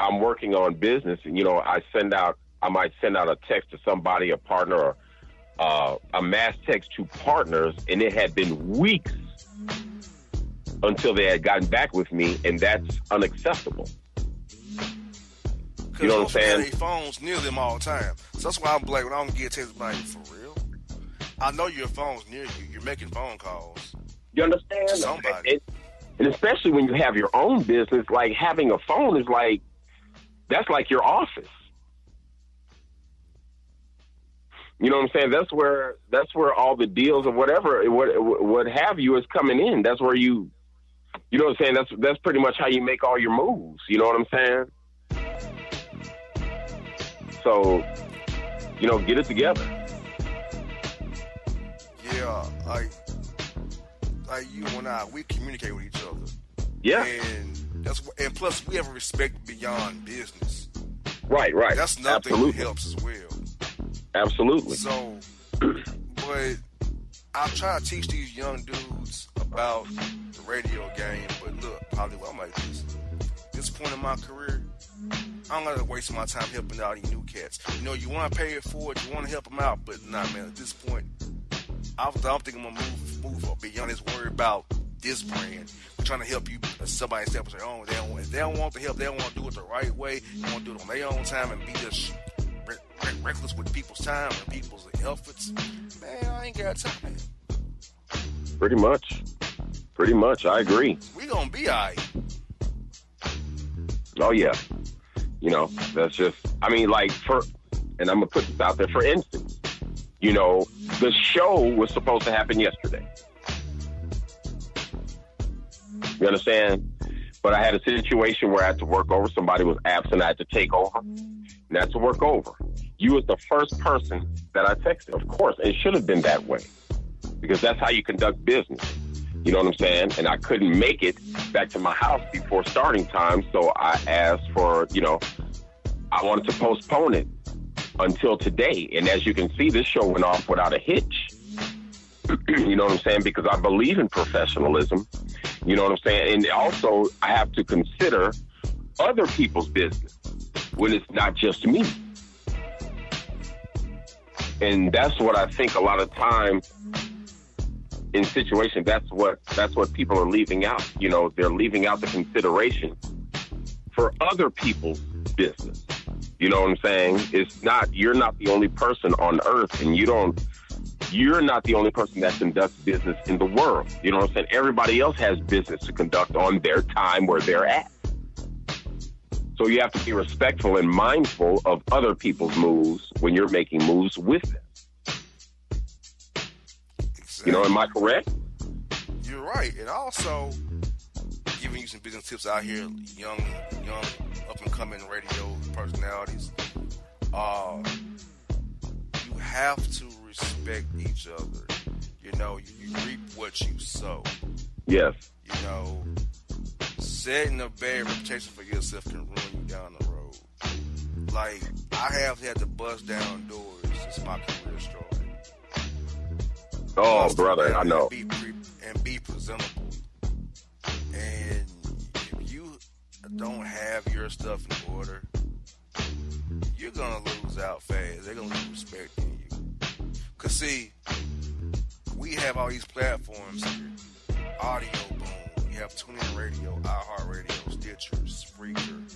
I'm working on business and you know I send out I might send out a text to somebody a partner or uh, a mass text to partners and it had been weeks until they had gotten back with me and that's unacceptable. You know what I'm saying? Phones near them all the time. So that's why I'm like, when I don't get text like for real. I know your phone's near you. You're making phone calls. You understand? Somebody. And, and especially when you have your own business, like having a phone is like that's like your office. You know what I'm saying? That's where that's where all the deals or whatever what what have you is coming in. That's where you you know what I'm saying? That's that's pretty much how you make all your moves. You know what I'm saying? So, you know, get it together. Yeah, like like you and I, we communicate with each other. Yeah. And that's and plus we have a respect beyond business. Right, right. That's nothing Absolutely. that helps as well. Absolutely. So, but I try to teach these young dudes about the radio game. But look, probably I'm like this. This point in my career, I don't gotta waste my time helping out these new cats. You know, you want to pay it forward, you want to help them out, but nah, man. At this point, I don't think I'm gonna move move beyond this worry about this brand. We're trying to help you. Uh, somebody step say, "Oh, they don't. If they don't want the help, they don't want to do it the right way. They want to do it on their own time and be just re- re- reckless with people's time and people's efforts." Man, I ain't got time. Pretty much. Pretty much. I agree. We gonna be alright. Oh yeah. You know, that's just I mean like for and I'm gonna put this out there for instance, you know, the show was supposed to happen yesterday. You understand? But I had a situation where I had to work over. Somebody was absent. I had to take over. And that's to work over. You was the first person that I texted, of course. It should have been that way because that's how you conduct business. You know what I'm saying? And I couldn't make it back to my house before starting time, so I asked for, you know, I wanted to postpone it until today. And as you can see, this show went off without a hitch. [CLEARS THROAT] you know what I'm saying? Because I believe in professionalism. You know what I'm saying? And also, I have to consider other people's business when it's not just me. And that's what I think a lot of times in situations that's what that's what people are leaving out. You know, they're leaving out the consideration for other people's business. You know what I'm saying? It's not you're not the only person on earth and you don't you're not the only person that conducts business in the world. You know what I'm saying? Everybody else has business to conduct on their time where they're at. So you have to be respectful and mindful of other people's moves when you're making moves with them. You know, am I correct? You're right, and also giving you some business tips out here, young, young, up and coming radio personalities. Uh, you have to respect each other. You know, you, you reap what you sow. Yes. You know, setting a bad reputation for yourself can ruin you down the road. Like I have had to bust down doors since my career started. Oh, brother, I know. And be, and be presentable. And if you don't have your stuff in order, you're gonna lose out fast. They're gonna lose respect in you. Cause see, we have all these platforms here. Audio Boom. You have TuneIn Radio, iHeartRadio, Stitcher, Spreaker.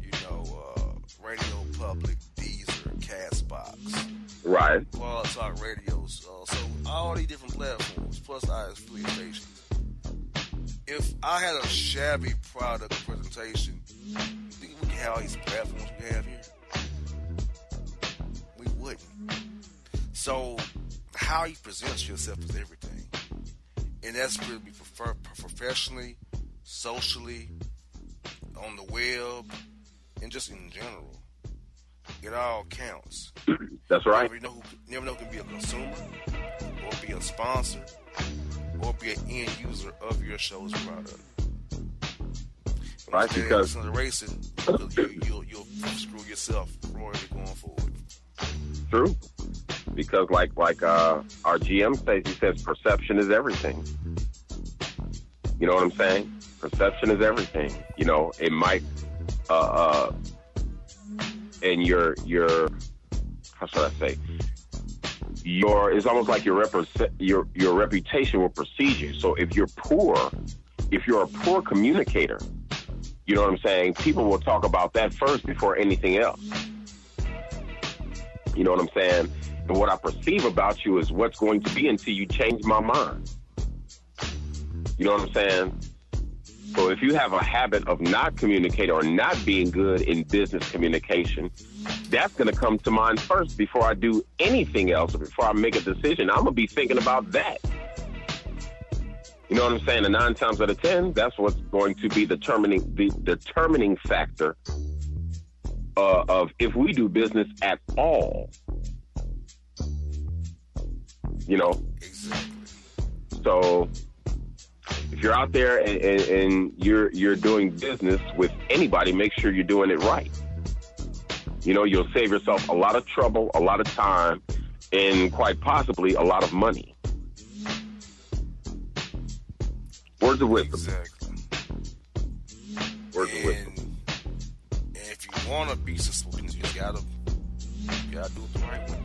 You know, uh, Radio Public, Deezer, Castbox. Right. Blog Talk Radios. Uh, so all these different platforms, plus our affiliate stations. If I had a shabby product presentation, you think we can have all these platforms we have here? We wouldn't. So how you present yourself is everything. And that's going to be prefer- professionally, socially, on the web, and just in general. It all counts. [CLEARS THROAT] That's right. Never know who, never know who can be a consumer, or be a sponsor, or be an end user of your show's product. Right, because- in the racing, you'll, you, you'll, you'll screw yourself royally going forward. True. Because like like uh, our GM says, he says perception is everything. You know what I'm saying? Perception is everything. You know, it might uh, uh and your your how should I say? Your it's almost like your repre- your your reputation will precede you. So if you're poor, if you're a poor communicator, you know what I'm saying? People will talk about that first before anything else. You know what I'm saying? And what I perceive about you is what's going to be until you change my mind. You know what I'm saying? So if you have a habit of not communicating or not being good in business communication, that's going to come to mind first before I do anything else before I make a decision. I'm going to be thinking about that. You know what I'm saying? And nine times out of ten, that's what's going to be determining the determining factor uh, of if we do business at all. You know, Exactly. so if you're out there and, and, and you're you're doing business with anybody, make sure you're doing it right. You know, you'll save yourself a lot of trouble, a lot of time, and quite possibly a lot of money. Words of wisdom. Exactly. Words of wisdom. And, and if you want to be successful, you just gotta, you gotta do it the right way.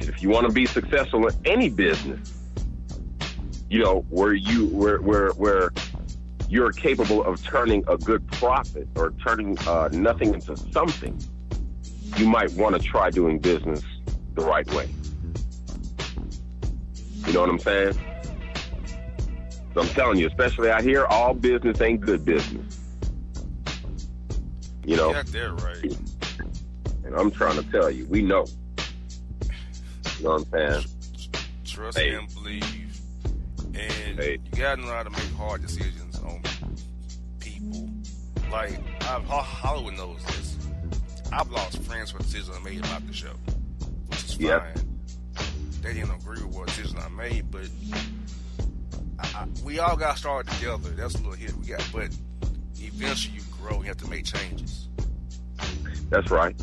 If you want to be successful in any business, you know where you where where where you're capable of turning a good profit or turning uh, nothing into something, you might want to try doing business the right way. You know what I'm saying? So I'm telling you, especially out here, all business ain't good business. You know, Yeah, they're right. and I'm trying to tell you, we know. You know what I'm saying? Trust Hey. and believe. And Hey. you gotta know how to make hard decisions on people. Like, I've, Ho- Hollywood knows this. I've lost friends for decisions I made about the show, which is fine. Yep. They didn't agree with what decision I made, but I, I, we all got started together. That's a little hit we got, but eventually you grow. You have to make changes. That's right.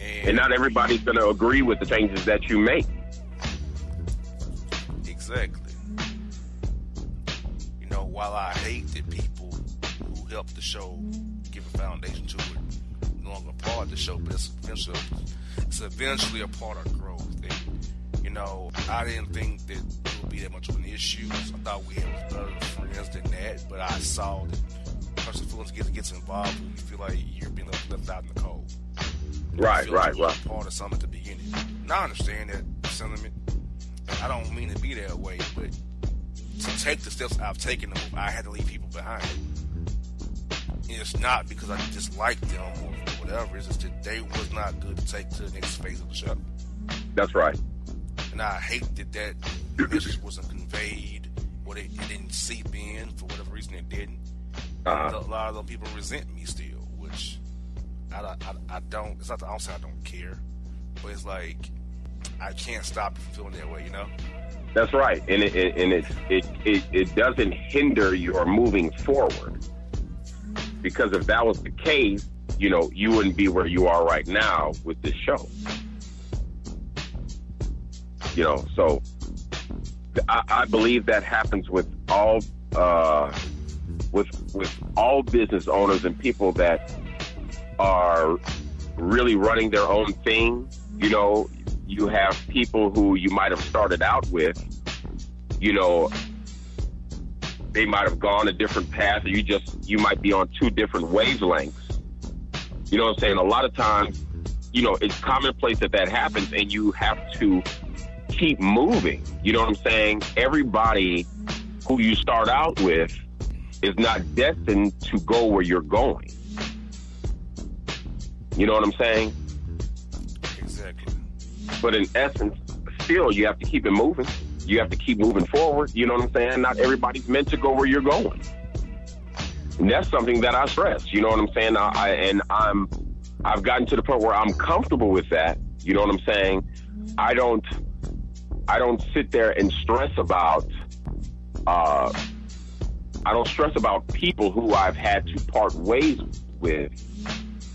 And, And not everybody's going to agree with the changes that you make. Exactly. While I hate that people who helped the show give a foundation to it no longer part of the show, but it's eventually it's eventually a part of growth. And, you know, I didn't think that it would be that much of an issue. I thought we had better friends than that, but I saw that personal feelings gets gets involved when you feel like you're being left, left out in the cold. Right, right, right. Part of something at the beginning. Now I understand that sentiment. I don't mean to be that way, but to take the steps I've taken, to move, I had to leave people behind. And it's not because I dislike them or whatever. It's just that they was not good to take to the next phase of the show. That's right. And I hate that that message wasn't conveyed or it, it didn't seep in for whatever reason it didn't. Uh-huh. A lot of them people resent me still, which I, I, I don't. It's not that I don't say I don't care, but it's like I can't stop feeling that way, you know. That's right. And it, and it, it it it doesn't hinder your moving forward. Because if that was the case, you know, you wouldn't be where you are right now with this show. You know, so I, I believe that happens with all uh, with with all business owners and people that are really running their own thing. You know, you have people who you might have started out with, you know, they might have gone a different path, or you just you might be on two different wavelengths. You know what I'm saying? A lot of times, you know, it's commonplace that that happens, and you have to keep moving. You know what I'm saying? Everybody who you start out with is not destined to go where you're going. You know what I'm saying? But in essence, still, you have to keep it moving. You have to keep moving forward. You know what I'm saying? Not everybody's meant to go where you're going. And that's something that I stress. You know what I'm saying? I, I and I'm I've gotten to the point where I'm comfortable with that. You know what I'm saying? I don't I don't sit there and stress about uh I don't stress about people who I've had to part ways with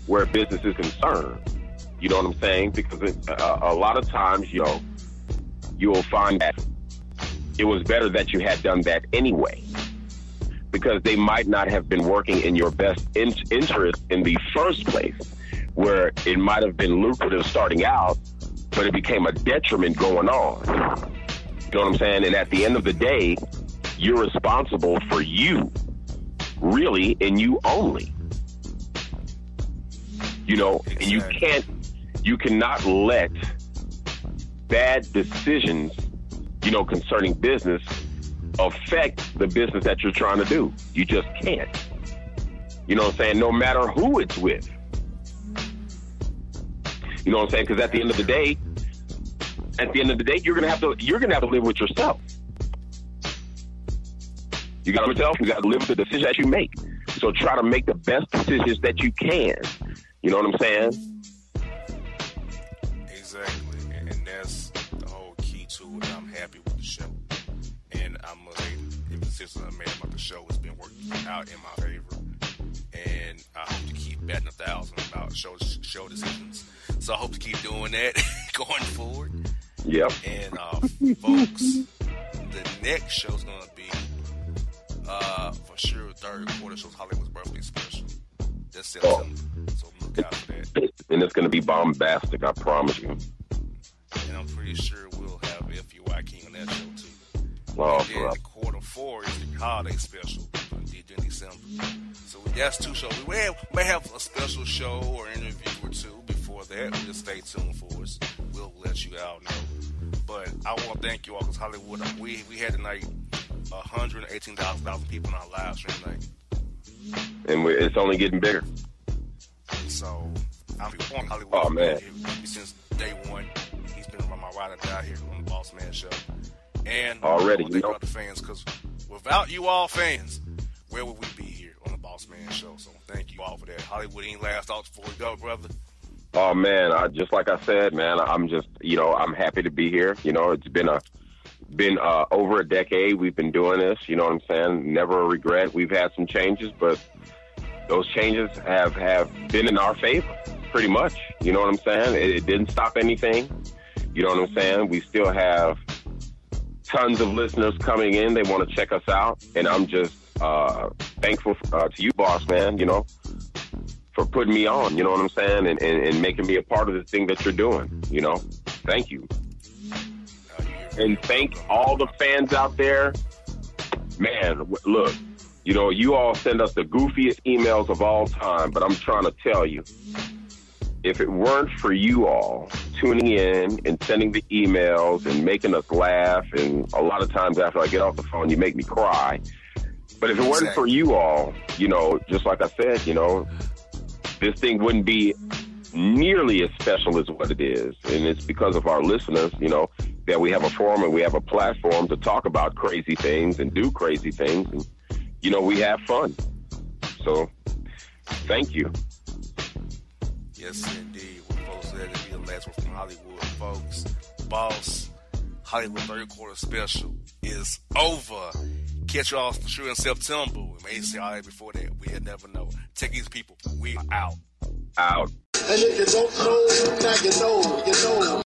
where business is concerned. You know what I'm saying? Because it, uh, a lot of times, you know, you'll find that it was better that you had done that anyway. Because they might not have been working in your best in- interest in the first place, where it might have been lucrative starting out, but it became a detriment going on. You know what I'm saying? And at the end of the day, you're responsible for you, really, and you only. You know, and you can't, you cannot let bad decisions, you know, concerning business affect the business that you're trying to do. You just can't. You know what I'm saying? No matter who it's with. You know what I'm saying? Because at the end of the day, at the end of the day, you're gonna have to you're gonna have to live with yourself. You got to yourself. You got to live with the decisions that you make. So try to make the best decisions that you can. You know what I'm saying? Just a man about the show, it's been working out in my favor, and I hope to keep betting a thousand about show show decisions. So I hope to keep doing that [LAUGHS] going forward. Yep. And uh, folks, the next show's gonna be uh, for sure third quarter shows Hollywood's birthday special. That's September, so look out for that. And it's going to be bombastic, I promise you. And I'm pretty sure we'll have FUI King on that show too. Oh, and then bro. the quarter four is the holiday special in in December. So that's two shows. We may have, may have a special show or interview or two before that. Just stay tuned for us. We'll let you all know. But I want to thank you all because Hollywood, uh, we we had tonight 118,000 people in our live stream tonight. And we, it's only getting bigger. So I'm on Hollywood. Oh, man. Since day one, he's been around my ride or die here on the Bossman Show. And Already, you know. the fans because without you all fans, where would we be here on the Bossman Show? So thank you all for that. Hollywood, ain't last thoughts before we go, brother? Oh man, I, just like I said, man, I'm just you know I'm happy to be here. You know, it's been a been uh, over a decade we've been doing this. You know what I'm saying? Never a regret. We've had some changes, but those changes have have been in our favor, pretty much. You know what I'm saying? It, it didn't stop anything. You know what I'm saying? We still have tons of listeners coming in. They want to check us out, and I'm just uh, thankful uh, to you, Bossman. You know, for putting me on. You know what I'm saying, and, and, and making me a part of the thing that you're doing. You know, thank you, and thank all the fans out there. Man, look, you know, you all send us the goofiest emails of all time, but I'm trying to tell you, if it weren't for you all tuning in and sending the emails and making us laugh, and a lot of times after I get off the phone, you make me cry. But if it wasn't for you all, you know, just like I said, you know, this thing wouldn't be nearly as special as what it is. And it's because of our listeners, you know, that we have a forum and we have a platform to talk about crazy things and do crazy things. And, you know, we have fun. So thank you. Yes, indeed. What folks said to be the last word from Hollywood, folks. Boss, Hollywood third quarter special is over. Catch y'all for sure in September. We may see all that before that. We had never know. Take these people. We out. Out. And if you don't know, now you know, you know.